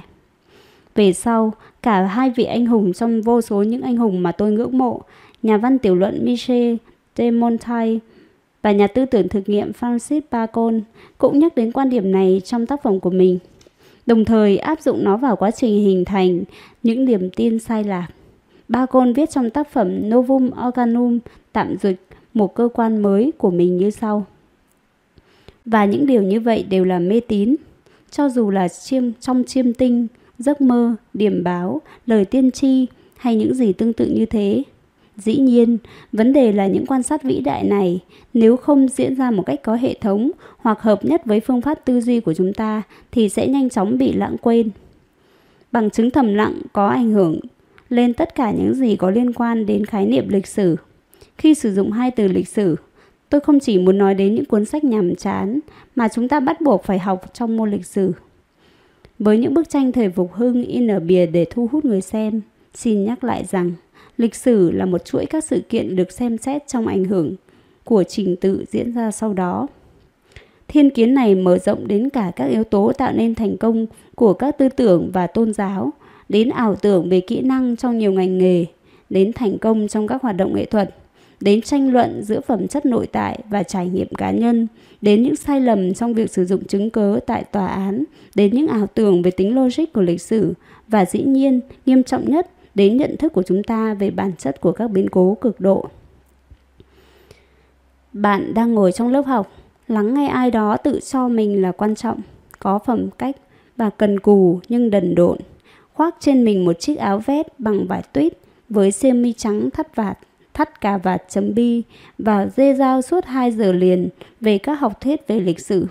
Về sau, cả hai vị anh hùng trong vô số những anh hùng mà tôi ngưỡng mộ, nhà văn tiểu luận Michel de Montaigne và nhà tư tưởng thực nghiệm Francis Bacon cũng nhắc đến quan điểm này trong tác phẩm của mình, đồng thời áp dụng nó vào quá trình hình thành những niềm tin sai lạc. Bacon viết trong tác phẩm Novum Organum tạm dịch một cơ quan mới của mình như sau. Và những điều như vậy đều là mê tín, cho dù là chiêm trong chiêm tinh, giấc mơ, điểm báo, lời tiên tri hay những gì tương tự như thế. Dĩ nhiên, vấn đề là những quan sát vĩ đại này nếu không diễn ra một cách có hệ thống hoặc hợp nhất với phương pháp tư duy của chúng ta thì sẽ nhanh chóng bị lãng quên. Bằng chứng thầm lặng có ảnh hưởng lên tất cả những gì có liên quan đến khái niệm lịch sử. Khi sử dụng hai từ lịch sử, tôi không chỉ muốn nói đến những cuốn sách nhàm chán mà chúng ta bắt buộc phải học trong môn lịch sử. Với những bức tranh thời phục hưng in ở bìa để thu hút người xem, xin nhắc lại rằng lịch sử là một chuỗi các sự kiện được xem xét trong ảnh hưởng của trình tự diễn ra sau đó. Thiên kiến này mở rộng đến cả các yếu tố tạo nên thành công của các tư tưởng và tôn giáo, đến ảo tưởng về kỹ năng trong nhiều ngành nghề, đến thành công trong các hoạt động nghệ thuật, đến tranh luận giữa phẩm chất nội tại và trải nghiệm cá nhân, đến những sai lầm trong việc sử dụng chứng cớ tại tòa án, đến những ảo tưởng về tính logic của lịch sử và dĩ nhiên, nghiêm trọng nhất, đến nhận thức của chúng ta về bản chất của các biến cố cực độ. Bạn đang ngồi trong lớp học, lắng nghe ai đó tự cho mình là quan trọng, có phẩm cách và cần cù nhưng đần độn, khoác trên mình một chiếc áo vest bằng vải tuyết với sơ mi trắng thắt vạt thắt cà vạt chấm bi và dê dao suốt 2 giờ liền về các học thuyết về lịch sử.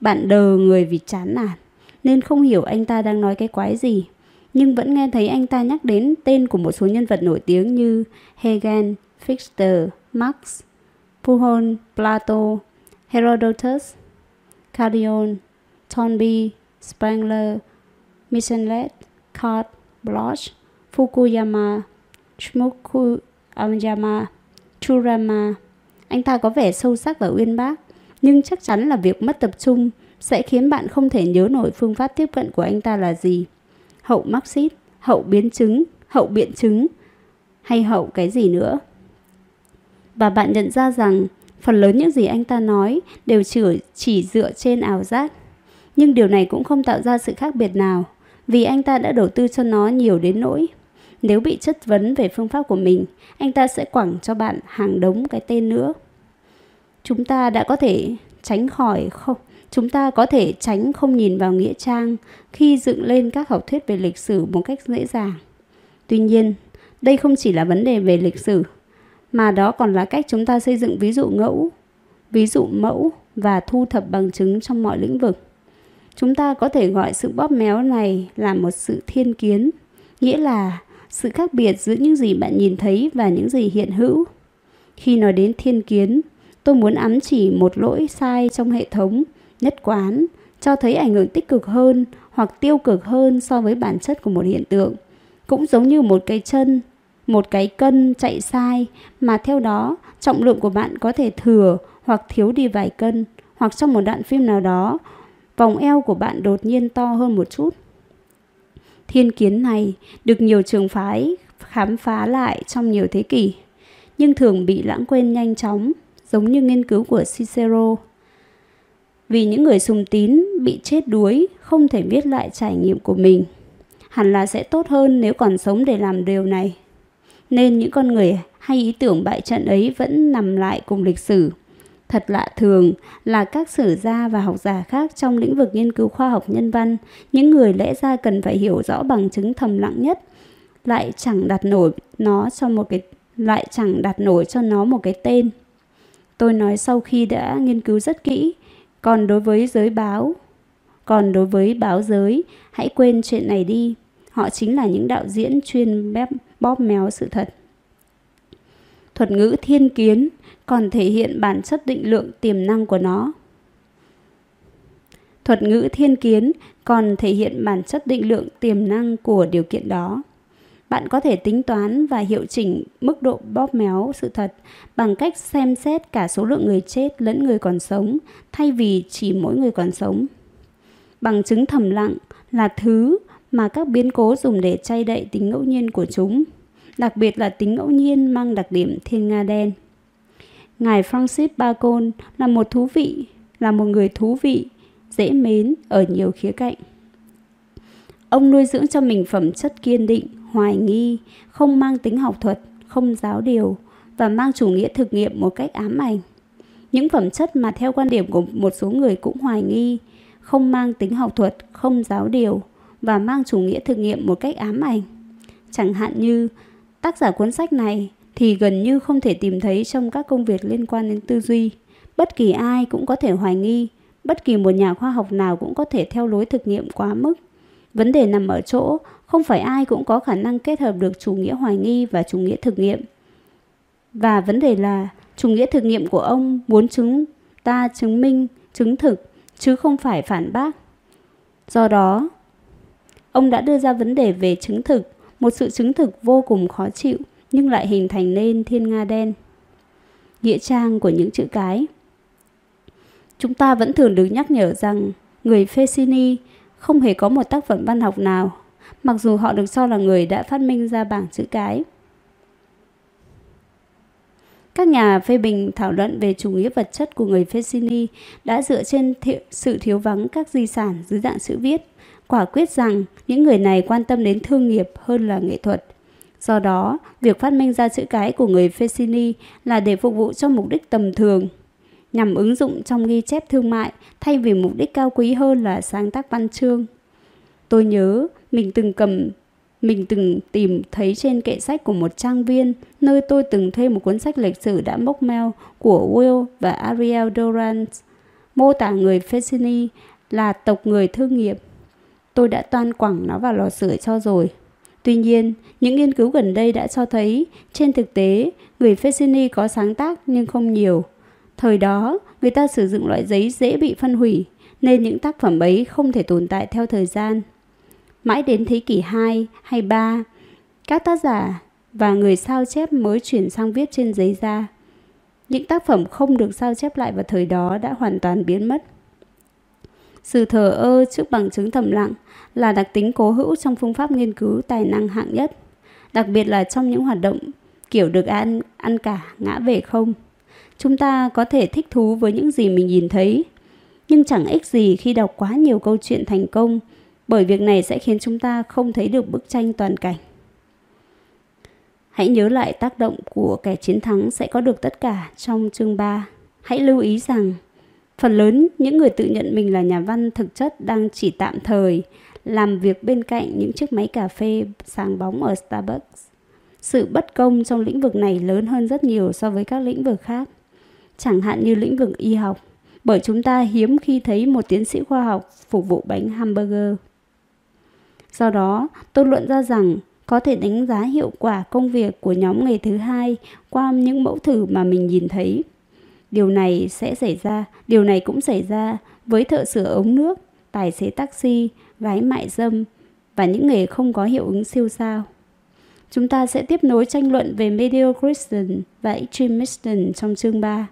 Bạn đờ người vì chán nản, nên không hiểu anh ta đang nói cái quái gì, nhưng vẫn nghe thấy anh ta nhắc đến tên của một số nhân vật nổi tiếng như Hegel, Fichte, Marx, Puhon, Plato, Herodotus, Cardion, Thornby, Spengler, Michelet, Cart, Bloch, Fukuyama, Shmoku Amjama, Churama. Anh ta có vẻ sâu sắc và uyên bác, nhưng chắc chắn là việc mất tập trung sẽ khiến bạn không thể nhớ nổi phương pháp tiếp cận của anh ta là gì. Hậu Marxist, hậu biến chứng, hậu biện chứng hay hậu cái gì nữa. Và bạn nhận ra rằng phần lớn những gì anh ta nói đều chỉ, chỉ dựa trên ảo giác. Nhưng điều này cũng không tạo ra sự khác biệt nào, vì anh ta đã đầu tư cho nó nhiều đến nỗi nếu bị chất vấn về phương pháp của mình, anh ta sẽ quẳng cho bạn hàng đống cái tên nữa. Chúng ta đã có thể tránh khỏi không chúng ta có thể tránh không nhìn vào nghĩa trang khi dựng lên các học thuyết về lịch sử một cách dễ dàng. Tuy nhiên, đây không chỉ là vấn đề về lịch sử, mà đó còn là cách chúng ta xây dựng ví dụ ngẫu, ví dụ mẫu và thu thập bằng chứng trong mọi lĩnh vực. Chúng ta có thể gọi sự bóp méo này là một sự thiên kiến, nghĩa là sự khác biệt giữa những gì bạn nhìn thấy và những gì hiện hữu. Khi nói đến thiên kiến, tôi muốn ám chỉ một lỗi sai trong hệ thống, nhất quán, cho thấy ảnh hưởng tích cực hơn hoặc tiêu cực hơn so với bản chất của một hiện tượng. Cũng giống như một cái chân, một cái cân chạy sai mà theo đó trọng lượng của bạn có thể thừa hoặc thiếu đi vài cân hoặc trong một đoạn phim nào đó vòng eo của bạn đột nhiên to hơn một chút Thiên kiến này được nhiều trường phái khám phá lại trong nhiều thế kỷ, nhưng thường bị lãng quên nhanh chóng, giống như nghiên cứu của Cicero. Vì những người sùng tín bị chết đuối không thể viết lại trải nghiệm của mình. Hẳn là sẽ tốt hơn nếu còn sống để làm điều này. Nên những con người hay ý tưởng bại trận ấy vẫn nằm lại cùng lịch sử. Thật lạ thường là các sử gia và học giả khác trong lĩnh vực nghiên cứu khoa học nhân văn, những người lẽ ra cần phải hiểu rõ bằng chứng thầm lặng nhất, lại chẳng đặt nổi nó cho một cái lại chẳng đặt nổi cho nó một cái tên. Tôi nói sau khi đã nghiên cứu rất kỹ, còn đối với giới báo, còn đối với báo giới, hãy quên chuyện này đi. Họ chính là những đạo diễn chuyên bóp méo sự thật. Thuật ngữ thiên kiến còn thể hiện bản chất định lượng tiềm năng của nó. Thuật ngữ thiên kiến còn thể hiện bản chất định lượng tiềm năng của điều kiện đó. Bạn có thể tính toán và hiệu chỉnh mức độ bóp méo sự thật bằng cách xem xét cả số lượng người chết lẫn người còn sống thay vì chỉ mỗi người còn sống. Bằng chứng thầm lặng là thứ mà các biến cố dùng để chay đậy tính ngẫu nhiên của chúng, đặc biệt là tính ngẫu nhiên mang đặc điểm thiên nga đen. Ngài Francis Bacon là một thú vị, là một người thú vị, dễ mến ở nhiều khía cạnh. Ông nuôi dưỡng cho mình phẩm chất kiên định, hoài nghi, không mang tính học thuật, không giáo điều và mang chủ nghĩa thực nghiệm một cách ám ảnh. Những phẩm chất mà theo quan điểm của một số người cũng hoài nghi, không mang tính học thuật, không giáo điều và mang chủ nghĩa thực nghiệm một cách ám ảnh. Chẳng hạn như tác giả cuốn sách này thì gần như không thể tìm thấy trong các công việc liên quan đến tư duy. Bất kỳ ai cũng có thể hoài nghi, bất kỳ một nhà khoa học nào cũng có thể theo lối thực nghiệm quá mức. Vấn đề nằm ở chỗ không phải ai cũng có khả năng kết hợp được chủ nghĩa hoài nghi và chủ nghĩa thực nghiệm. Và vấn đề là chủ nghĩa thực nghiệm của ông muốn chúng ta chứng minh, chứng thực, chứ không phải phản bác. Do đó, ông đã đưa ra vấn đề về chứng thực, một sự chứng thực vô cùng khó chịu nhưng lại hình thành nên thiên nga đen. Nghĩa trang của những chữ cái Chúng ta vẫn thường được nhắc nhở rằng người Fessini không hề có một tác phẩm văn học nào mặc dù họ được cho là người đã phát minh ra bảng chữ cái. Các nhà phê bình thảo luận về chủ nghĩa vật chất của người Fessini đã dựa trên thi sự thiếu vắng các di sản dưới dạng chữ viết, quả quyết rằng những người này quan tâm đến thương nghiệp hơn là nghệ thuật. Do đó, việc phát minh ra chữ cái của người Fessini là để phục vụ cho mục đích tầm thường, nhằm ứng dụng trong ghi chép thương mại thay vì mục đích cao quý hơn là sáng tác văn chương. Tôi nhớ mình từng cầm mình từng tìm thấy trên kệ sách của một trang viên nơi tôi từng thuê một cuốn sách lịch sử đã mốc meo của Will và Ariel Durant mô tả người Fessini là tộc người thương nghiệp. Tôi đã toan quẳng nó vào lò sưởi cho rồi. Tuy nhiên, những nghiên cứu gần đây đã cho thấy trên thực tế người Fessini có sáng tác nhưng không nhiều. Thời đó, người ta sử dụng loại giấy dễ bị phân hủy nên những tác phẩm ấy không thể tồn tại theo thời gian. Mãi đến thế kỷ 2 hay 3, các tác giả và người sao chép mới chuyển sang viết trên giấy da. Những tác phẩm không được sao chép lại vào thời đó đã hoàn toàn biến mất. Sự thờ ơ trước bằng chứng thầm lặng là đặc tính cố hữu trong phương pháp nghiên cứu tài năng hạng nhất, đặc biệt là trong những hoạt động kiểu được ăn, ăn cả, ngã về không. Chúng ta có thể thích thú với những gì mình nhìn thấy, nhưng chẳng ích gì khi đọc quá nhiều câu chuyện thành công bởi việc này sẽ khiến chúng ta không thấy được bức tranh toàn cảnh. Hãy nhớ lại tác động của kẻ chiến thắng sẽ có được tất cả trong chương 3. Hãy lưu ý rằng, phần lớn những người tự nhận mình là nhà văn thực chất đang chỉ tạm thời làm việc bên cạnh những chiếc máy cà phê sáng bóng ở Starbucks. Sự bất công trong lĩnh vực này lớn hơn rất nhiều so với các lĩnh vực khác, chẳng hạn như lĩnh vực y học, bởi chúng ta hiếm khi thấy một tiến sĩ khoa học phục vụ bánh hamburger. Do đó, tôi luận ra rằng có thể đánh giá hiệu quả công việc của nhóm nghề thứ hai qua những mẫu thử mà mình nhìn thấy. Điều này sẽ xảy ra, điều này cũng xảy ra với thợ sửa ống nước, tài xế taxi, gái mại dâm và những nghề không có hiệu ứng siêu sao. Chúng ta sẽ tiếp nối tranh luận về Mediocrism và Extremism trong chương 3.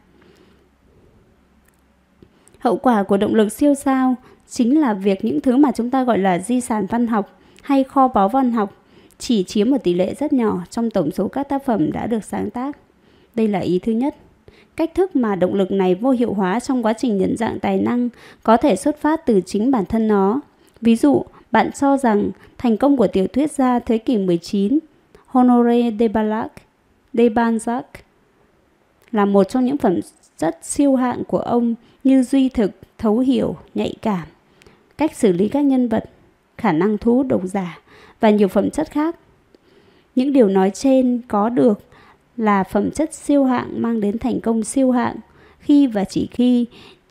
Hậu quả của động lực siêu sao chính là việc những thứ mà chúng ta gọi là di sản văn học hay kho báu văn học chỉ chiếm một tỷ lệ rất nhỏ trong tổng số các tác phẩm đã được sáng tác. Đây là ý thứ nhất. Cách thức mà động lực này vô hiệu hóa trong quá trình nhận dạng tài năng có thể xuất phát từ chính bản thân nó. Ví dụ, bạn cho rằng thành công của tiểu thuyết gia thế kỷ 19 Honoré de Balzac de Balzac là một trong những phẩm chất siêu hạng của ông như duy thực, thấu hiểu, nhạy cảm, cách xử lý các nhân vật, khả năng thu hút độc giả và nhiều phẩm chất khác. Những điều nói trên có được là phẩm chất siêu hạng mang đến thành công siêu hạng khi và chỉ khi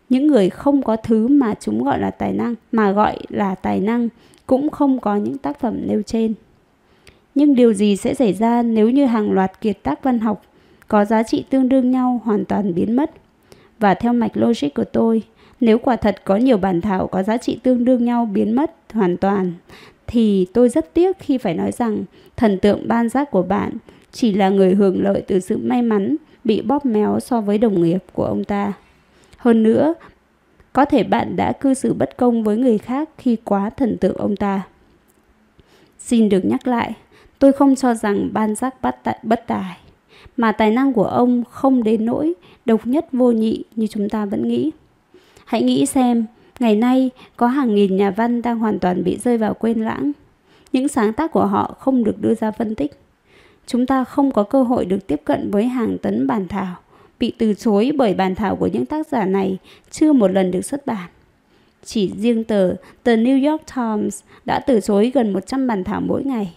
những người không có thứ mà chúng gọi là tài năng mà gọi là tài năng cũng không có những tác phẩm nêu trên. Nhưng điều gì sẽ xảy ra nếu như hàng loạt kiệt tác văn học có giá trị tương đương nhau hoàn toàn biến mất? Và theo mạch logic của tôi, nếu quả thật có nhiều bản thảo có giá trị tương đương nhau biến mất hoàn toàn, thì tôi rất tiếc khi phải nói rằng thần tượng ban giác của bạn chỉ là người hưởng lợi từ sự may mắn bị bóp méo so với đồng nghiệp của ông ta. Hơn nữa, có thể bạn đã cư xử bất công với người khác khi quá thần tượng ông ta. Xin được nhắc lại, tôi không cho rằng ban giác bắt tại bất tài, mà tài năng của ông không đến nỗi độc nhất vô nhị như chúng ta vẫn nghĩ. Hãy nghĩ xem, ngày nay có hàng nghìn nhà văn đang hoàn toàn bị rơi vào quên lãng. Những sáng tác của họ không được đưa ra phân tích. Chúng ta không có cơ hội được tiếp cận với hàng tấn bản thảo bị từ chối bởi bản thảo của những tác giả này chưa một lần được xuất bản. Chỉ riêng tờ The New York Times đã từ chối gần 100 bản thảo mỗi ngày.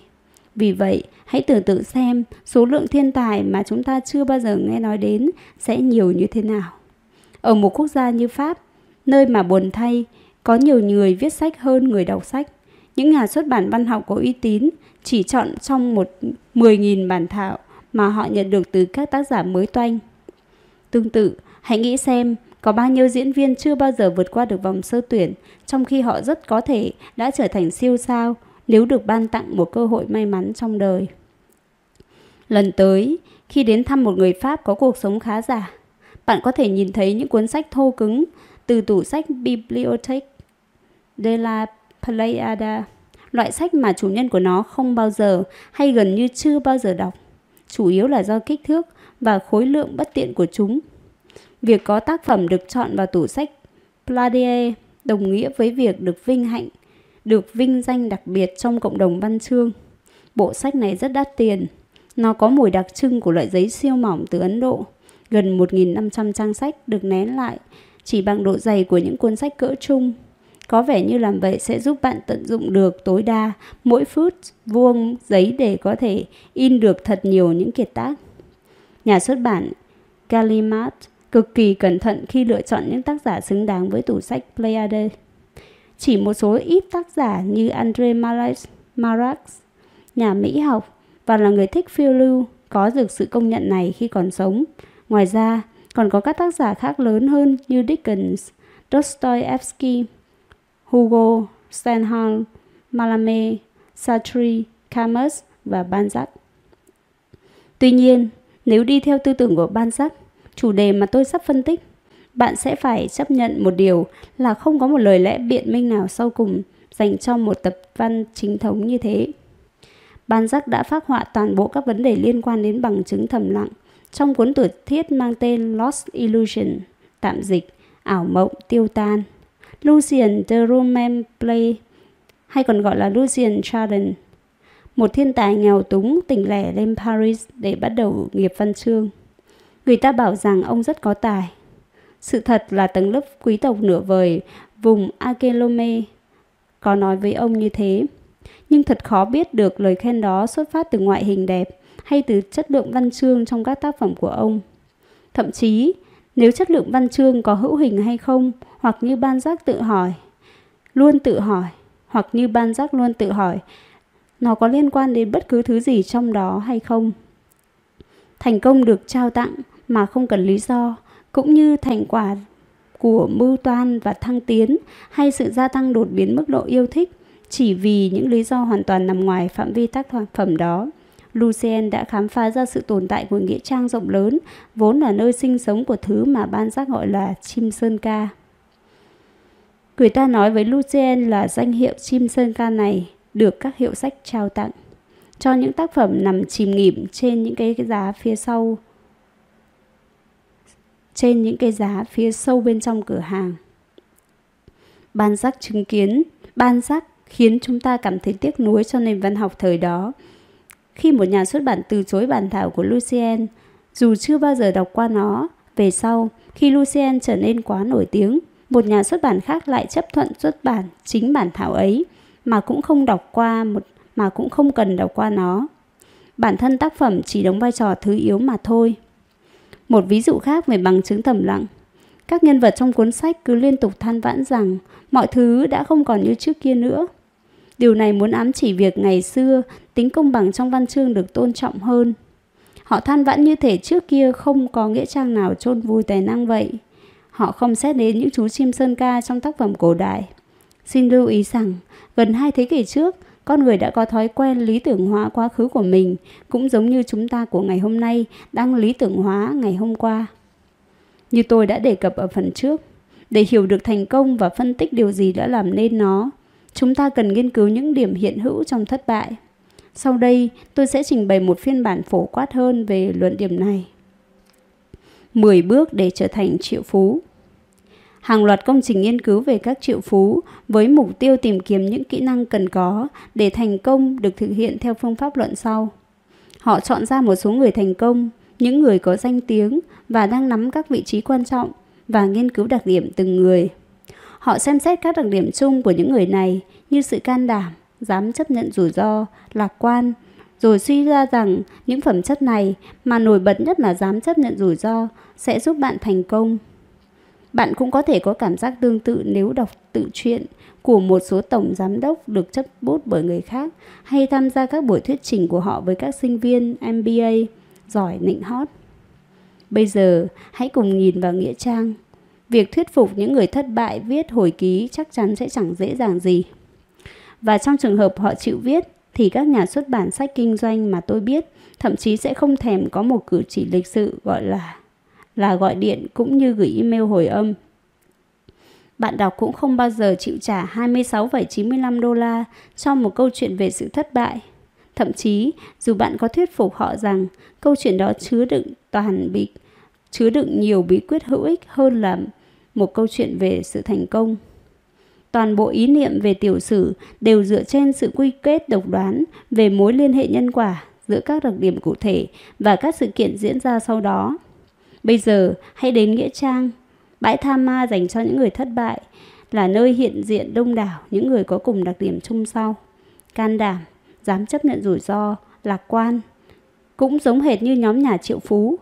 Vì vậy, hãy tưởng tượng xem số lượng thiên tài mà chúng ta chưa bao giờ nghe nói đến sẽ nhiều như thế nào. Ở một quốc gia như Pháp, nơi mà buồn thay, có nhiều người viết sách hơn người đọc sách. Những nhà xuất bản văn học có uy tín chỉ chọn trong một 10.000 bản thảo mà họ nhận được từ các tác giả mới toanh. Tương tự, hãy nghĩ xem có bao nhiêu diễn viên chưa bao giờ vượt qua được vòng sơ tuyển, trong khi họ rất có thể đã trở thành siêu sao nếu được ban tặng một cơ hội may mắn trong đời. Lần tới, khi đến thăm một người Pháp có cuộc sống khá giả, bạn có thể nhìn thấy những cuốn sách thô cứng từ tủ sách Bibliothèque de la Pleiada, loại sách mà chủ nhân của nó không bao giờ hay gần như chưa bao giờ đọc, chủ yếu là do kích thước và khối lượng bất tiện của chúng. Việc có tác phẩm được chọn vào tủ sách Pladie đồng nghĩa với việc được vinh hạnh, được vinh danh đặc biệt trong cộng đồng văn chương. Bộ sách này rất đắt tiền. Nó có mùi đặc trưng của loại giấy siêu mỏng từ Ấn Độ. Gần 1.500 trang sách được nén lại chỉ bằng độ dày của những cuốn sách cỡ trung. Có vẻ như làm vậy sẽ giúp bạn tận dụng được tối đa mỗi phút vuông giấy để có thể in được thật nhiều những kiệt tác. Nhà xuất bản Gallimat cực kỳ cẩn thận khi lựa chọn những tác giả xứng đáng với tủ sách Pleiades. Chỉ một số ít tác giả như Andre Marax, nhà Mỹ học và là người thích phiêu lưu có được sự công nhận này khi còn sống. Ngoài ra, còn có các tác giả khác lớn hơn như Dickens, Dostoevsky, Hugo, Stendhal, Malamé, Sartre, Camus và Banzac. Tuy nhiên, nếu đi theo tư tưởng của ban chủ đề mà tôi sắp phân tích, bạn sẽ phải chấp nhận một điều là không có một lời lẽ biện minh nào sau cùng dành cho một tập văn chính thống như thế. Ban đã phát họa toàn bộ các vấn đề liên quan đến bằng chứng thầm lặng trong cuốn tiểu thiết mang tên Lost Illusion, tạm dịch, ảo mộng tiêu tan. Lucien de Romain hay còn gọi là Lucien Chardin, một thiên tài nghèo túng tỉnh lẻ lên Paris để bắt đầu nghiệp văn chương. Người ta bảo rằng ông rất có tài. Sự thật là tầng lớp quý tộc nửa vời vùng Akelome có nói với ông như thế. Nhưng thật khó biết được lời khen đó xuất phát từ ngoại hình đẹp hay từ chất lượng văn chương trong các tác phẩm của ông. Thậm chí, nếu chất lượng văn chương có hữu hình hay không, hoặc như ban giác tự hỏi, luôn tự hỏi, hoặc như ban giác luôn tự hỏi, nó có liên quan đến bất cứ thứ gì trong đó hay không. Thành công được trao tặng mà không cần lý do, cũng như thành quả của mưu toan và thăng tiến hay sự gia tăng đột biến mức độ yêu thích chỉ vì những lý do hoàn toàn nằm ngoài phạm vi tác phẩm đó. Lucien đã khám phá ra sự tồn tại của nghĩa trang rộng lớn, vốn là nơi sinh sống của thứ mà ban giác gọi là chim sơn ca. Người ta nói với Lucien là danh hiệu chim sơn ca này được các hiệu sách trao tặng cho những tác phẩm nằm chìm nghỉm trên những cái, cái giá phía sau trên những cái giá phía sâu bên trong cửa hàng. Ban giác chứng kiến, ban giác khiến chúng ta cảm thấy tiếc nuối cho nền văn học thời đó khi một nhà xuất bản từ chối bản thảo của Lucien, dù chưa bao giờ đọc qua nó, về sau, khi Lucien trở nên quá nổi tiếng, một nhà xuất bản khác lại chấp thuận xuất bản chính bản thảo ấy mà cũng không đọc qua một mà cũng không cần đọc qua nó. Bản thân tác phẩm chỉ đóng vai trò thứ yếu mà thôi. Một ví dụ khác về bằng chứng thầm lặng. Các nhân vật trong cuốn sách cứ liên tục than vãn rằng mọi thứ đã không còn như trước kia nữa. Điều này muốn ám chỉ việc ngày xưa tính công bằng trong văn chương được tôn trọng hơn. Họ than vãn như thể trước kia không có nghĩa trang nào chôn vùi tài năng vậy. Họ không xét đến những chú chim sơn ca trong tác phẩm cổ đại. Xin lưu ý rằng, gần hai thế kỷ trước, con người đã có thói quen lý tưởng hóa quá khứ của mình, cũng giống như chúng ta của ngày hôm nay đang lý tưởng hóa ngày hôm qua. Như tôi đã đề cập ở phần trước, để hiểu được thành công và phân tích điều gì đã làm nên nó, chúng ta cần nghiên cứu những điểm hiện hữu trong thất bại. Sau đây, tôi sẽ trình bày một phiên bản phổ quát hơn về luận điểm này. 10 bước để trở thành triệu phú hàng loạt công trình nghiên cứu về các triệu phú với mục tiêu tìm kiếm những kỹ năng cần có để thành công được thực hiện theo phương pháp luận sau. Họ chọn ra một số người thành công, những người có danh tiếng và đang nắm các vị trí quan trọng và nghiên cứu đặc điểm từng người. Họ xem xét các đặc điểm chung của những người này như sự can đảm, dám chấp nhận rủi ro, lạc quan, rồi suy ra rằng những phẩm chất này mà nổi bật nhất là dám chấp nhận rủi ro sẽ giúp bạn thành công. Bạn cũng có thể có cảm giác tương tự nếu đọc tự truyện của một số tổng giám đốc được chấp bút bởi người khác hay tham gia các buổi thuyết trình của họ với các sinh viên MBA giỏi nịnh hót. Bây giờ, hãy cùng nhìn vào nghĩa trang. Việc thuyết phục những người thất bại viết hồi ký chắc chắn sẽ chẳng dễ dàng gì. Và trong trường hợp họ chịu viết, thì các nhà xuất bản sách kinh doanh mà tôi biết thậm chí sẽ không thèm có một cử chỉ lịch sự gọi là là gọi điện cũng như gửi email hồi âm. Bạn đọc cũng không bao giờ chịu trả 26,95 đô la cho một câu chuyện về sự thất bại. Thậm chí, dù bạn có thuyết phục họ rằng câu chuyện đó chứa đựng toàn bị chứa đựng nhiều bí quyết hữu ích hơn là một câu chuyện về sự thành công. Toàn bộ ý niệm về tiểu sử đều dựa trên sự quy kết độc đoán về mối liên hệ nhân quả giữa các đặc điểm cụ thể và các sự kiện diễn ra sau đó. Bây giờ hãy đến Nghĩa Trang, bãi tha ma dành cho những người thất bại, là nơi hiện diện đông đảo những người có cùng đặc điểm chung sau. Can đảm, dám chấp nhận rủi ro, lạc quan. Cũng giống hệt như nhóm nhà triệu phú,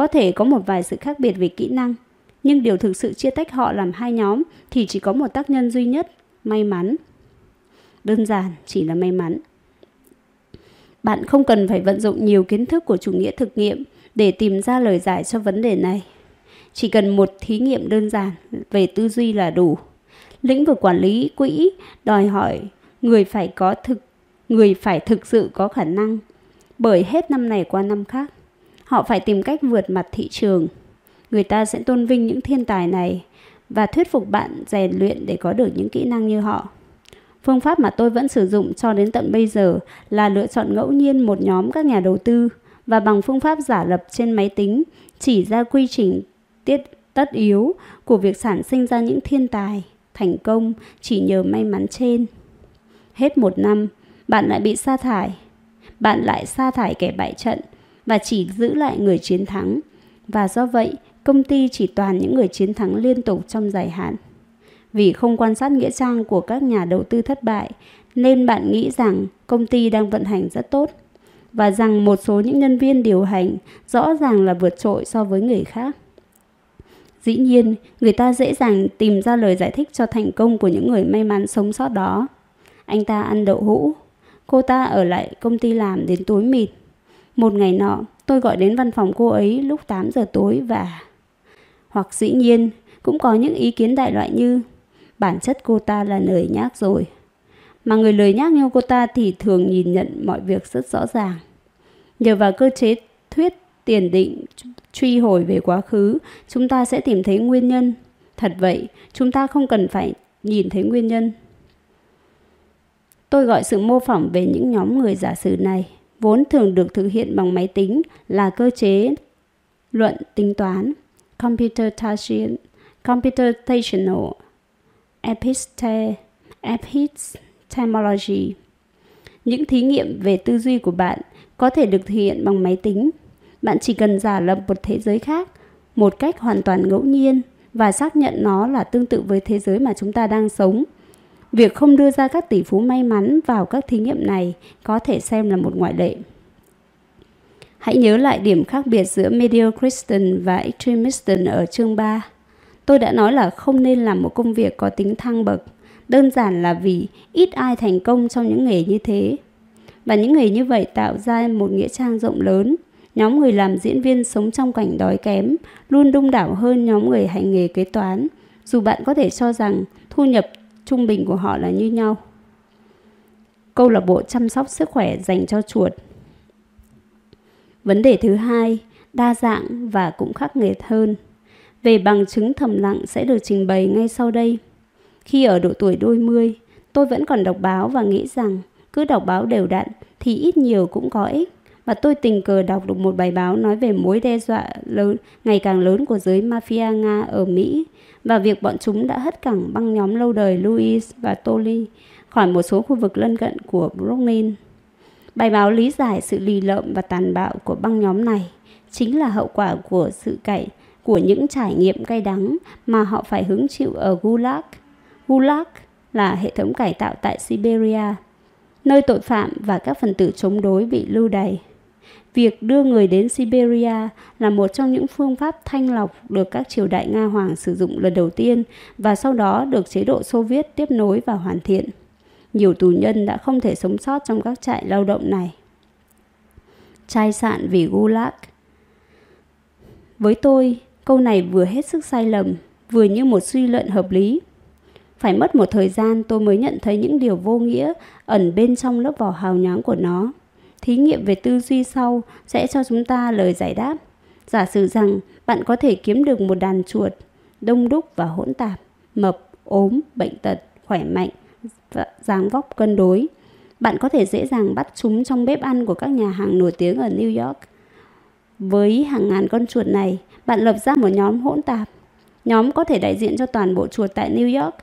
có thể có một vài sự khác biệt về kỹ năng, nhưng điều thực sự chia tách họ làm hai nhóm thì chỉ có một tác nhân duy nhất, may mắn. Đơn giản chỉ là may mắn. Bạn không cần phải vận dụng nhiều kiến thức của chủ nghĩa thực nghiệm để tìm ra lời giải cho vấn đề này. Chỉ cần một thí nghiệm đơn giản về tư duy là đủ. Lĩnh vực quản lý quỹ đòi hỏi người phải có thực người phải thực sự có khả năng bởi hết năm này qua năm khác họ phải tìm cách vượt mặt thị trường người ta sẽ tôn vinh những thiên tài này và thuyết phục bạn rèn luyện để có được những kỹ năng như họ phương pháp mà tôi vẫn sử dụng cho đến tận bây giờ là lựa chọn ngẫu nhiên một nhóm các nhà đầu tư và bằng phương pháp giả lập trên máy tính chỉ ra quy trình tiết tất yếu của việc sản sinh ra những thiên tài thành công chỉ nhờ may mắn trên. Hết một năm, bạn lại bị sa thải. Bạn lại sa thải kẻ bại trận và chỉ giữ lại người chiến thắng. Và do vậy, công ty chỉ toàn những người chiến thắng liên tục trong dài hạn. Vì không quan sát nghĩa trang của các nhà đầu tư thất bại, nên bạn nghĩ rằng công ty đang vận hành rất tốt và rằng một số những nhân viên điều hành rõ ràng là vượt trội so với người khác. Dĩ nhiên, người ta dễ dàng tìm ra lời giải thích cho thành công của những người may mắn sống sót đó. Anh ta ăn đậu hũ, cô ta ở lại công ty làm đến tối mịt. Một ngày nọ, tôi gọi đến văn phòng cô ấy lúc 8 giờ tối và... Hoặc dĩ nhiên, cũng có những ý kiến đại loại như bản chất cô ta là lời nhác rồi mà người lời nhác như cô ta thì thường nhìn nhận mọi việc rất rõ ràng. Nhờ vào cơ chế thuyết tiền định truy hồi về quá khứ, chúng ta sẽ tìm thấy nguyên nhân. Thật vậy, chúng ta không cần phải nhìn thấy nguyên nhân. Tôi gọi sự mô phỏng về những nhóm người giả sử này, vốn thường được thực hiện bằng máy tính là cơ chế luận tính toán, computational, computational, episte, epistemology. Những thí nghiệm về tư duy của bạn có thể được thực hiện bằng máy tính. Bạn chỉ cần giả lập một thế giới khác một cách hoàn toàn ngẫu nhiên và xác nhận nó là tương tự với thế giới mà chúng ta đang sống. Việc không đưa ra các tỷ phú may mắn vào các thí nghiệm này có thể xem là một ngoại lệ. Hãy nhớ lại điểm khác biệt giữa Mediocriston và extremistan ở chương 3. Tôi đã nói là không nên làm một công việc có tính thăng bậc, đơn giản là vì ít ai thành công trong những nghề như thế. Và những nghề như vậy tạo ra một nghĩa trang rộng lớn. Nhóm người làm diễn viên sống trong cảnh đói kém luôn đông đảo hơn nhóm người hành nghề kế toán, dù bạn có thể cho rằng thu nhập trung bình của họ là như nhau. Câu lạc bộ chăm sóc sức khỏe dành cho chuột Vấn đề thứ hai, đa dạng và cũng khắc nghiệt hơn. Về bằng chứng thầm lặng sẽ được trình bày ngay sau đây. Khi ở độ tuổi đôi mươi, tôi vẫn còn đọc báo và nghĩ rằng cứ đọc báo đều đặn thì ít nhiều cũng có ích. Và tôi tình cờ đọc được một bài báo nói về mối đe dọa lớn, ngày càng lớn của giới mafia Nga ở Mỹ và việc bọn chúng đã hất cẳng băng nhóm lâu đời Louis và Tolly khỏi một số khu vực lân cận của Brooklyn. Bài báo lý giải sự lì lợm và tàn bạo của băng nhóm này chính là hậu quả của sự cậy của những trải nghiệm cay đắng mà họ phải hứng chịu ở Gulag. Gulag là hệ thống cải tạo tại Siberia, nơi tội phạm và các phần tử chống đối bị lưu đày. Việc đưa người đến Siberia là một trong những phương pháp thanh lọc được các triều đại Nga Hoàng sử dụng lần đầu tiên và sau đó được chế độ Xô Viết tiếp nối và hoàn thiện. Nhiều tù nhân đã không thể sống sót trong các trại lao động này. Chai sạn vì Gulag Với tôi, câu này vừa hết sức sai lầm, vừa như một suy luận hợp lý. Phải mất một thời gian tôi mới nhận thấy những điều vô nghĩa ẩn bên trong lớp vỏ hào nhoáng của nó. Thí nghiệm về tư duy sau sẽ cho chúng ta lời giải đáp. Giả sử rằng bạn có thể kiếm được một đàn chuột đông đúc và hỗn tạp, mập, ốm, bệnh tật, khỏe mạnh và dáng vóc cân đối. Bạn có thể dễ dàng bắt chúng trong bếp ăn của các nhà hàng nổi tiếng ở New York. Với hàng ngàn con chuột này, bạn lập ra một nhóm hỗn tạp. Nhóm có thể đại diện cho toàn bộ chuột tại New York.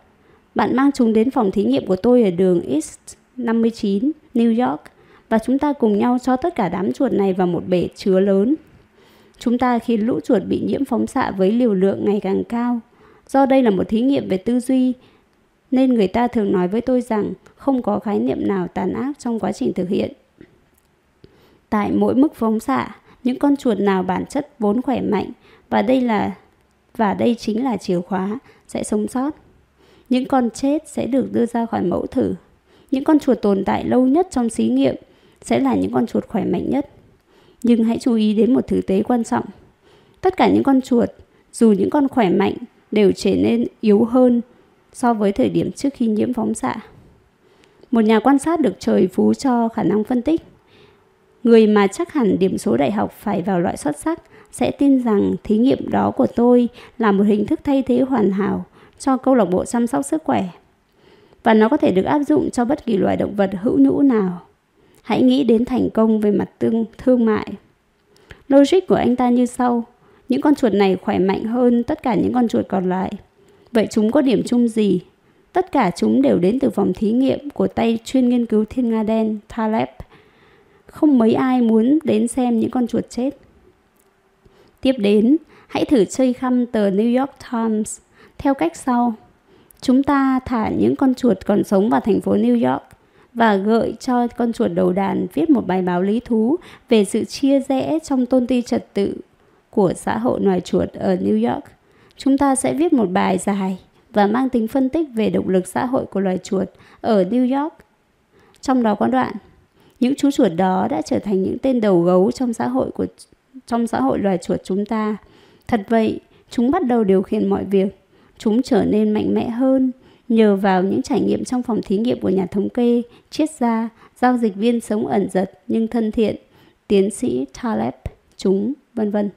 Bạn mang chúng đến phòng thí nghiệm của tôi ở đường East 59, New York và chúng ta cùng nhau cho tất cả đám chuột này vào một bể chứa lớn. Chúng ta khiến lũ chuột bị nhiễm phóng xạ với liều lượng ngày càng cao. Do đây là một thí nghiệm về tư duy, nên người ta thường nói với tôi rằng không có khái niệm nào tàn ác trong quá trình thực hiện. Tại mỗi mức phóng xạ, những con chuột nào bản chất vốn khỏe mạnh và đây là và đây chính là chìa khóa sẽ sống sót. Những con chết sẽ được đưa ra khỏi mẫu thử. Những con chuột tồn tại lâu nhất trong thí nghiệm sẽ là những con chuột khỏe mạnh nhất. Nhưng hãy chú ý đến một thực tế quan trọng. Tất cả những con chuột, dù những con khỏe mạnh, đều trở nên yếu hơn so với thời điểm trước khi nhiễm phóng xạ. Một nhà quan sát được trời phú cho khả năng phân tích. Người mà chắc hẳn điểm số đại học phải vào loại xuất sắc sẽ tin rằng thí nghiệm đó của tôi là một hình thức thay thế hoàn hảo cho câu lạc bộ chăm sóc sức khỏe. Và nó có thể được áp dụng cho bất kỳ loài động vật hữu nhũ nào. Hãy nghĩ đến thành công về mặt tương thương mại. Logic của anh ta như sau. Những con chuột này khỏe mạnh hơn tất cả những con chuột còn lại. Vậy chúng có điểm chung gì? Tất cả chúng đều đến từ phòng thí nghiệm của tay chuyên nghiên cứu thiên nga đen Taleb. Không mấy ai muốn đến xem những con chuột chết. Tiếp đến, hãy thử chơi khăm tờ New York Times theo cách sau. Chúng ta thả những con chuột còn sống vào thành phố New York và gợi cho con chuột đầu đàn viết một bài báo lý thú về sự chia rẽ trong tôn ti trật tự của xã hội loài chuột ở New York. Chúng ta sẽ viết một bài dài và mang tính phân tích về động lực xã hội của loài chuột ở New York. Trong đó có đoạn, những chú chuột đó đã trở thành những tên đầu gấu trong xã hội của trong xã hội loài chuột chúng ta. Thật vậy, chúng bắt đầu điều khiển mọi việc. Chúng trở nên mạnh mẽ hơn nhờ vào những trải nghiệm trong phòng thí nghiệm của nhà thống kê, triết gia, giao dịch viên sống ẩn giật nhưng thân thiện, tiến sĩ Taleb, chúng, vân vân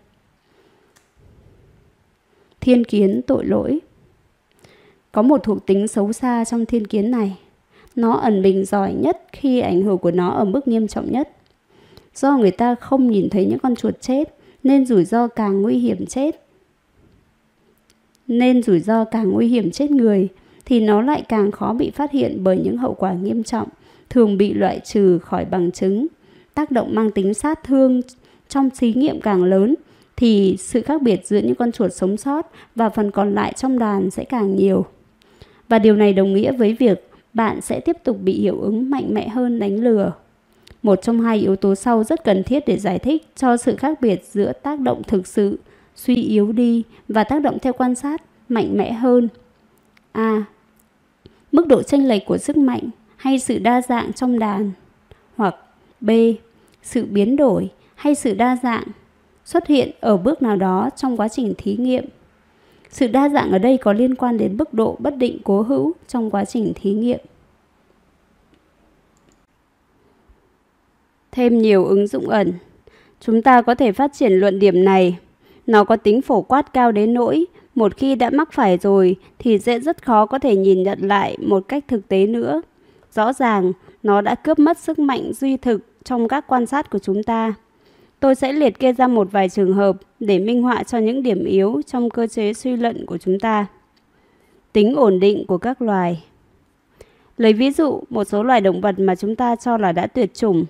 thiên kiến tội lỗi. Có một thuộc tính xấu xa trong thiên kiến này. Nó ẩn mình giỏi nhất khi ảnh hưởng của nó ở mức nghiêm trọng nhất. Do người ta không nhìn thấy những con chuột chết, nên rủi ro càng nguy hiểm chết. Nên rủi ro càng nguy hiểm chết người, thì nó lại càng khó bị phát hiện bởi những hậu quả nghiêm trọng, thường bị loại trừ khỏi bằng chứng. Tác động mang tính sát thương trong thí nghiệm càng lớn thì sự khác biệt giữa những con chuột sống sót và phần còn lại trong đàn sẽ càng nhiều. Và điều này đồng nghĩa với việc bạn sẽ tiếp tục bị hiệu ứng mạnh mẽ hơn đánh lừa. Một trong hai yếu tố sau rất cần thiết để giải thích cho sự khác biệt giữa tác động thực sự, suy yếu đi và tác động theo quan sát mạnh mẽ hơn. A. Mức độ chênh lệch của sức mạnh hay sự đa dạng trong đàn, hoặc B. Sự biến đổi hay sự đa dạng xuất hiện ở bước nào đó trong quá trình thí nghiệm. Sự đa dạng ở đây có liên quan đến mức độ bất định cố hữu trong quá trình thí nghiệm. Thêm nhiều ứng dụng ẩn. Chúng ta có thể phát triển luận điểm này. Nó có tính phổ quát cao đến nỗi một khi đã mắc phải rồi thì sẽ rất khó có thể nhìn nhận lại một cách thực tế nữa. Rõ ràng, nó đã cướp mất sức mạnh duy thực trong các quan sát của chúng ta. Tôi sẽ liệt kê ra một vài trường hợp để minh họa cho những điểm yếu trong cơ chế suy luận của chúng ta. Tính ổn định của các loài Lấy ví dụ, một số loài động vật mà chúng ta cho là đã tuyệt chủng.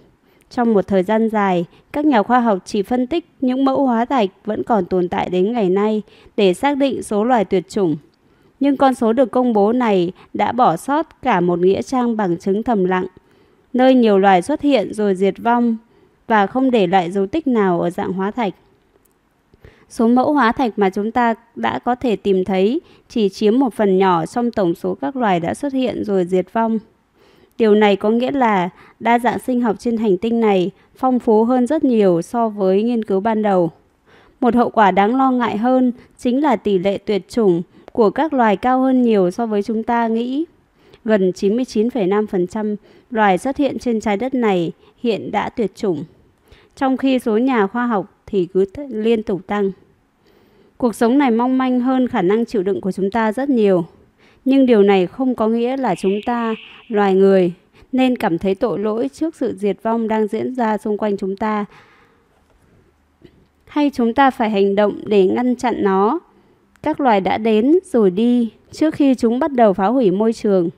Trong một thời gian dài, các nhà khoa học chỉ phân tích những mẫu hóa thạch vẫn còn tồn tại đến ngày nay để xác định số loài tuyệt chủng. Nhưng con số được công bố này đã bỏ sót cả một nghĩa trang bằng chứng thầm lặng, nơi nhiều loài xuất hiện rồi diệt vong và không để lại dấu tích nào ở dạng hóa thạch. Số mẫu hóa thạch mà chúng ta đã có thể tìm thấy chỉ chiếm một phần nhỏ trong tổng số các loài đã xuất hiện rồi diệt vong. Điều này có nghĩa là đa dạng sinh học trên hành tinh này phong phú hơn rất nhiều so với nghiên cứu ban đầu. Một hậu quả đáng lo ngại hơn chính là tỷ lệ tuyệt chủng của các loài cao hơn nhiều so với chúng ta nghĩ. Gần 99,5% loài xuất hiện trên trái đất này hiện đã tuyệt chủng trong khi số nhà khoa học thì cứ liên tục tăng. Cuộc sống này mong manh hơn khả năng chịu đựng của chúng ta rất nhiều. Nhưng điều này không có nghĩa là chúng ta, loài người, nên cảm thấy tội lỗi trước sự diệt vong đang diễn ra xung quanh chúng ta. Hay chúng ta phải hành động để ngăn chặn nó. Các loài đã đến rồi đi trước khi chúng bắt đầu phá hủy môi trường.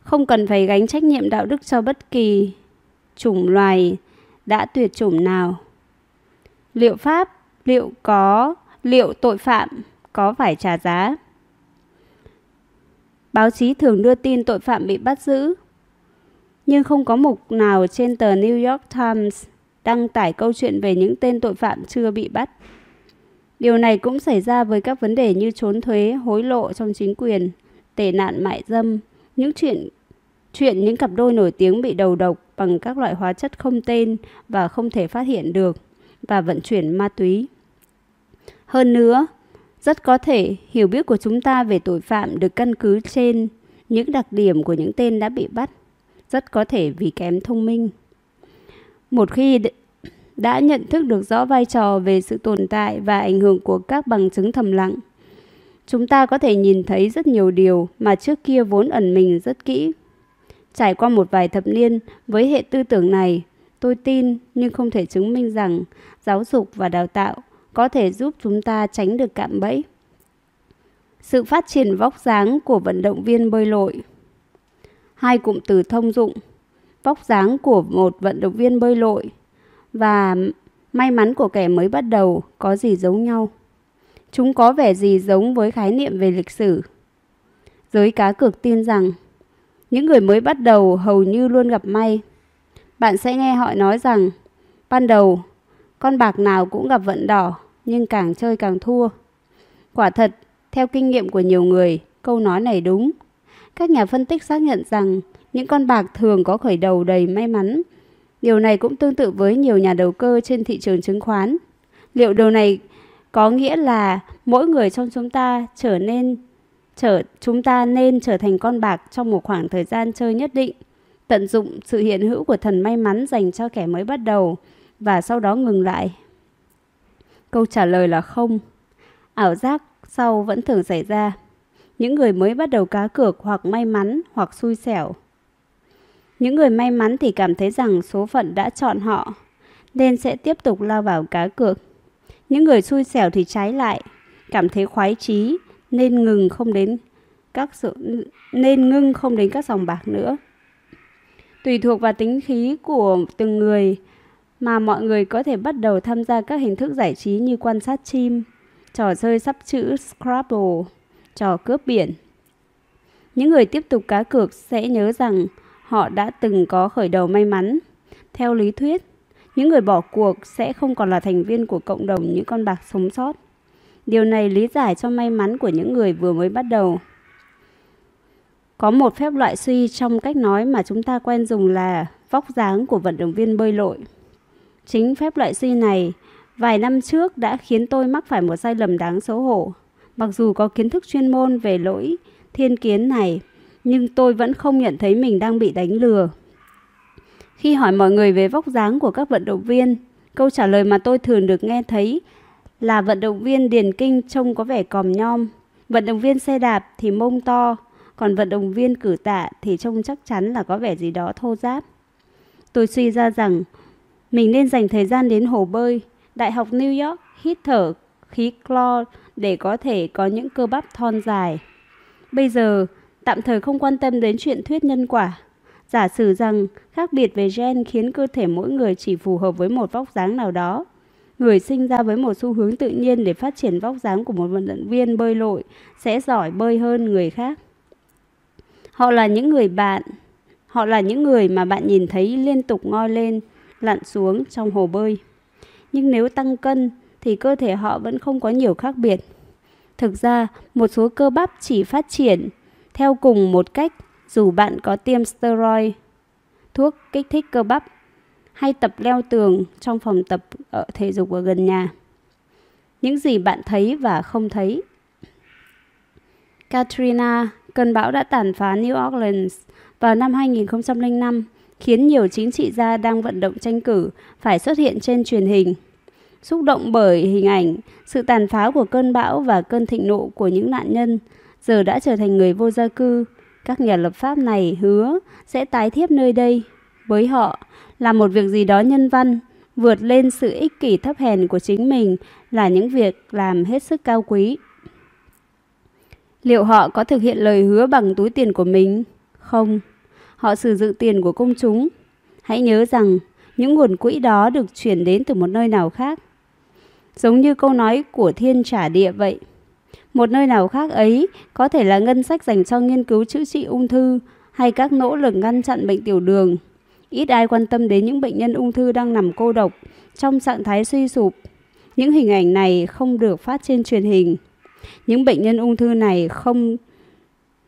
Không cần phải gánh trách nhiệm đạo đức cho bất kỳ chủng loài đã tuyệt chủng nào. Liệu pháp, liệu có, liệu tội phạm có phải trả giá? Báo chí thường đưa tin tội phạm bị bắt giữ, nhưng không có mục nào trên tờ New York Times đăng tải câu chuyện về những tên tội phạm chưa bị bắt. Điều này cũng xảy ra với các vấn đề như trốn thuế, hối lộ trong chính quyền, tệ nạn mại dâm, những chuyện chuyện những cặp đôi nổi tiếng bị đầu độc bằng các loại hóa chất không tên và không thể phát hiện được và vận chuyển ma túy. Hơn nữa, rất có thể hiểu biết của chúng ta về tội phạm được căn cứ trên những đặc điểm của những tên đã bị bắt, rất có thể vì kém thông minh. Một khi đã nhận thức được rõ vai trò về sự tồn tại và ảnh hưởng của các bằng chứng thầm lặng, chúng ta có thể nhìn thấy rất nhiều điều mà trước kia vốn ẩn mình rất kỹ Trải qua một vài thập niên với hệ tư tưởng này, tôi tin nhưng không thể chứng minh rằng giáo dục và đào tạo có thể giúp chúng ta tránh được cạm bẫy. Sự phát triển vóc dáng của vận động viên bơi lội. Hai cụm từ thông dụng, vóc dáng của một vận động viên bơi lội và may mắn của kẻ mới bắt đầu có gì giống nhau. Chúng có vẻ gì giống với khái niệm về lịch sử. Giới cá cược tin rằng những người mới bắt đầu hầu như luôn gặp may. Bạn sẽ nghe họ nói rằng, ban đầu, con bạc nào cũng gặp vận đỏ, nhưng càng chơi càng thua. Quả thật, theo kinh nghiệm của nhiều người, câu nói này đúng. Các nhà phân tích xác nhận rằng những con bạc thường có khởi đầu đầy may mắn. Điều này cũng tương tự với nhiều nhà đầu cơ trên thị trường chứng khoán. Liệu điều này có nghĩa là mỗi người trong chúng ta trở nên trở chúng ta nên trở thành con bạc trong một khoảng thời gian chơi nhất định, tận dụng sự hiện hữu của thần may mắn dành cho kẻ mới bắt đầu và sau đó ngừng lại. Câu trả lời là không. Ảo giác sau vẫn thường xảy ra. Những người mới bắt đầu cá cược hoặc may mắn hoặc xui xẻo. Những người may mắn thì cảm thấy rằng số phận đã chọn họ nên sẽ tiếp tục lao vào cá cược. Những người xui xẻo thì trái lại, cảm thấy khoái chí nên ngừng không đến các sự nên ngưng không đến các sòng bạc nữa. Tùy thuộc vào tính khí của từng người mà mọi người có thể bắt đầu tham gia các hình thức giải trí như quan sát chim, trò chơi sắp chữ Scrabble, trò cướp biển. Những người tiếp tục cá cược sẽ nhớ rằng họ đã từng có khởi đầu may mắn. Theo lý thuyết, những người bỏ cuộc sẽ không còn là thành viên của cộng đồng những con bạc sống sót. Điều này lý giải cho may mắn của những người vừa mới bắt đầu. Có một phép loại suy trong cách nói mà chúng ta quen dùng là vóc dáng của vận động viên bơi lội. Chính phép loại suy này vài năm trước đã khiến tôi mắc phải một sai lầm đáng xấu hổ. Mặc dù có kiến thức chuyên môn về lỗi thiên kiến này, nhưng tôi vẫn không nhận thấy mình đang bị đánh lừa. Khi hỏi mọi người về vóc dáng của các vận động viên, câu trả lời mà tôi thường được nghe thấy là vận động viên điền kinh trông có vẻ còm nhom, vận động viên xe đạp thì mông to, còn vận động viên cử tạ thì trông chắc chắn là có vẻ gì đó thô ráp. Tôi suy ra rằng mình nên dành thời gian đến hồ bơi, Đại học New York hít thở khí clo để có thể có những cơ bắp thon dài. Bây giờ, tạm thời không quan tâm đến chuyện thuyết nhân quả. Giả sử rằng khác biệt về gen khiến cơ thể mỗi người chỉ phù hợp với một vóc dáng nào đó. Người sinh ra với một xu hướng tự nhiên để phát triển vóc dáng của một vận động viên bơi lội sẽ giỏi bơi hơn người khác. Họ là những người bạn, họ là những người mà bạn nhìn thấy liên tục ngoi lên, lặn xuống trong hồ bơi. Nhưng nếu tăng cân thì cơ thể họ vẫn không có nhiều khác biệt. Thực ra, một số cơ bắp chỉ phát triển theo cùng một cách dù bạn có tiêm steroid, thuốc kích thích cơ bắp hay tập leo tường trong phòng tập ở thể dục ở gần nhà. Những gì bạn thấy và không thấy. Katrina, cơn bão đã tàn phá New Orleans vào năm 2005, khiến nhiều chính trị gia đang vận động tranh cử phải xuất hiện trên truyền hình. Xúc động bởi hình ảnh, sự tàn phá của cơn bão và cơn thịnh nộ của những nạn nhân, giờ đã trở thành người vô gia cư. Các nhà lập pháp này hứa sẽ tái thiết nơi đây. Với họ, là một việc gì đó nhân văn, vượt lên sự ích kỷ thấp hèn của chính mình là những việc làm hết sức cao quý. Liệu họ có thực hiện lời hứa bằng túi tiền của mình? Không, họ sử dụng tiền của công chúng. Hãy nhớ rằng, những nguồn quỹ đó được chuyển đến từ một nơi nào khác. Giống như câu nói của thiên trả địa vậy. Một nơi nào khác ấy có thể là ngân sách dành cho nghiên cứu chữa trị ung thư hay các nỗ lực ngăn chặn bệnh tiểu đường. Ít ai quan tâm đến những bệnh nhân ung thư đang nằm cô độc trong trạng thái suy sụp. Những hình ảnh này không được phát trên truyền hình. Những bệnh nhân ung thư này không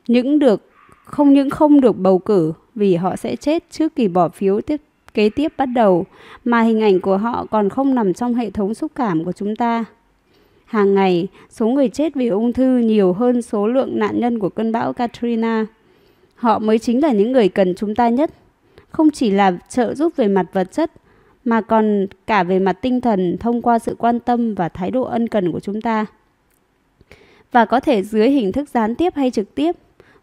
những được, không những không được bầu cử vì họ sẽ chết trước kỳ bỏ phiếu tiếp kế tiếp bắt đầu mà hình ảnh của họ còn không nằm trong hệ thống xúc cảm của chúng ta. Hàng ngày, số người chết vì ung thư nhiều hơn số lượng nạn nhân của cơn bão Katrina. Họ mới chính là những người cần chúng ta nhất, không chỉ là trợ giúp về mặt vật chất mà còn cả về mặt tinh thần thông qua sự quan tâm và thái độ ân cần của chúng ta. Và có thể dưới hình thức gián tiếp hay trực tiếp,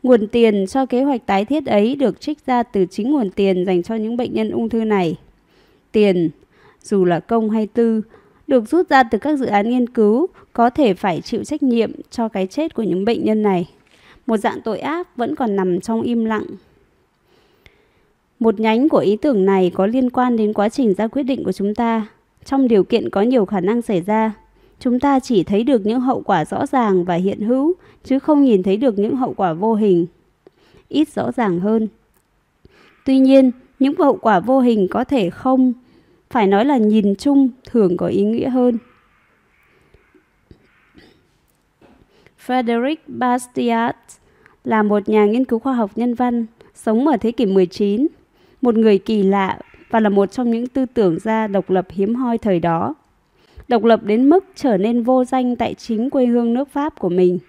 Nguồn tiền cho kế hoạch tái thiết ấy được trích ra từ chính nguồn tiền dành cho những bệnh nhân ung thư này. Tiền, dù là công hay tư, được rút ra từ các dự án nghiên cứu có thể phải chịu trách nhiệm cho cái chết của những bệnh nhân này. Một dạng tội ác vẫn còn nằm trong im lặng. Một nhánh của ý tưởng này có liên quan đến quá trình ra quyết định của chúng ta trong điều kiện có nhiều khả năng xảy ra chúng ta chỉ thấy được những hậu quả rõ ràng và hiện hữu chứ không nhìn thấy được những hậu quả vô hình. Ít rõ ràng hơn. Tuy nhiên những hậu quả vô hình có thể không phải nói là nhìn chung thường có ý nghĩa hơn. Frederick Bastiat là một nhà nghiên cứu khoa học nhân văn sống ở thế kỷ 19, một người kỳ lạ và là một trong những tư tưởng gia độc lập hiếm hoi thời đó độc lập đến mức trở nên vô danh tại chính quê hương nước Pháp của mình,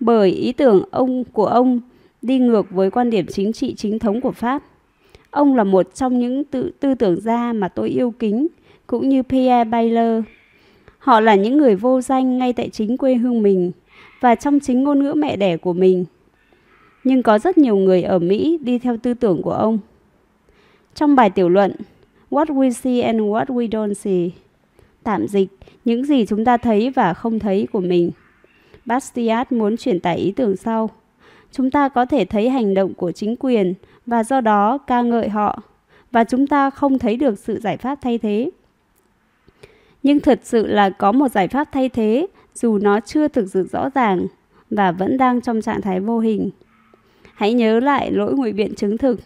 bởi ý tưởng ông của ông đi ngược với quan điểm chính trị chính thống của Pháp. Ông là một trong những tư, tư tưởng gia mà tôi yêu kính, cũng như Pierre Baylor. Họ là những người vô danh ngay tại chính quê hương mình và trong chính ngôn ngữ mẹ đẻ của mình. Nhưng có rất nhiều người ở Mỹ đi theo tư tưởng của ông. Trong bài tiểu luận What we see and what we don't see tạm dịch những gì chúng ta thấy và không thấy của mình. Bastiat muốn truyền tải ý tưởng sau. Chúng ta có thể thấy hành động của chính quyền và do đó ca ngợi họ. và chúng ta không thấy được sự giải pháp thay thế. Nhưng thật sự là có một giải pháp thay thế dù nó chưa thực sự rõ ràng và vẫn đang trong trạng thái vô hình. Hãy nhớ lại lỗi ngụy biện chứng thực.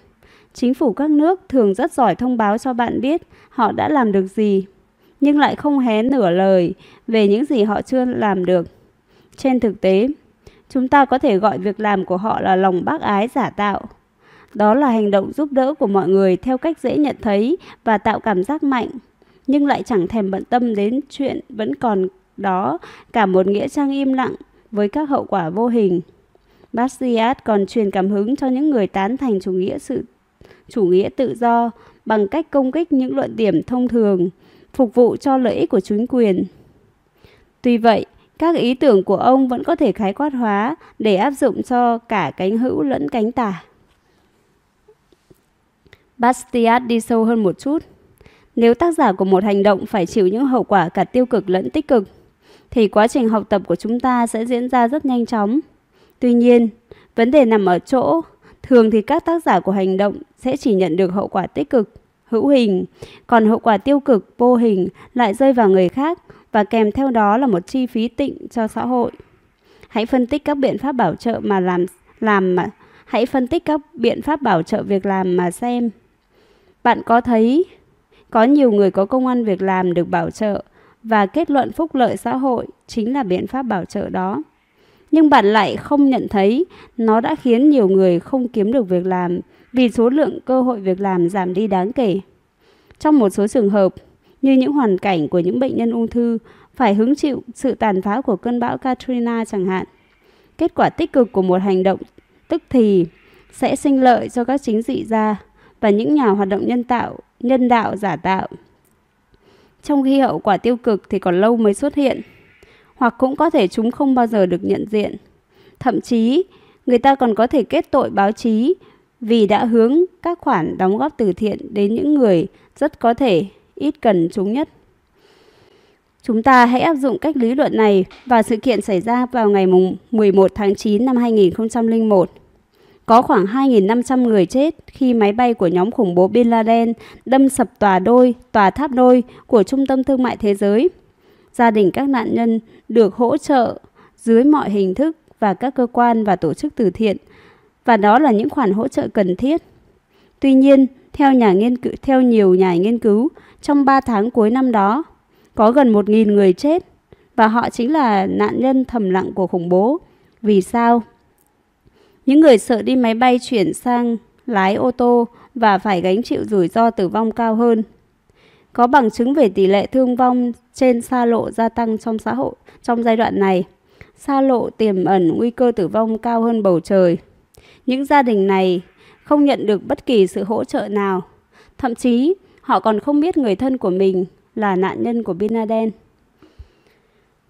Chính phủ các nước thường rất giỏi thông báo cho bạn biết họ đã làm được gì, nhưng lại không hé nửa lời về những gì họ chưa làm được. Trên thực tế, chúng ta có thể gọi việc làm của họ là lòng bác ái giả tạo. Đó là hành động giúp đỡ của mọi người theo cách dễ nhận thấy và tạo cảm giác mạnh, nhưng lại chẳng thèm bận tâm đến chuyện vẫn còn đó cả một nghĩa trang im lặng với các hậu quả vô hình. Bastiat còn truyền cảm hứng cho những người tán thành chủ nghĩa sự chủ nghĩa tự do bằng cách công kích những luận điểm thông thường, phục vụ cho lợi ích của chính quyền. Tuy vậy, các ý tưởng của ông vẫn có thể khái quát hóa để áp dụng cho cả cánh hữu lẫn cánh tả. Bastiat đi sâu hơn một chút. Nếu tác giả của một hành động phải chịu những hậu quả cả tiêu cực lẫn tích cực, thì quá trình học tập của chúng ta sẽ diễn ra rất nhanh chóng. Tuy nhiên, vấn đề nằm ở chỗ, thường thì các tác giả của hành động sẽ chỉ nhận được hậu quả tích cực, hữu hình, còn hậu quả tiêu cực, vô hình lại rơi vào người khác và kèm theo đó là một chi phí tịnh cho xã hội. Hãy phân tích các biện pháp bảo trợ mà làm làm mà hãy phân tích các biện pháp bảo trợ việc làm mà xem. Bạn có thấy có nhiều người có công ăn việc làm được bảo trợ và kết luận phúc lợi xã hội chính là biện pháp bảo trợ đó. Nhưng bạn lại không nhận thấy nó đã khiến nhiều người không kiếm được việc làm vì số lượng cơ hội việc làm giảm đi đáng kể. Trong một số trường hợp, như những hoàn cảnh của những bệnh nhân ung thư phải hứng chịu sự tàn phá của cơn bão Katrina chẳng hạn. Kết quả tích cực của một hành động tức thì sẽ sinh lợi cho các chính trị gia và những nhà hoạt động nhân tạo, nhân đạo giả tạo trong khi hậu quả tiêu cực thì còn lâu mới xuất hiện, hoặc cũng có thể chúng không bao giờ được nhận diện. Thậm chí, người ta còn có thể kết tội báo chí vì đã hướng các khoản đóng góp từ thiện đến những người rất có thể ít cần chúng nhất. Chúng ta hãy áp dụng cách lý luận này vào sự kiện xảy ra vào ngày 11 tháng 9 năm 2001 có khoảng 2.500 người chết khi máy bay của nhóm khủng bố Bin Laden đâm sập tòa đôi, tòa tháp đôi của Trung tâm Thương mại Thế giới. Gia đình các nạn nhân được hỗ trợ dưới mọi hình thức và các cơ quan và tổ chức từ thiện, và đó là những khoản hỗ trợ cần thiết. Tuy nhiên, theo nhà nghiên cứu, theo nhiều nhà nghiên cứu, trong 3 tháng cuối năm đó, có gần 1.000 người chết và họ chính là nạn nhân thầm lặng của khủng bố. Vì sao? Những người sợ đi máy bay chuyển sang lái ô tô và phải gánh chịu rủi ro tử vong cao hơn. Có bằng chứng về tỷ lệ thương vong trên xa lộ gia tăng trong xã hội trong giai đoạn này. Xa lộ tiềm ẩn nguy cơ tử vong cao hơn bầu trời. Những gia đình này không nhận được bất kỳ sự hỗ trợ nào. Thậm chí, họ còn không biết người thân của mình là nạn nhân của Bin Laden.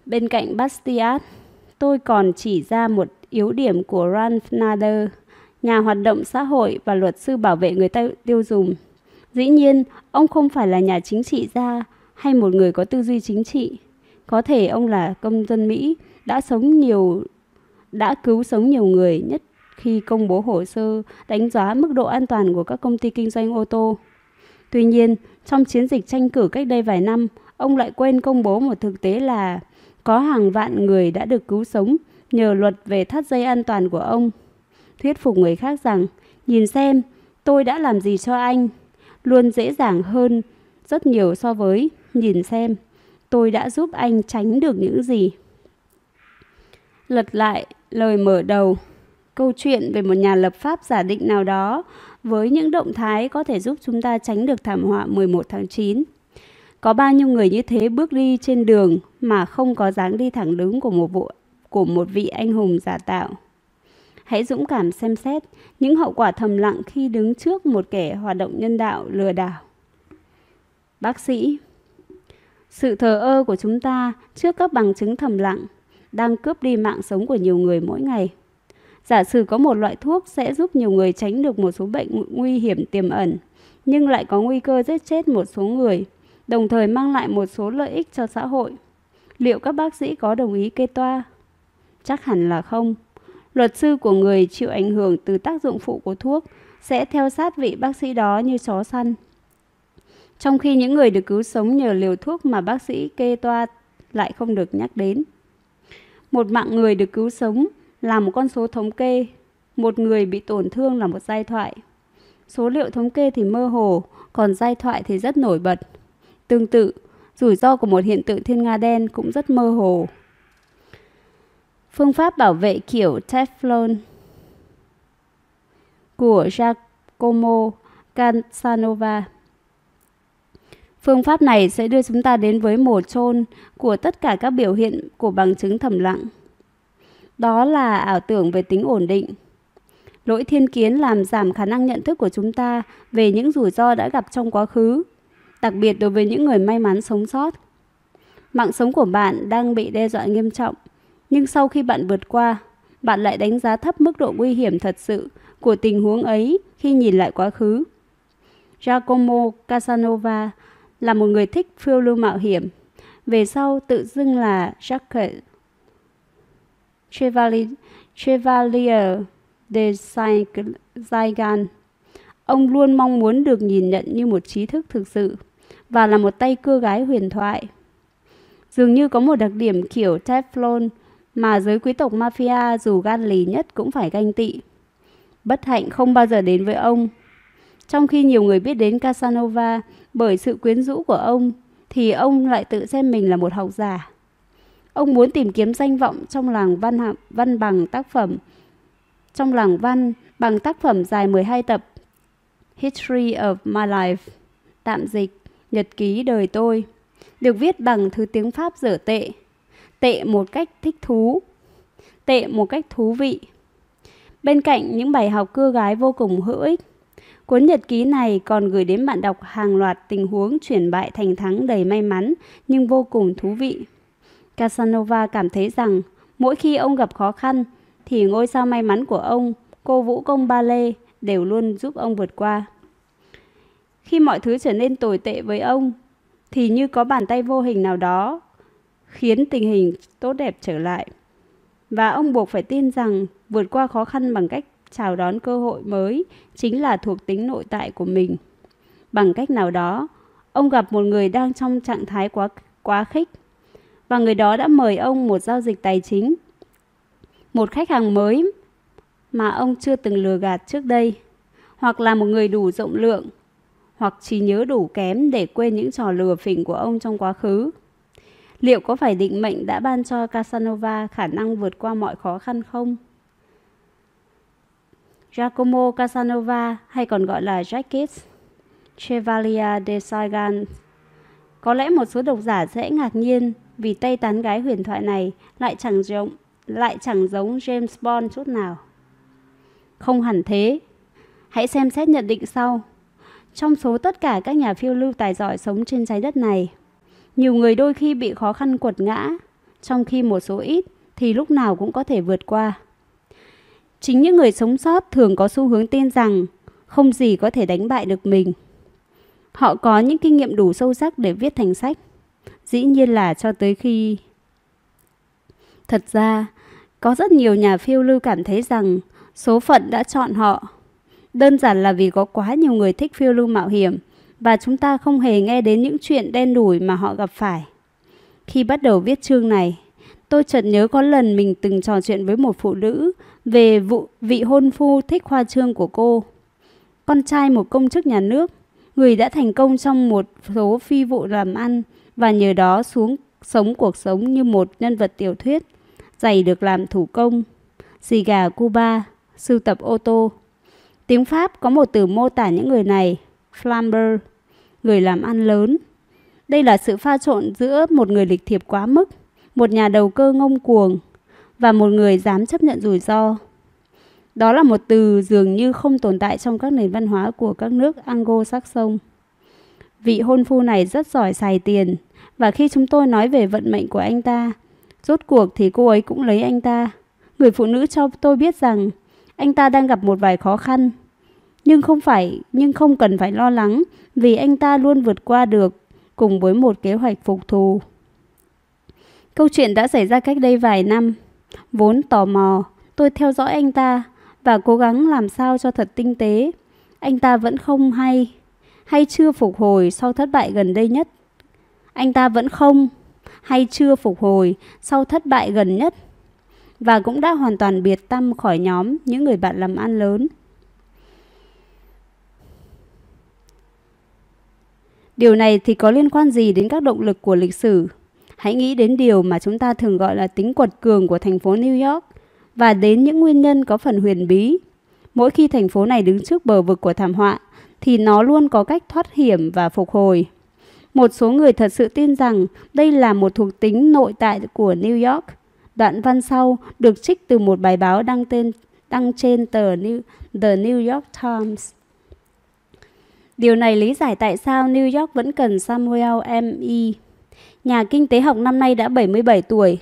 Bên cạnh Bastiat, tôi còn chỉ ra một yếu điểm của Ralph Nader, nhà hoạt động xã hội và luật sư bảo vệ người tiêu dùng. Dĩ nhiên, ông không phải là nhà chính trị gia hay một người có tư duy chính trị. Có thể ông là công dân Mỹ đã sống nhiều đã cứu sống nhiều người nhất khi công bố hồ sơ đánh giá mức độ an toàn của các công ty kinh doanh ô tô. Tuy nhiên, trong chiến dịch tranh cử cách đây vài năm, ông lại quên công bố một thực tế là có hàng vạn người đã được cứu sống nhờ luật về thắt dây an toàn của ông. Thuyết phục người khác rằng, nhìn xem, tôi đã làm gì cho anh, luôn dễ dàng hơn rất nhiều so với nhìn xem, tôi đã giúp anh tránh được những gì. Lật lại lời mở đầu, câu chuyện về một nhà lập pháp giả định nào đó với những động thái có thể giúp chúng ta tránh được thảm họa 11 tháng 9. Có bao nhiêu người như thế bước đi trên đường mà không có dáng đi thẳng đứng của một vụ, của một vị anh hùng giả tạo. Hãy dũng cảm xem xét những hậu quả thầm lặng khi đứng trước một kẻ hoạt động nhân đạo lừa đảo. Bác sĩ, Sự thờ ơ của chúng ta trước các bằng chứng thầm lặng đang cướp đi mạng sống của nhiều người mỗi ngày. Giả sử có một loại thuốc sẽ giúp nhiều người tránh được một số bệnh nguy hiểm tiềm ẩn, nhưng lại có nguy cơ giết chết một số người, đồng thời mang lại một số lợi ích cho xã hội. Liệu các bác sĩ có đồng ý kê toa? Chắc hẳn là không. Luật sư của người chịu ảnh hưởng từ tác dụng phụ của thuốc sẽ theo sát vị bác sĩ đó như chó săn. Trong khi những người được cứu sống nhờ liều thuốc mà bác sĩ kê toa lại không được nhắc đến. Một mạng người được cứu sống là một con số thống kê, một người bị tổn thương là một giai thoại. Số liệu thống kê thì mơ hồ, còn giai thoại thì rất nổi bật. Tương tự, rủi ro của một hiện tượng thiên nga đen cũng rất mơ hồ. Phương pháp bảo vệ kiểu Teflon của Giacomo Casanova Phương pháp này sẽ đưa chúng ta đến với mổ chôn của tất cả các biểu hiện của bằng chứng thầm lặng. Đó là ảo tưởng về tính ổn định. Lỗi thiên kiến làm giảm khả năng nhận thức của chúng ta về những rủi ro đã gặp trong quá khứ, đặc biệt đối với những người may mắn sống sót. Mạng sống của bạn đang bị đe dọa nghiêm trọng, nhưng sau khi bạn vượt qua, bạn lại đánh giá thấp mức độ nguy hiểm thật sự của tình huống ấy khi nhìn lại quá khứ. Giacomo Casanova là một người thích phiêu lưu mạo hiểm. Về sau tự dưng là Jacques Chevalier, Chevalier de Saint-Zaigan. Ông luôn mong muốn được nhìn nhận như một trí thức thực sự và là một tay cưa gái huyền thoại. Dường như có một đặc điểm kiểu Teflon mà giới quý tộc mafia dù gan lì nhất cũng phải ganh tị. Bất hạnh không bao giờ đến với ông. Trong khi nhiều người biết đến Casanova bởi sự quyến rũ của ông, thì ông lại tự xem mình là một học giả. Ông muốn tìm kiếm danh vọng trong làng văn, văn bằng tác phẩm trong làng văn bằng tác phẩm dài 12 tập History of My Life, tạm dịch, nhật ký đời tôi, được viết bằng thứ tiếng Pháp dở tệ, tệ một cách thích thú, tệ một cách thú vị. Bên cạnh những bài học cưa gái vô cùng hữu ích, Cuốn nhật ký này còn gửi đến bạn đọc hàng loạt tình huống chuyển bại thành thắng đầy may mắn nhưng vô cùng thú vị. Casanova cảm thấy rằng mỗi khi ông gặp khó khăn thì ngôi sao may mắn của ông, cô vũ công ba lê, đều luôn giúp ông vượt qua. Khi mọi thứ trở nên tồi tệ với ông, thì như có bàn tay vô hình nào đó khiến tình hình tốt đẹp trở lại. Và ông buộc phải tin rằng vượt qua khó khăn bằng cách chào đón cơ hội mới chính là thuộc tính nội tại của mình. Bằng cách nào đó, ông gặp một người đang trong trạng thái quá quá khích và người đó đã mời ông một giao dịch tài chính. Một khách hàng mới mà ông chưa từng lừa gạt trước đây, hoặc là một người đủ rộng lượng, hoặc trí nhớ đủ kém để quên những trò lừa phỉnh của ông trong quá khứ. Liệu có phải định mệnh đã ban cho Casanova khả năng vượt qua mọi khó khăn không? Giacomo Casanova hay còn gọi là Jacques Chevalier de Saigon. Có lẽ một số độc giả sẽ ngạc nhiên vì tay tán gái huyền thoại này lại chẳng giống lại chẳng giống James Bond chút nào. Không hẳn thế. Hãy xem xét nhận định sau. Trong số tất cả các nhà phiêu lưu tài giỏi sống trên trái đất này, nhiều người đôi khi bị khó khăn quật ngã, trong khi một số ít thì lúc nào cũng có thể vượt qua. Chính những người sống sót thường có xu hướng tin rằng không gì có thể đánh bại được mình. Họ có những kinh nghiệm đủ sâu sắc để viết thành sách. Dĩ nhiên là cho tới khi... Thật ra, có rất nhiều nhà phiêu lưu cảm thấy rằng số phận đã chọn họ. Đơn giản là vì có quá nhiều người thích phiêu lưu mạo hiểm và chúng ta không hề nghe đến những chuyện đen đủi mà họ gặp phải. Khi bắt đầu viết chương này, tôi chợt nhớ có lần mình từng trò chuyện với một phụ nữ về vụ vị hôn phu thích khoa trương của cô. Con trai một công chức nhà nước, người đã thành công trong một số phi vụ làm ăn và nhờ đó xuống sống cuộc sống như một nhân vật tiểu thuyết, giày được làm thủ công, xì gà Cuba, sưu tập ô tô. Tiếng Pháp có một từ mô tả những người này, flamber, người làm ăn lớn. Đây là sự pha trộn giữa một người lịch thiệp quá mức, một nhà đầu cơ ngông cuồng và một người dám chấp nhận rủi ro. Đó là một từ dường như không tồn tại trong các nền văn hóa của các nước Anglo-Saxon. Vị hôn phu này rất giỏi xài tiền và khi chúng tôi nói về vận mệnh của anh ta, rốt cuộc thì cô ấy cũng lấy anh ta. Người phụ nữ cho tôi biết rằng anh ta đang gặp một vài khó khăn, nhưng không phải nhưng không cần phải lo lắng vì anh ta luôn vượt qua được cùng với một kế hoạch phục thù. Câu chuyện đã xảy ra cách đây vài năm Vốn tò mò, tôi theo dõi anh ta và cố gắng làm sao cho thật tinh tế. Anh ta vẫn không hay, hay chưa phục hồi sau thất bại gần đây nhất. Anh ta vẫn không, hay chưa phục hồi sau thất bại gần nhất. Và cũng đã hoàn toàn biệt tâm khỏi nhóm những người bạn làm ăn lớn. Điều này thì có liên quan gì đến các động lực của lịch sử? Hãy nghĩ đến điều mà chúng ta thường gọi là tính quật cường của thành phố New York và đến những nguyên nhân có phần huyền bí. Mỗi khi thành phố này đứng trước bờ vực của thảm họa thì nó luôn có cách thoát hiểm và phục hồi. Một số người thật sự tin rằng đây là một thuộc tính nội tại của New York. Đoạn văn sau được trích từ một bài báo đăng tên đăng trên tờ New, The New York Times. Điều này lý giải tại sao New York vẫn cần Samuel M.E. Nhà kinh tế học năm nay đã 77 tuổi.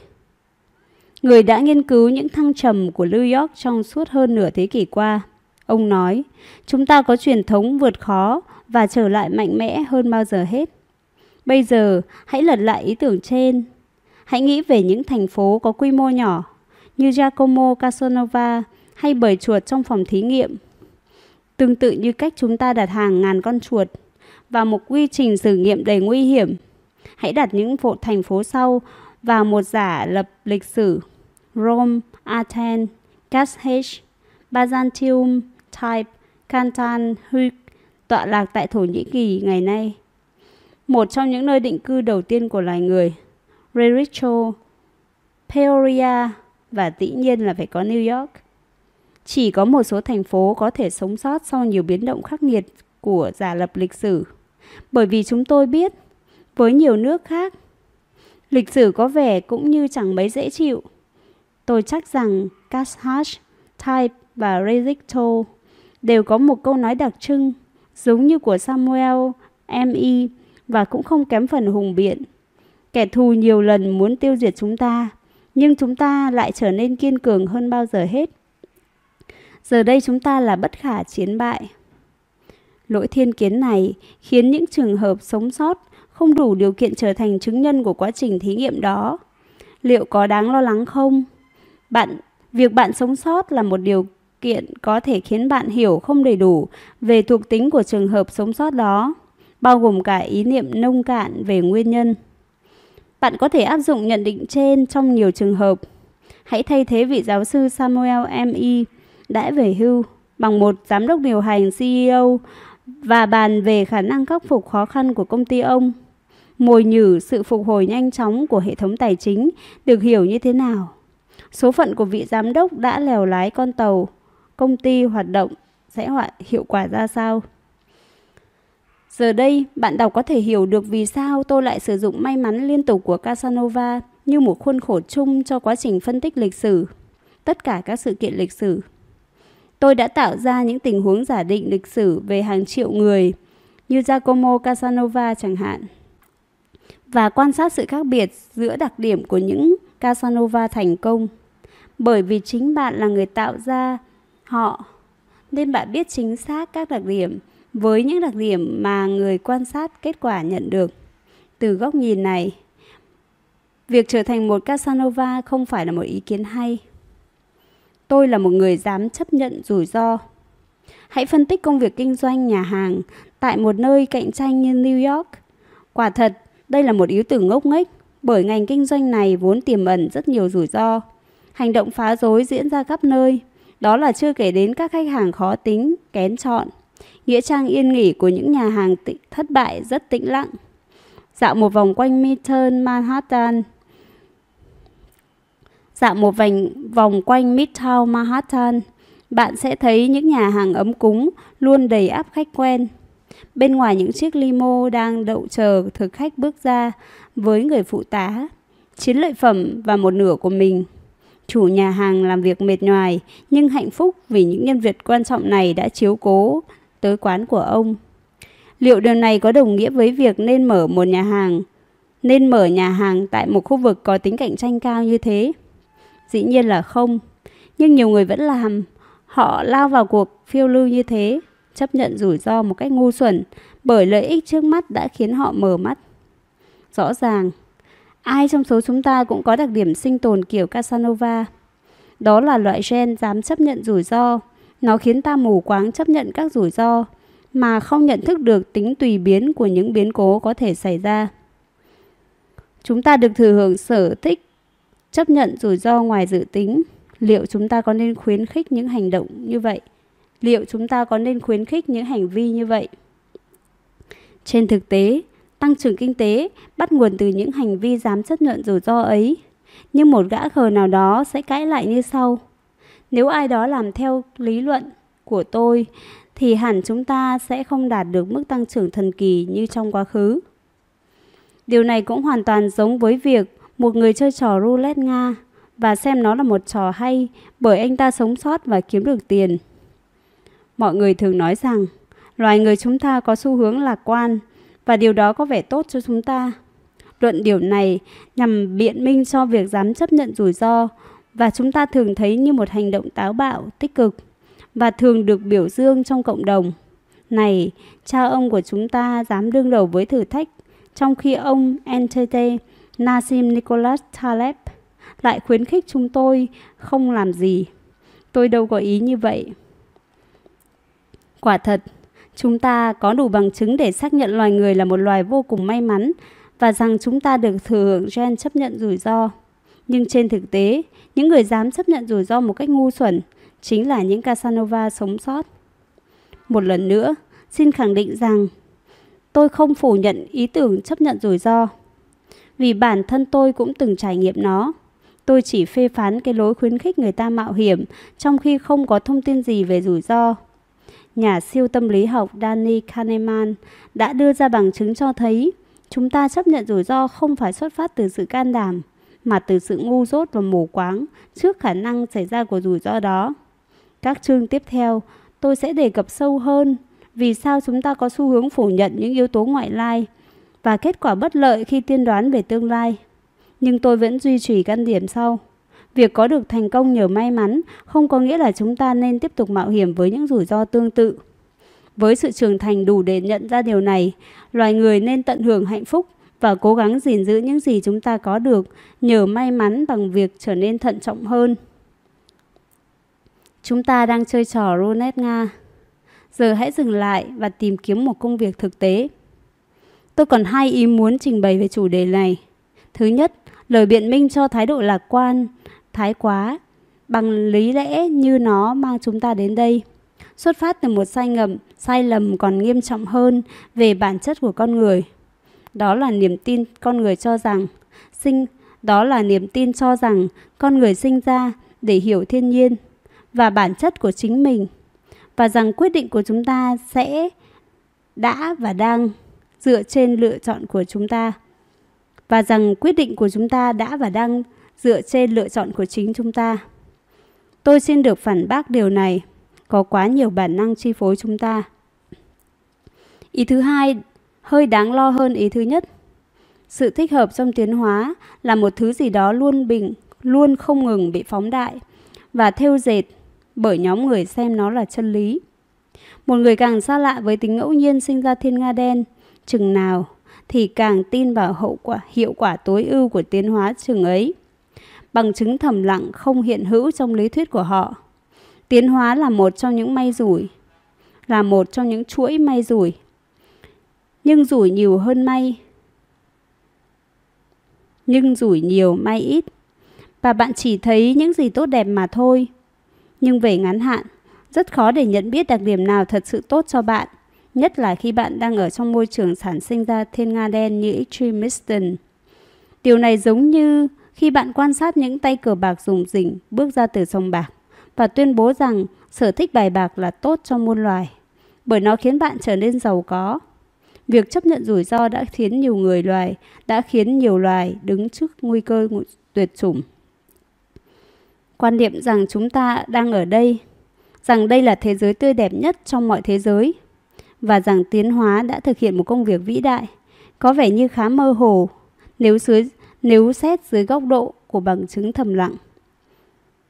Người đã nghiên cứu những thăng trầm của New York trong suốt hơn nửa thế kỷ qua. Ông nói, chúng ta có truyền thống vượt khó và trở lại mạnh mẽ hơn bao giờ hết. Bây giờ, hãy lật lại ý tưởng trên. Hãy nghĩ về những thành phố có quy mô nhỏ như Giacomo Casanova hay bầy chuột trong phòng thí nghiệm Tương tự như cách chúng ta đặt hàng ngàn con chuột vào một quy trình thử nghiệm đầy nguy hiểm. Hãy đặt những bộ thành phố sau vào một giả lập lịch sử. Rome, Athens, Carthage, Byzantium, Type, Canton, Huyk, tọa lạc tại Thổ Nhĩ Kỳ ngày nay. Một trong những nơi định cư đầu tiên của loài người, Rericho, Peoria và dĩ nhiên là phải có New York. Chỉ có một số thành phố có thể sống sót sau nhiều biến động khắc nghiệt của giả lập lịch sử. Bởi vì chúng tôi biết, với nhiều nước khác, lịch sử có vẻ cũng như chẳng mấy dễ chịu. Tôi chắc rằng Cashash, Type và Rezicto đều có một câu nói đặc trưng giống như của Samuel M.E. và cũng không kém phần hùng biện. Kẻ thù nhiều lần muốn tiêu diệt chúng ta, nhưng chúng ta lại trở nên kiên cường hơn bao giờ hết. Giờ đây chúng ta là bất khả chiến bại. Lỗi thiên kiến này khiến những trường hợp sống sót không đủ điều kiện trở thành chứng nhân của quá trình thí nghiệm đó. Liệu có đáng lo lắng không? Bạn, việc bạn sống sót là một điều kiện có thể khiến bạn hiểu không đầy đủ về thuộc tính của trường hợp sống sót đó, bao gồm cả ý niệm nông cạn về nguyên nhân. Bạn có thể áp dụng nhận định trên trong nhiều trường hợp. Hãy thay thế vị giáo sư Samuel M.E đã về hưu bằng một giám đốc điều hành CEO và bàn về khả năng khắc phục khó khăn của công ty ông. Mồi nhử sự phục hồi nhanh chóng của hệ thống tài chính được hiểu như thế nào? Số phận của vị giám đốc đã lèo lái con tàu, công ty hoạt động sẽ hiệu quả ra sao? Giờ đây, bạn đọc có thể hiểu được vì sao tôi lại sử dụng may mắn liên tục của Casanova như một khuôn khổ chung cho quá trình phân tích lịch sử, tất cả các sự kiện lịch sử. Tôi đã tạo ra những tình huống giả định lịch sử về hàng triệu người, như Giacomo Casanova chẳng hạn, và quan sát sự khác biệt giữa đặc điểm của những Casanova thành công. Bởi vì chính bạn là người tạo ra họ, nên bạn biết chính xác các đặc điểm với những đặc điểm mà người quan sát kết quả nhận được. Từ góc nhìn này, việc trở thành một Casanova không phải là một ý kiến hay. Tôi là một người dám chấp nhận rủi ro. Hãy phân tích công việc kinh doanh nhà hàng tại một nơi cạnh tranh như New York. Quả thật, đây là một ý tưởng ngốc nghếch bởi ngành kinh doanh này vốn tiềm ẩn rất nhiều rủi ro. Hành động phá rối diễn ra khắp nơi. Đó là chưa kể đến các khách hàng khó tính, kén chọn. Nghĩa trang yên nghỉ của những nhà hàng thất bại rất tĩnh lặng. Dạo một vòng quanh Midtown Manhattan, Dạo một vành vòng quanh Midtown Manhattan, bạn sẽ thấy những nhà hàng ấm cúng luôn đầy áp khách quen. Bên ngoài những chiếc limo đang đậu chờ thực khách bước ra với người phụ tá, chiến lợi phẩm và một nửa của mình. Chủ nhà hàng làm việc mệt nhoài nhưng hạnh phúc vì những nhân vật quan trọng này đã chiếu cố tới quán của ông. Liệu điều này có đồng nghĩa với việc nên mở một nhà hàng, nên mở nhà hàng tại một khu vực có tính cạnh tranh cao như thế? Dĩ nhiên là không. Nhưng nhiều người vẫn làm. Họ lao vào cuộc phiêu lưu như thế, chấp nhận rủi ro một cách ngu xuẩn bởi lợi ích trước mắt đã khiến họ mở mắt. Rõ ràng, ai trong số chúng ta cũng có đặc điểm sinh tồn kiểu Casanova. Đó là loại gen dám chấp nhận rủi ro Nó khiến ta mù quáng chấp nhận các rủi ro mà không nhận thức được tính tùy biến của những biến cố có thể xảy ra. Chúng ta được thừa hưởng sở thích chấp nhận rủi ro ngoài dự tính. Liệu chúng ta có nên khuyến khích những hành động như vậy? Liệu chúng ta có nên khuyến khích những hành vi như vậy? Trên thực tế, tăng trưởng kinh tế, bắt nguồn từ những hành vi dám chấp nhận rủi ro ấy. Nhưng một gã khờ nào đó sẽ cãi lại như sau. Nếu ai đó làm theo lý luận của tôi, thì hẳn chúng ta sẽ không đạt được mức tăng trưởng thần kỳ như trong quá khứ. Điều này cũng hoàn toàn giống với việc một người chơi trò roulette Nga và xem nó là một trò hay bởi anh ta sống sót và kiếm được tiền. Mọi người thường nói rằng, loài người chúng ta có xu hướng lạc quan và điều đó có vẻ tốt cho chúng ta. Luận điều này nhằm biện minh cho việc dám chấp nhận rủi ro và chúng ta thường thấy như một hành động táo bạo, tích cực và thường được biểu dương trong cộng đồng. Này, cha ông của chúng ta dám đương đầu với thử thách, trong khi ông NTT Nassim Nicholas Taleb lại khuyến khích chúng tôi không làm gì. Tôi đâu có ý như vậy. Quả thật, chúng ta có đủ bằng chứng để xác nhận loài người là một loài vô cùng may mắn và rằng chúng ta được thừa hưởng gen chấp nhận rủi ro. Nhưng trên thực tế, những người dám chấp nhận rủi ro một cách ngu xuẩn chính là những Casanova sống sót. Một lần nữa, xin khẳng định rằng tôi không phủ nhận ý tưởng chấp nhận rủi ro. Vì bản thân tôi cũng từng trải nghiệm nó. Tôi chỉ phê phán cái lối khuyến khích người ta mạo hiểm trong khi không có thông tin gì về rủi ro. Nhà siêu tâm lý học Danny Kahneman đã đưa ra bằng chứng cho thấy chúng ta chấp nhận rủi ro không phải xuất phát từ sự can đảm, mà từ sự ngu dốt và mù quáng trước khả năng xảy ra của rủi ro đó. Các chương tiếp theo, tôi sẽ đề cập sâu hơn vì sao chúng ta có xu hướng phủ nhận những yếu tố ngoại lai và kết quả bất lợi khi tiên đoán về tương lai. Nhưng tôi vẫn duy trì căn điểm sau. Việc có được thành công nhờ may mắn không có nghĩa là chúng ta nên tiếp tục mạo hiểm với những rủi ro tương tự. Với sự trưởng thành đủ để nhận ra điều này, loài người nên tận hưởng hạnh phúc và cố gắng gìn giữ những gì chúng ta có được nhờ may mắn bằng việc trở nên thận trọng hơn. Chúng ta đang chơi trò roulette Nga. Giờ hãy dừng lại và tìm kiếm một công việc thực tế. Tôi còn hai ý muốn trình bày về chủ đề này. Thứ nhất, lời biện minh cho thái độ lạc quan, thái quá, bằng lý lẽ như nó mang chúng ta đến đây. Xuất phát từ một sai ngầm, sai lầm còn nghiêm trọng hơn về bản chất của con người. Đó là niềm tin con người cho rằng sinh đó là niềm tin cho rằng con người sinh ra để hiểu thiên nhiên và bản chất của chính mình và rằng quyết định của chúng ta sẽ đã và đang dựa trên lựa chọn của chúng ta và rằng quyết định của chúng ta đã và đang dựa trên lựa chọn của chính chúng ta. Tôi xin được phản bác điều này, có quá nhiều bản năng chi phối chúng ta. Ý thứ hai hơi đáng lo hơn ý thứ nhất. Sự thích hợp trong tiến hóa là một thứ gì đó luôn bình, luôn không ngừng bị phóng đại và theo dệt bởi nhóm người xem nó là chân lý. Một người càng xa lạ với tính ngẫu nhiên sinh ra thiên nga đen, chừng nào thì càng tin vào hậu quả hiệu quả tối ưu của tiến hóa chừng ấy. Bằng chứng thầm lặng không hiện hữu trong lý thuyết của họ. Tiến hóa là một trong những may rủi, là một trong những chuỗi may rủi. Nhưng rủi nhiều hơn may. Nhưng rủi nhiều may ít. Và bạn chỉ thấy những gì tốt đẹp mà thôi. Nhưng về ngắn hạn, rất khó để nhận biết đặc điểm nào thật sự tốt cho bạn, nhất là khi bạn đang ở trong môi trường sản sinh ra thiên nga đen như extremistan. Điều này giống như khi bạn quan sát những tay cờ bạc dùng rỉnh bước ra từ sông bạc và tuyên bố rằng sở thích bài bạc là tốt cho muôn loài, bởi nó khiến bạn trở nên giàu có. Việc chấp nhận rủi ro đã khiến nhiều người loài, đã khiến nhiều loài đứng trước nguy cơ tuyệt chủng quan niệm rằng chúng ta đang ở đây, rằng đây là thế giới tươi đẹp nhất trong mọi thế giới và rằng tiến hóa đã thực hiện một công việc vĩ đại, có vẻ như khá mơ hồ nếu dưới nếu xét dưới góc độ của bằng chứng thầm lặng.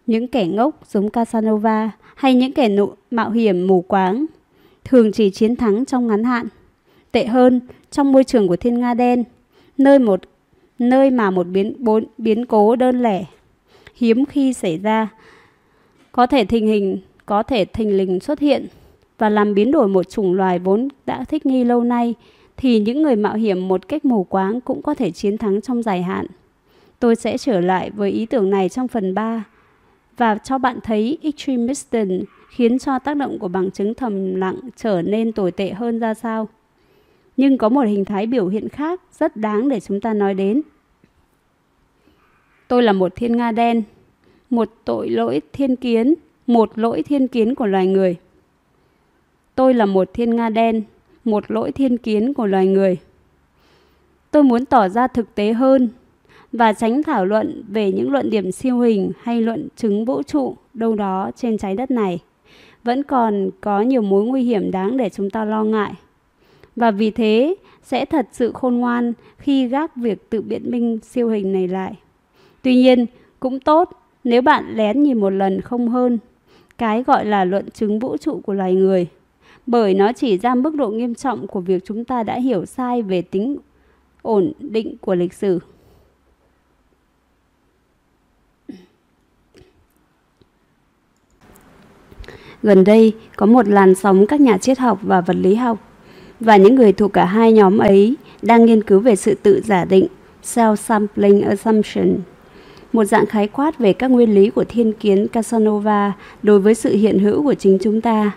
Những kẻ ngốc giống Casanova hay những kẻ nụ, mạo hiểm mù quáng thường chỉ chiến thắng trong ngắn hạn. Tệ hơn, trong môi trường của thiên nga đen, nơi một nơi mà một biến bốn biến cố đơn lẻ hiếm khi xảy ra. Có thể tình hình có thể thình lình xuất hiện và làm biến đổi một chủng loài vốn đã thích nghi lâu nay, thì những người mạo hiểm một cách mù quáng cũng có thể chiến thắng trong dài hạn. Tôi sẽ trở lại với ý tưởng này trong phần 3 và cho bạn thấy extremism khiến cho tác động của bằng chứng thầm lặng trở nên tồi tệ hơn ra sao. Nhưng có một hình thái biểu hiện khác rất đáng để chúng ta nói đến. Tôi là một thiên nga đen, một tội lỗi thiên kiến, một lỗi thiên kiến của loài người. Tôi là một thiên nga đen, một lỗi thiên kiến của loài người. Tôi muốn tỏ ra thực tế hơn và tránh thảo luận về những luận điểm siêu hình hay luận chứng vũ trụ đâu đó trên trái đất này. Vẫn còn có nhiều mối nguy hiểm đáng để chúng ta lo ngại. Và vì thế sẽ thật sự khôn ngoan khi gác việc tự biện minh siêu hình này lại. Tuy nhiên, cũng tốt nếu bạn lén nhìn một lần không hơn cái gọi là luận chứng vũ trụ của loài người bởi nó chỉ ra mức độ nghiêm trọng của việc chúng ta đã hiểu sai về tính ổn định của lịch sử. Gần đây, có một làn sóng các nhà triết học và vật lý học, và những người thuộc cả hai nhóm ấy đang nghiên cứu về sự tự giả định, self-sampling assumption, một dạng khái quát về các nguyên lý của thiên kiến Casanova đối với sự hiện hữu của chính chúng ta.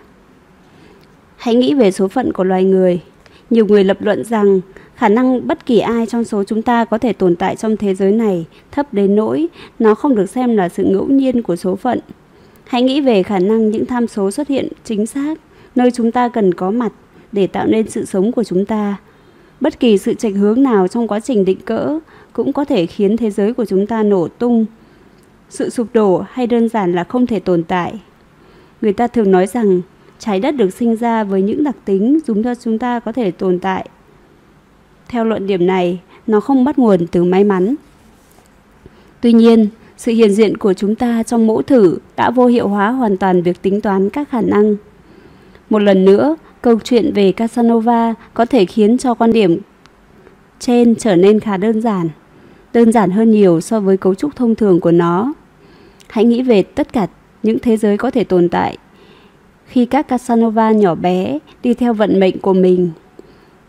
Hãy nghĩ về số phận của loài người. Nhiều người lập luận rằng khả năng bất kỳ ai trong số chúng ta có thể tồn tại trong thế giới này thấp đến nỗi nó không được xem là sự ngẫu nhiên của số phận. Hãy nghĩ về khả năng những tham số xuất hiện chính xác, nơi chúng ta cần có mặt để tạo nên sự sống của chúng ta. Bất kỳ sự chệch hướng nào trong quá trình định cỡ cũng có thể khiến thế giới của chúng ta nổ tung. Sự sụp đổ hay đơn giản là không thể tồn tại. Người ta thường nói rằng trái đất được sinh ra với những đặc tính dùng cho chúng ta có thể tồn tại. Theo luận điểm này, nó không bắt nguồn từ may mắn. Tuy nhiên, sự hiện diện của chúng ta trong mẫu thử đã vô hiệu hóa hoàn toàn việc tính toán các khả năng. Một lần nữa, câu chuyện về Casanova có thể khiến cho quan điểm trên trở nên khá đơn giản đơn giản hơn nhiều so với cấu trúc thông thường của nó. Hãy nghĩ về tất cả những thế giới có thể tồn tại. Khi các Casanova nhỏ bé đi theo vận mệnh của mình,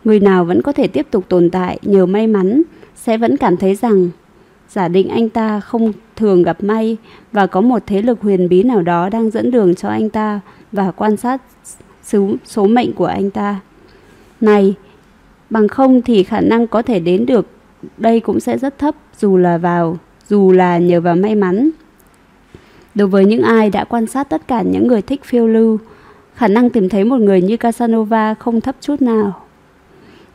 người nào vẫn có thể tiếp tục tồn tại nhờ may mắn sẽ vẫn cảm thấy rằng giả định anh ta không thường gặp may và có một thế lực huyền bí nào đó đang dẫn đường cho anh ta và quan sát số, số mệnh của anh ta. Này, bằng không thì khả năng có thể đến được đây cũng sẽ rất thấp dù là vào dù là nhờ vào may mắn. Đối với những ai đã quan sát tất cả những người thích phiêu lưu, khả năng tìm thấy một người như Casanova không thấp chút nào.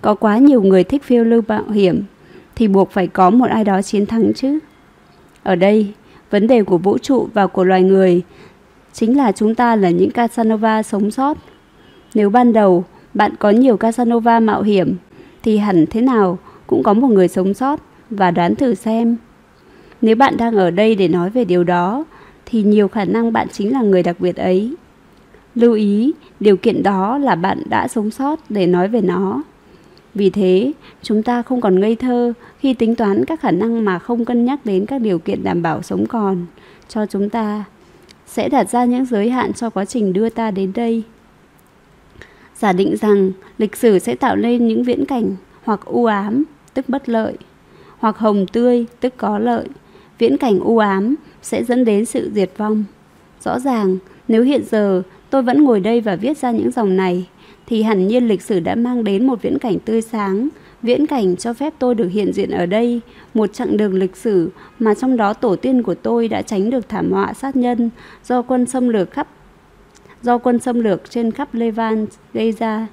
Có quá nhiều người thích phiêu lưu mạo hiểm thì buộc phải có một ai đó chiến thắng chứ. Ở đây, vấn đề của vũ trụ và của loài người chính là chúng ta là những Casanova sống sót. Nếu ban đầu bạn có nhiều Casanova mạo hiểm thì hẳn thế nào cũng có một người sống sót và đoán thử xem. Nếu bạn đang ở đây để nói về điều đó, thì nhiều khả năng bạn chính là người đặc biệt ấy. Lưu ý, điều kiện đó là bạn đã sống sót để nói về nó. Vì thế, chúng ta không còn ngây thơ khi tính toán các khả năng mà không cân nhắc đến các điều kiện đảm bảo sống còn cho chúng ta. Sẽ đặt ra những giới hạn cho quá trình đưa ta đến đây. Giả định rằng lịch sử sẽ tạo nên những viễn cảnh hoặc u ám tức bất lợi, hoặc hồng tươi, tức có lợi. Viễn cảnh u ám sẽ dẫn đến sự diệt vong. Rõ ràng, nếu hiện giờ tôi vẫn ngồi đây và viết ra những dòng này, thì hẳn nhiên lịch sử đã mang đến một viễn cảnh tươi sáng, viễn cảnh cho phép tôi được hiện diện ở đây, một chặng đường lịch sử mà trong đó tổ tiên của tôi đã tránh được thảm họa sát nhân do quân xâm lược khắp do quân xâm lược trên khắp Levant gây ra.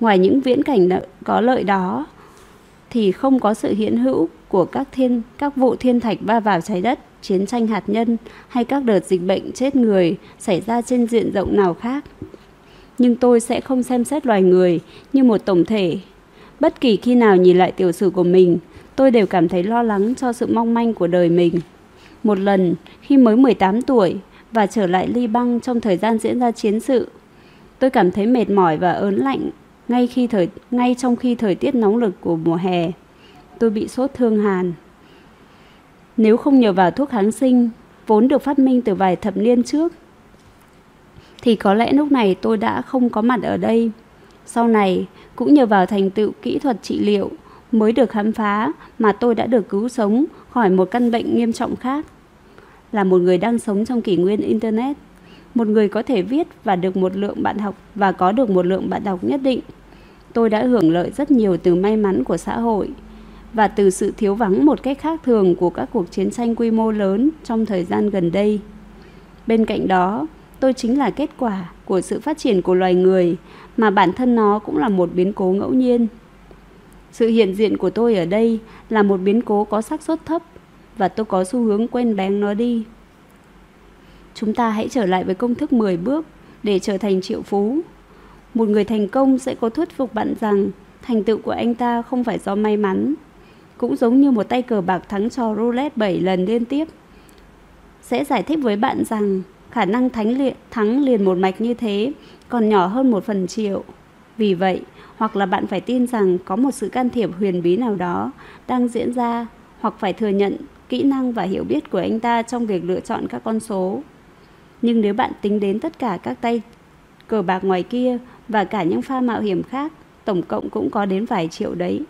Ngoài những viễn cảnh có lợi đó, thì không có sự hiện hữu của các thiên các vụ thiên thạch va vào trái đất, chiến tranh hạt nhân hay các đợt dịch bệnh chết người xảy ra trên diện rộng nào khác. Nhưng tôi sẽ không xem xét loài người như một tổng thể. Bất kỳ khi nào nhìn lại tiểu sử của mình, tôi đều cảm thấy lo lắng cho sự mong manh của đời mình. Một lần, khi mới 18 tuổi và trở lại Ly Băng trong thời gian diễn ra chiến sự, tôi cảm thấy mệt mỏi và ớn lạnh ngay khi thời ngay trong khi thời tiết nóng lực của mùa hè. Tôi bị sốt thương hàn. Nếu không nhờ vào thuốc kháng sinh vốn được phát minh từ vài thập niên trước, thì có lẽ lúc này tôi đã không có mặt ở đây. Sau này, cũng nhờ vào thành tựu kỹ thuật trị liệu mới được khám phá mà tôi đã được cứu sống khỏi một căn bệnh nghiêm trọng khác. Là một người đang sống trong kỷ nguyên Internet, một người có thể viết và được một lượng bạn học và có được một lượng bạn đọc nhất định. Tôi đã hưởng lợi rất nhiều từ may mắn của xã hội và từ sự thiếu vắng một cách khác thường của các cuộc chiến tranh quy mô lớn trong thời gian gần đây. Bên cạnh đó, tôi chính là kết quả của sự phát triển của loài người mà bản thân nó cũng là một biến cố ngẫu nhiên. Sự hiện diện của tôi ở đây là một biến cố có xác suất thấp và tôi có xu hướng quên bén nó đi. Chúng ta hãy trở lại với công thức 10 bước để trở thành triệu phú. Một người thành công sẽ có thuyết phục bạn rằng thành tựu của anh ta không phải do may mắn. Cũng giống như một tay cờ bạc thắng trò roulette 7 lần liên tiếp. Sẽ giải thích với bạn rằng khả năng thắng liền, thắng liền một mạch như thế còn nhỏ hơn một phần triệu. Vì vậy, hoặc là bạn phải tin rằng có một sự can thiệp huyền bí nào đó đang diễn ra hoặc phải thừa nhận kỹ năng và hiểu biết của anh ta trong việc lựa chọn các con số. Nhưng nếu bạn tính đến tất cả các tay cờ bạc ngoài kia và cả những pha mạo hiểm khác, tổng cộng cũng có đến vài triệu đấy,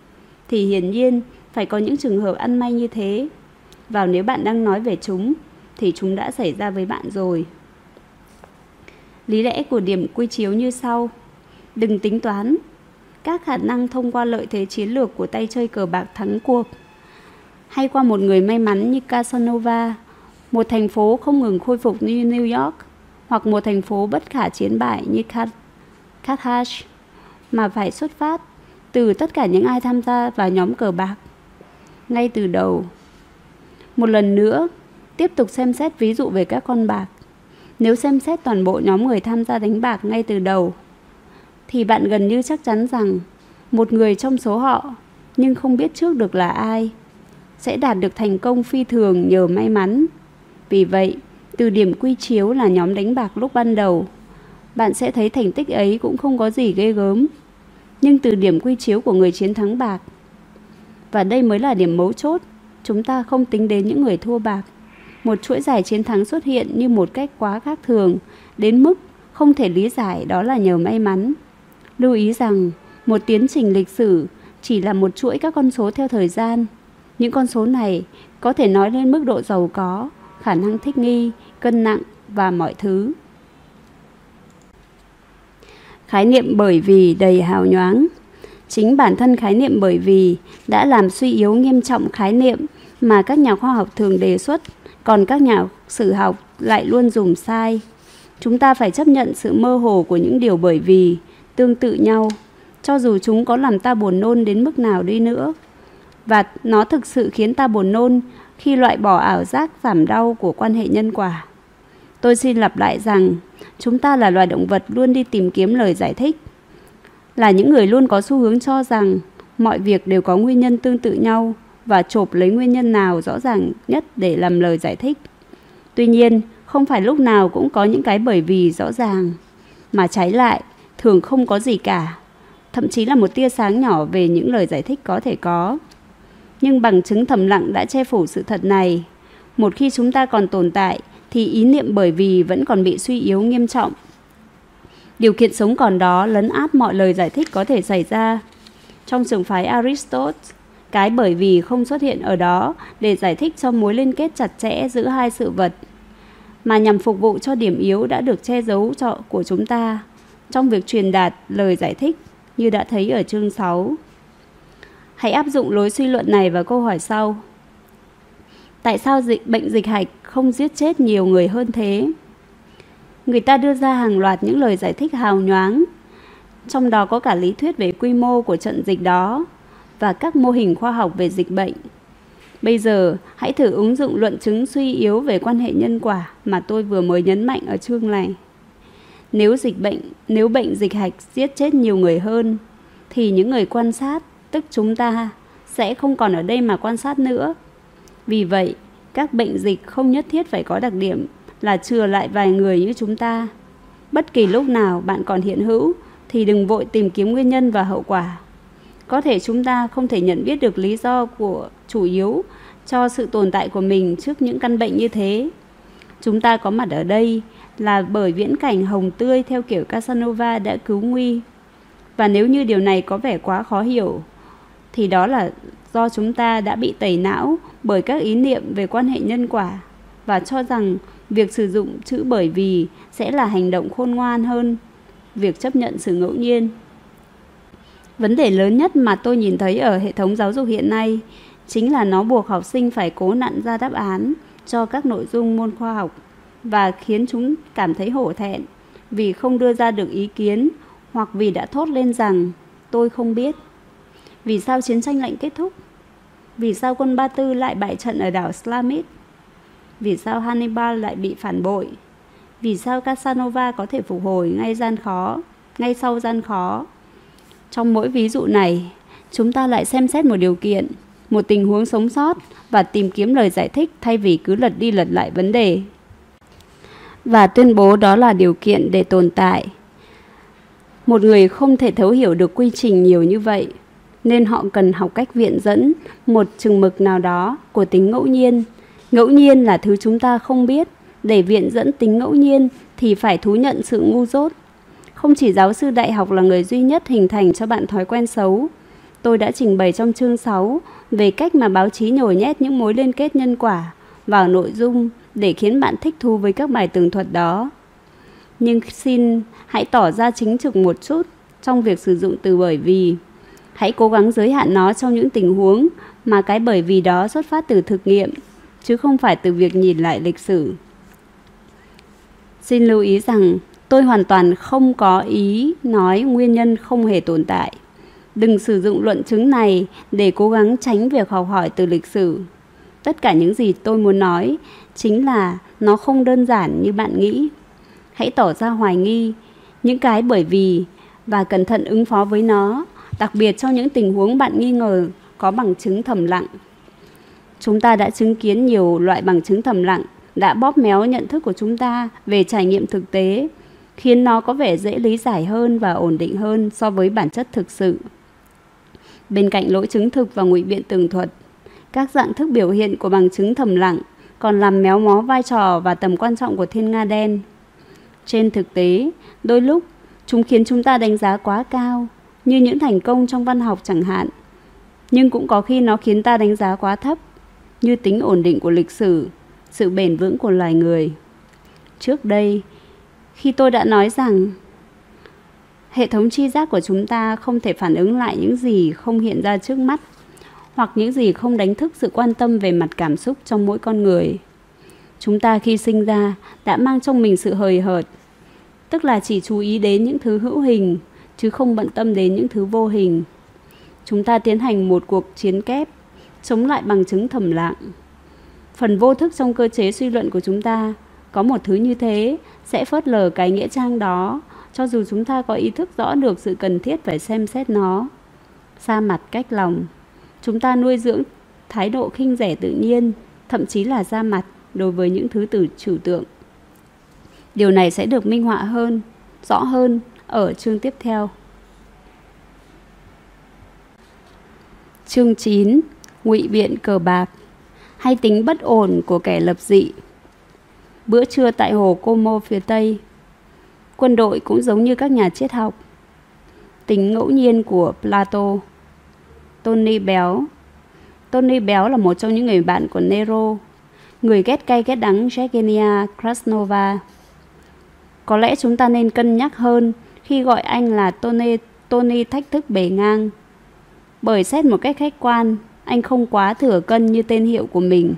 thì hiển nhiên phải có những trường hợp ăn may như thế. Và nếu bạn đang nói về chúng, thì chúng đã xảy ra với bạn rồi. Lý lẽ của điểm quy chiếu như sau. Đừng tính toán các khả năng thông qua lợi thế chiến lược của tay chơi cờ bạc thắng cuộc hay qua một người may mắn như Casanova, một thành phố không ngừng khôi phục như New York hoặc một thành phố bất khả chiến bại như Carthage mà phải xuất phát từ tất cả những ai tham gia vào nhóm cờ bạc ngay từ đầu. Một lần nữa, tiếp tục xem xét ví dụ về các con bạc. Nếu xem xét toàn bộ nhóm người tham gia đánh bạc ngay từ đầu, thì bạn gần như chắc chắn rằng một người trong số họ nhưng không biết trước được là ai sẽ đạt được thành công phi thường nhờ may mắn. Vì vậy, từ điểm quy chiếu là nhóm đánh bạc lúc ban đầu, bạn sẽ thấy thành tích ấy cũng không có gì ghê gớm. Nhưng từ điểm quy chiếu của người chiến thắng bạc, và đây mới là điểm mấu chốt, chúng ta không tính đến những người thua bạc. Một chuỗi giải chiến thắng xuất hiện như một cách quá khác thường, đến mức không thể lý giải đó là nhờ may mắn. Lưu ý rằng, một tiến trình lịch sử chỉ là một chuỗi các con số theo thời gian. Những con số này có thể nói lên mức độ giàu có, khả năng thích nghi, cân nặng và mọi thứ. Khái niệm bởi vì đầy hào nhoáng Chính bản thân khái niệm bởi vì đã làm suy yếu nghiêm trọng khái niệm mà các nhà khoa học thường đề xuất, còn các nhà sử học lại luôn dùng sai. Chúng ta phải chấp nhận sự mơ hồ của những điều bởi vì tương tự nhau, cho dù chúng có làm ta buồn nôn đến mức nào đi nữa. Và nó thực sự khiến ta buồn nôn khi loại bỏ ảo giác giảm đau của quan hệ nhân quả. Tôi xin lặp lại rằng, chúng ta là loài động vật luôn đi tìm kiếm lời giải thích. Là những người luôn có xu hướng cho rằng mọi việc đều có nguyên nhân tương tự nhau và chộp lấy nguyên nhân nào rõ ràng nhất để làm lời giải thích. Tuy nhiên, không phải lúc nào cũng có những cái bởi vì rõ ràng, mà trái lại, thường không có gì cả, thậm chí là một tia sáng nhỏ về những lời giải thích có thể có. Nhưng bằng chứng thầm lặng đã che phủ sự thật này. Một khi chúng ta còn tồn tại, thì ý niệm bởi vì vẫn còn bị suy yếu nghiêm trọng. Điều kiện sống còn đó lấn át mọi lời giải thích có thể xảy ra. Trong trường phái Aristotle, cái bởi vì không xuất hiện ở đó để giải thích cho mối liên kết chặt chẽ giữa hai sự vật mà nhằm phục vụ cho điểm yếu đã được che giấu cho của chúng ta trong việc truyền đạt lời giải thích như đã thấy ở chương 6. Hãy áp dụng lối suy luận này vào câu hỏi sau. Tại sao dịch bệnh dịch hạch không giết chết nhiều người hơn thế? Người ta đưa ra hàng loạt những lời giải thích hào nhoáng, trong đó có cả lý thuyết về quy mô của trận dịch đó và các mô hình khoa học về dịch bệnh. Bây giờ, hãy thử ứng dụng luận chứng suy yếu về quan hệ nhân quả mà tôi vừa mới nhấn mạnh ở chương này. Nếu dịch bệnh, nếu bệnh dịch hạch giết chết nhiều người hơn, thì những người quan sát, tức chúng ta, sẽ không còn ở đây mà quan sát nữa. Vì vậy, các bệnh dịch không nhất thiết phải có đặc điểm là chừa lại vài người như chúng ta. Bất kỳ lúc nào bạn còn hiện hữu thì đừng vội tìm kiếm nguyên nhân và hậu quả. Có thể chúng ta không thể nhận biết được lý do của chủ yếu cho sự tồn tại của mình trước những căn bệnh như thế. chúng ta có mặt ở đây là bởi viễn cảnh hồng tươi theo kiểu Casanova đã cứu nguy. Và nếu như điều này có vẻ quá khó hiểu, thì đó là do chúng ta đã bị tẩy não bởi các ý niệm về quan hệ nhân quả và cho rằng việc sử dụng chữ bởi vì sẽ là hành động khôn ngoan hơn việc chấp nhận sự ngẫu nhiên. Vấn đề lớn nhất mà tôi nhìn thấy ở hệ thống giáo dục hiện nay chính là nó buộc học sinh phải cố nặn ra đáp án cho các nội dung môn khoa học và khiến chúng cảm thấy hổ thẹn vì không đưa ra được ý kiến hoặc vì đã thốt lên rằng tôi không biết. Vì sao chiến tranh lạnh kết thúc? Vì sao quân Ba Tư lại bại trận ở đảo Slamit? Vì sao Hannibal lại bị phản bội? Vì sao Casanova có thể phục hồi ngay gian khó, ngay sau gian khó? Trong mỗi ví dụ này, chúng ta lại xem xét một điều kiện, một tình huống sống sót và tìm kiếm lời giải thích thay vì cứ lật đi lật lại vấn đề. Và tuyên bố đó là điều kiện để tồn tại. Một người không thể thấu hiểu được quy trình nhiều như vậy, nên họ cần học cách viện dẫn một chừng mực nào đó của tính ngẫu nhiên. Ngẫu nhiên là thứ chúng ta không biết. Để viện dẫn tính ngẫu nhiên thì phải thú nhận sự ngu dốt. Không chỉ giáo sư đại học là người duy nhất hình thành cho bạn thói quen xấu. Tôi đã trình bày trong chương 6 về cách mà báo chí nhồi nhét những mối liên kết nhân quả vào nội dung để khiến bạn thích thú với các bài tường thuật đó. Nhưng xin hãy tỏ ra chính trực một chút trong việc sử dụng từ bởi vì. Hãy cố gắng giới hạn nó trong những tình huống mà cái bởi vì đó xuất phát từ thực nghiệm, chứ không phải từ việc nhìn lại lịch sử. Xin lưu ý rằng, tôi hoàn toàn không có ý nói nguyên nhân không hề tồn tại. Đừng sử dụng luận chứng này để cố gắng tránh việc học hỏi từ lịch sử. Tất cả những gì tôi muốn nói chính là nó không đơn giản như bạn nghĩ. Hãy tỏ ra hoài nghi những cái bởi vì và cẩn thận ứng phó với nó, đặc biệt trong những tình huống bạn nghi ngờ có bằng chứng thầm lặng. Chúng ta đã chứng kiến nhiều loại bằng chứng thầm lặng đã bóp méo nhận thức của chúng ta về trải nghiệm thực tế, khiến nó có vẻ dễ lý giải hơn và ổn định hơn so với bản chất thực sự. Bên cạnh lỗi chứng thực và ngụy biện tường thuật, các dạng thức biểu hiện của bằng chứng thầm lặng còn làm méo mó vai trò và tầm quan trọng của thiên nga đen. Trên thực tế, đôi lúc chúng khiến chúng ta đánh giá quá cao như những thành công trong văn học chẳng hạn. Nhưng cũng có khi nó khiến ta đánh giá quá thấp, như tính ổn định của lịch sử, sự bền vững của loài người. Trước đây, khi tôi đã nói rằng hệ thống tri giác của chúng ta không thể phản ứng lại những gì không hiện ra trước mắt hoặc những gì không đánh thức sự quan tâm về mặt cảm xúc trong mỗi con người. Chúng ta khi sinh ra đã mang trong mình sự hời hợt, tức là chỉ chú ý đến những thứ hữu hình chứ không bận tâm đến những thứ vô hình. Chúng ta tiến hành một cuộc chiến kép, chống lại bằng chứng thầm lặng. Phần vô thức trong cơ chế suy luận của chúng ta có một thứ như thế sẽ phớt lờ cái nghĩa trang đó, cho dù chúng ta có ý thức rõ được sự cần thiết phải xem xét nó. Xa mặt cách lòng, chúng ta nuôi dưỡng thái độ khinh rẻ tự nhiên, thậm chí là ra mặt đối với những thứ từ trừu tượng. Điều này sẽ được minh họa hơn, rõ hơn ở chương tiếp theo. Chương 9. Ngụy biện cờ bạc hay tính bất ổn của kẻ lập dị. Bữa trưa tại hồ Como phía Tây. Quân đội cũng giống như các nhà triết học. Tính ngẫu nhiên của Plato. Tony Béo Tony Béo là một trong những người bạn của Nero, người ghét cay ghét đắng Yevgenia Krasnova. Có lẽ chúng ta nên cân nhắc hơn khi gọi anh là Tony, Tony thách thức bề ngang. Bởi xét một cách khách quan, anh không quá thừa cân như tên hiệu của mình.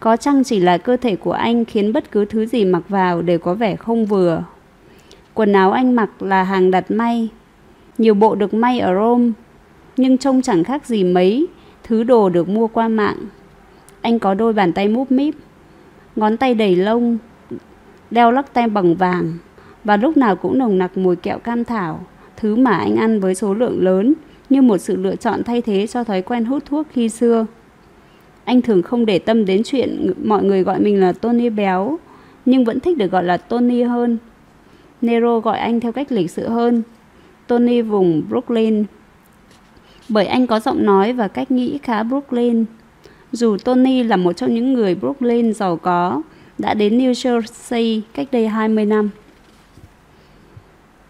Có chăng chỉ là cơ thể của anh khiến bất cứ thứ gì mặc vào đều có vẻ không vừa. Quần áo anh mặc là hàng đặt may. Nhiều bộ được may ở Rome, nhưng trông chẳng khác gì mấy thứ đồ được mua qua mạng. Anh có đôi bàn tay múp míp, ngón tay đầy lông, đeo lắc tay bằng vàng và lúc nào cũng nồng nặc mùi kẹo cam thảo, thứ mà anh ăn với số lượng lớn như một sự lựa chọn thay thế cho thói quen hút thuốc khi xưa. Anh thường không để tâm đến chuyện mọi người gọi mình là Tony béo, nhưng vẫn thích được gọi là Tony hơn. Nero gọi anh theo cách lịch sự hơn, Tony vùng Brooklyn. Bởi anh có giọng nói và cách nghĩ khá Brooklyn. Dù Tony là một trong những người Brooklyn giàu có đã đến New Jersey cách đây 20 năm.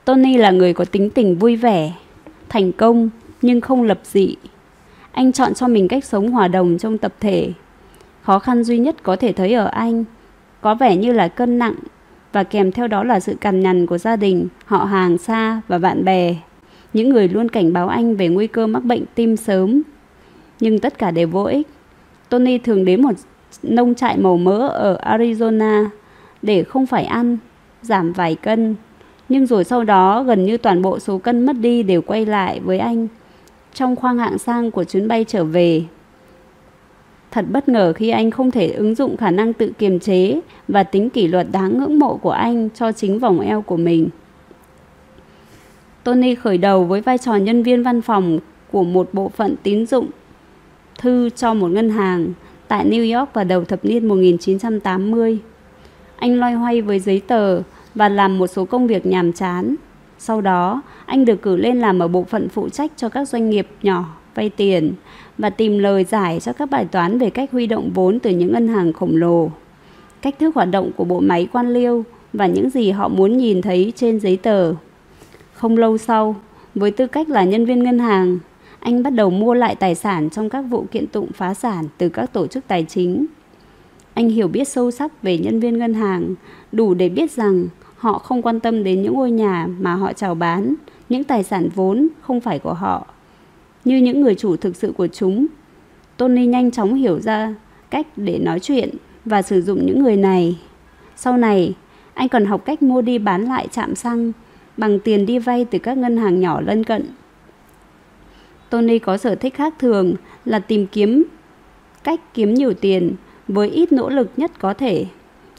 Tony là người có tính tình vui vẻ, thành công nhưng không lập dị. Anh chọn cho mình cách sống hòa đồng trong tập thể. Khó khăn duy nhất có thể thấy ở anh có vẻ như là cân nặng và kèm theo đó là sự cằn nhằn của gia đình, họ hàng xa và bạn bè. Những người luôn cảnh báo anh về nguy cơ mắc bệnh tim sớm. Nhưng tất cả đều vô ích. Tony thường đến một nông trại màu mỡ ở Arizona để không phải ăn, giảm vài cân. Nhưng rồi sau đó gần như toàn bộ số cân mất đi đều quay lại với anh trong khoang hạng sang của chuyến bay trở về. Thật bất ngờ khi anh không thể ứng dụng khả năng tự kiềm chế và tính kỷ luật đáng ngưỡng mộ của anh cho chính vòng eo của mình. Tony khởi đầu với vai trò nhân viên văn phòng của một bộ phận tín dụng thư cho một ngân hàng tại New York vào đầu thập niên 1980. Anh loay hoay với giấy tờ và làm một số công việc nhàm chán. Sau đó, anh được cử lên làm ở bộ phận phụ trách cho các doanh nghiệp nhỏ vay tiền và tìm lời giải cho các bài toán về cách huy động vốn từ những ngân hàng khổng lồ, cách thức hoạt động của bộ máy quan liêu và những gì họ muốn nhìn thấy trên giấy tờ. Không lâu sau, với tư cách là nhân viên ngân hàng, anh bắt đầu mua lại tài sản trong các vụ kiện tụng phá sản từ các tổ chức tài chính. Anh hiểu biết sâu sắc về nhân viên ngân hàng, đủ để biết rằng họ không quan tâm đến những ngôi nhà mà họ chào bán, những tài sản vốn không phải của họ, như những người chủ thực sự của chúng. Tony nhanh chóng hiểu ra cách để nói chuyện và sử dụng những người này. Sau này, anh còn học cách mua đi bán lại chạm xăng bằng tiền đi vay từ các ngân hàng nhỏ lân cận. Tony có sở thích khác thường là tìm kiếm cách kiếm nhiều tiền với ít nỗ lực nhất có thể,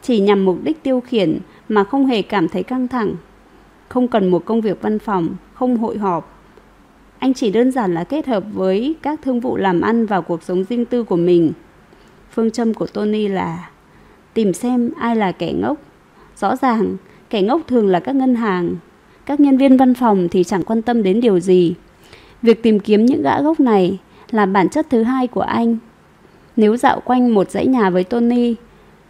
chỉ nhằm mục đích tiêu khiển mà không hề cảm thấy căng thẳng. Không cần một công việc văn phòng, không hội họp. Anh chỉ đơn giản là kết hợp với các thương vụ làm ăn vào cuộc sống riêng tư của mình. Phương châm của Tony là tìm xem ai là kẻ ngốc. Rõ ràng, kẻ ngốc thường là các ngân hàng. Các nhân viên văn phòng thì chẳng quan tâm đến điều gì. Việc tìm kiếm những gã gốc này là bản chất thứ hai của anh. Nếu dạo quanh một dãy nhà với Tony,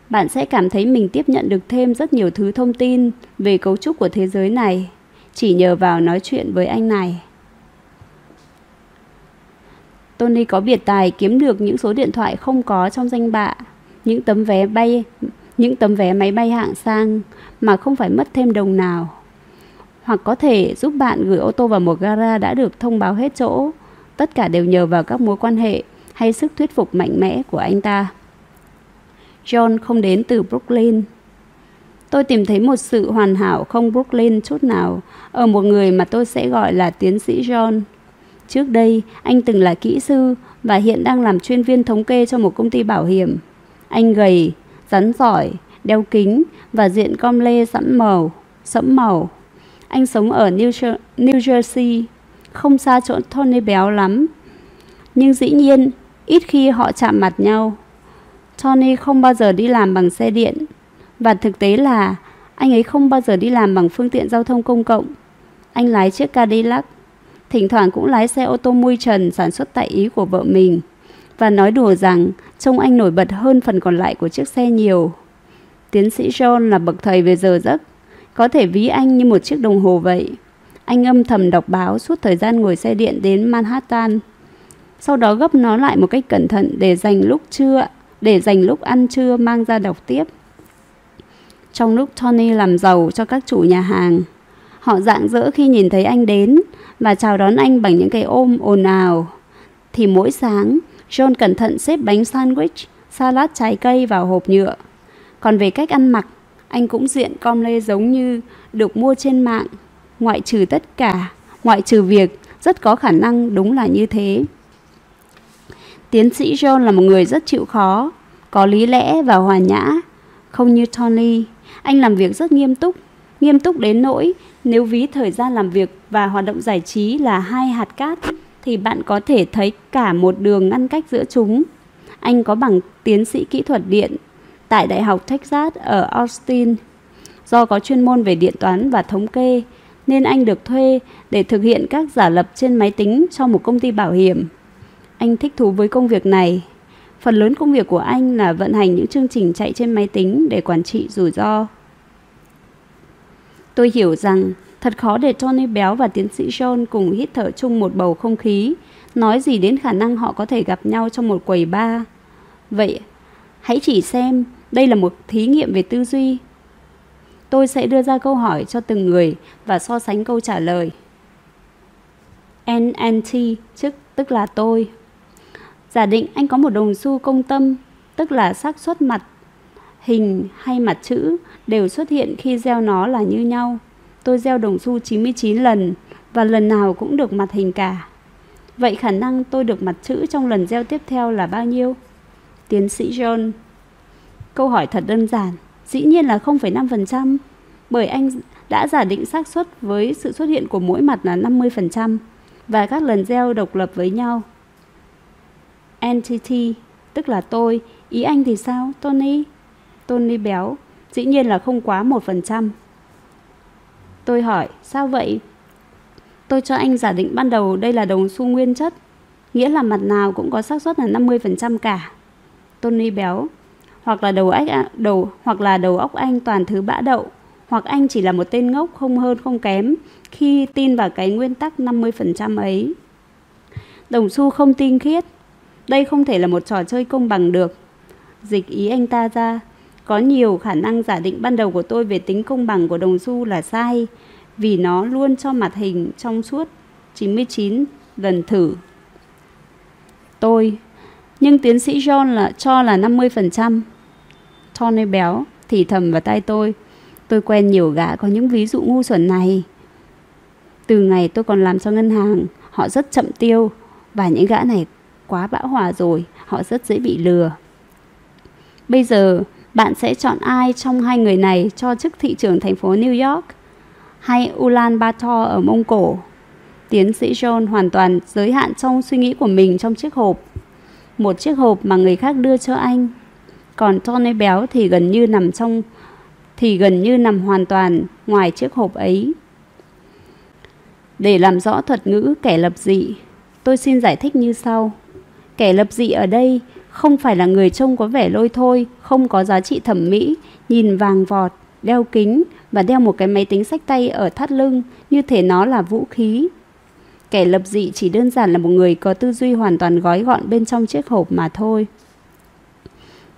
bạn sẽ cảm thấy mình tiếp nhận được thêm rất nhiều thứ thông tin về cấu trúc của thế giới này chỉ nhờ vào nói chuyện với anh này. Tony có biệt tài kiếm được những số điện thoại không có trong danh bạ, những tấm vé bay, những tấm vé máy bay hạng sang mà không phải mất thêm đồng nào. Hoặc có thể giúp bạn gửi ô tô vào một gara đã được thông báo hết chỗ. Tất cả đều nhờ vào các mối quan hệ hay sức thuyết phục mạnh mẽ của anh ta. John không đến từ Brooklyn. Tôi tìm thấy một sự hoàn hảo không Brooklyn chút nào ở một người mà tôi sẽ gọi là tiến sĩ John. Trước đây, anh từng là kỹ sư và hiện đang làm chuyên viên thống kê cho một công ty bảo hiểm. Anh gầy, rắn giỏi, đeo kính và diện com lê sẫm màu, sẫm màu. Anh sống ở New, New Jersey, không xa chỗ Tony béo lắm. Nhưng dĩ nhiên, ít khi họ chạm mặt nhau. Tony không bao giờ đi làm bằng xe điện và thực tế là anh ấy không bao giờ đi làm bằng phương tiện giao thông công cộng. Anh lái chiếc Cadillac, thỉnh thoảng cũng lái xe ô tô mui trần sản xuất tại Ý của vợ mình và nói đùa rằng trông anh nổi bật hơn phần còn lại của chiếc xe nhiều. Tiến sĩ John là bậc thầy về giờ giấc, có thể ví anh như một chiếc đồng hồ vậy. Anh âm thầm đọc báo suốt thời gian ngồi xe điện đến Manhattan. Sau đó gấp nó lại một cách cẩn thận để dành lúc trưa để dành lúc ăn trưa mang ra đọc tiếp. Trong lúc Tony làm giàu cho các chủ nhà hàng, họ rạng rỡ khi nhìn thấy anh đến và chào đón anh bằng những cái ôm ồn ào. Thì mỗi sáng, John cẩn thận xếp bánh sandwich, salad trái cây vào hộp nhựa. Còn về cách ăn mặc, anh cũng diện com lê giống như được mua trên mạng, ngoại trừ tất cả, ngoại trừ việc rất có khả năng đúng là như thế. Tiến sĩ John là một người rất chịu khó, có lý lẽ và hòa nhã, không như Tony. Anh làm việc rất nghiêm túc, nghiêm túc đến nỗi nếu ví thời gian làm việc và hoạt động giải trí là hai hạt cát thì bạn có thể thấy cả một đường ngăn cách giữa chúng. Anh có bằng tiến sĩ kỹ thuật điện tại Đại học Texas ở Austin. Do có chuyên môn về điện toán và thống kê, nên anh được thuê để thực hiện các giả lập trên máy tính cho một công ty bảo hiểm. Anh thích thú với công việc này Phần lớn công việc của anh là vận hành những chương trình chạy trên máy tính để quản trị rủi ro. Tôi hiểu rằng thật khó để Tony Béo và tiến sĩ John cùng hít thở chung một bầu không khí, nói gì đến khả năng họ có thể gặp nhau trong một quầy bar. Vậy, hãy chỉ xem, đây là một thí nghiệm về tư duy. Tôi sẽ đưa ra câu hỏi cho từng người và so sánh câu trả lời. NNT, tức, tức là tôi. Giả định anh có một đồng xu công tâm, tức là xác suất mặt, hình hay mặt chữ đều xuất hiện khi gieo nó là như nhau. Tôi gieo đồng xu 99 lần và lần nào cũng được mặt hình cả. Vậy khả năng tôi được mặt chữ trong lần gieo tiếp theo là bao nhiêu? Tiến sĩ John Câu hỏi thật đơn giản, dĩ nhiên là 0,5%, bởi anh đã giả định xác suất với sự xuất hiện của mỗi mặt là 50% và các lần gieo độc lập với nhau. Entity, tức là tôi, ý anh thì sao, Tony? Tony béo, dĩ nhiên là không quá 1%. Tôi hỏi, sao vậy? Tôi cho anh giả định ban đầu đây là đồng xu nguyên chất, nghĩa là mặt nào cũng có xác suất là 50% cả. Tony béo, hoặc là đầu óc đầu hoặc là đầu óc anh toàn thứ bã đậu, hoặc anh chỉ là một tên ngốc không hơn không kém khi tin vào cái nguyên tắc 50% ấy. Đồng xu không tinh khiết, đây không thể là một trò chơi công bằng được. Dịch ý anh ta ra, có nhiều khả năng giả định ban đầu của tôi về tính công bằng của đồng xu là sai, vì nó luôn cho mặt hình trong suốt 99 lần thử. Tôi, nhưng tiến sĩ John là cho là 50%. Tony béo thì thầm vào tay tôi. Tôi quen nhiều gã có những ví dụ ngu xuẩn này. Từ ngày tôi còn làm cho ngân hàng, họ rất chậm tiêu và những gã này quá bão hòa rồi, họ rất dễ bị lừa. Bây giờ, bạn sẽ chọn ai trong hai người này cho chức thị trưởng thành phố New York hay Ulan Bator ở Mông Cổ? Tiến sĩ John hoàn toàn giới hạn trong suy nghĩ của mình trong chiếc hộp. Một chiếc hộp mà người khác đưa cho anh. Còn Tony béo thì gần như nằm trong thì gần như nằm hoàn toàn ngoài chiếc hộp ấy. Để làm rõ thuật ngữ kẻ lập dị, tôi xin giải thích như sau. Kẻ lập dị ở đây không phải là người trông có vẻ lôi thôi, không có giá trị thẩm mỹ, nhìn vàng vọt, đeo kính và đeo một cái máy tính sách tay ở thắt lưng như thể nó là vũ khí. Kẻ lập dị chỉ đơn giản là một người có tư duy hoàn toàn gói gọn bên trong chiếc hộp mà thôi.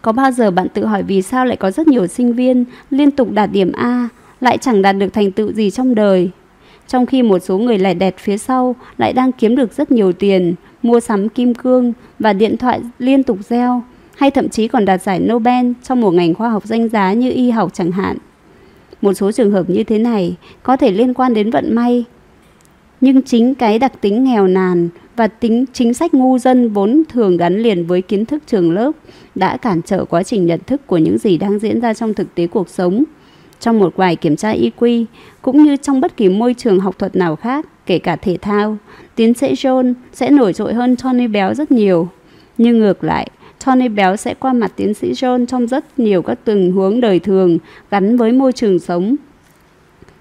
Có bao giờ bạn tự hỏi vì sao lại có rất nhiều sinh viên liên tục đạt điểm A lại chẳng đạt được thành tựu gì trong đời? Trong khi một số người lẻ đẹt phía sau lại đang kiếm được rất nhiều tiền, mua sắm kim cương và điện thoại liên tục reo, hay thậm chí còn đạt giải Nobel trong một ngành khoa học danh giá như y học chẳng hạn. Một số trường hợp như thế này có thể liên quan đến vận may, nhưng chính cái đặc tính nghèo nàn và tính chính sách ngu dân vốn thường gắn liền với kiến thức trường lớp đã cản trở quá trình nhận thức của những gì đang diễn ra trong thực tế cuộc sống. Trong một vài kiểm tra IQ, cũng như trong bất kỳ môi trường học thuật nào khác, kể cả thể thao, tiến sĩ John sẽ nổi trội hơn Tony Béo rất nhiều. Nhưng ngược lại, Tony Béo sẽ qua mặt tiến sĩ John trong rất nhiều các tình huống đời thường gắn với môi trường sống.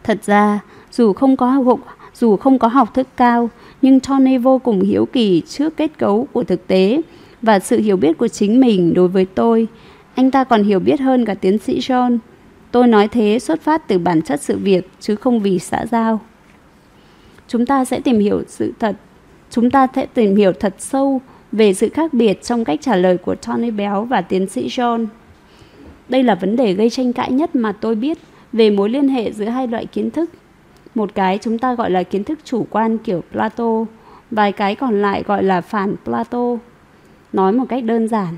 Thật ra, dù không có học, dù không có học thức cao, nhưng Tony vô cùng hiếu kỳ trước kết cấu của thực tế và sự hiểu biết của chính mình đối với tôi. Anh ta còn hiểu biết hơn cả tiến sĩ John. Tôi nói thế xuất phát từ bản chất sự việc chứ không vì xã giao. Chúng ta sẽ tìm hiểu sự thật. Chúng ta sẽ tìm hiểu thật sâu về sự khác biệt trong cách trả lời của Tony Béo và tiến sĩ John. Đây là vấn đề gây tranh cãi nhất mà tôi biết về mối liên hệ giữa hai loại kiến thức một cái chúng ta gọi là kiến thức chủ quan kiểu Plato, vài cái còn lại gọi là phản Plato. Nói một cách đơn giản,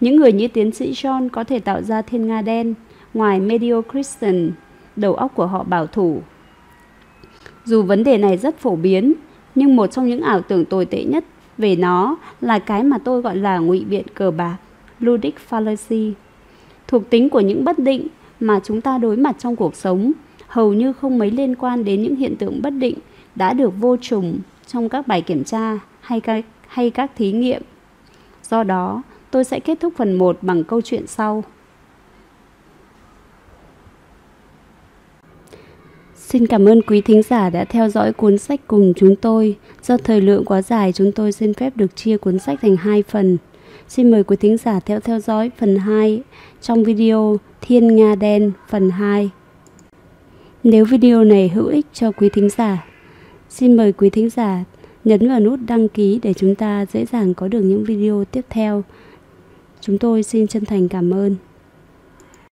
những người như tiến sĩ John có thể tạo ra thiên nga đen ngoài Medio Christian, đầu óc của họ bảo thủ. Dù vấn đề này rất phổ biến, nhưng một trong những ảo tưởng tồi tệ nhất về nó là cái mà tôi gọi là ngụy biện cờ bạc, ludic fallacy, thuộc tính của những bất định mà chúng ta đối mặt trong cuộc sống hầu như không mấy liên quan đến những hiện tượng bất định đã được vô trùng trong các bài kiểm tra hay các, hay các thí nghiệm. Do đó, tôi sẽ kết thúc phần 1 bằng câu chuyện sau. Xin cảm ơn quý thính giả đã theo dõi cuốn sách cùng chúng tôi. Do thời lượng quá dài, chúng tôi xin phép được chia cuốn sách thành hai phần. Xin mời quý thính giả theo theo dõi phần 2 trong video Thiên Nga Đen phần 2. Nếu video này hữu ích cho quý thính giả, xin mời quý thính giả nhấn vào nút đăng ký để chúng ta dễ dàng có được những video tiếp theo. Chúng tôi xin chân thành cảm ơn.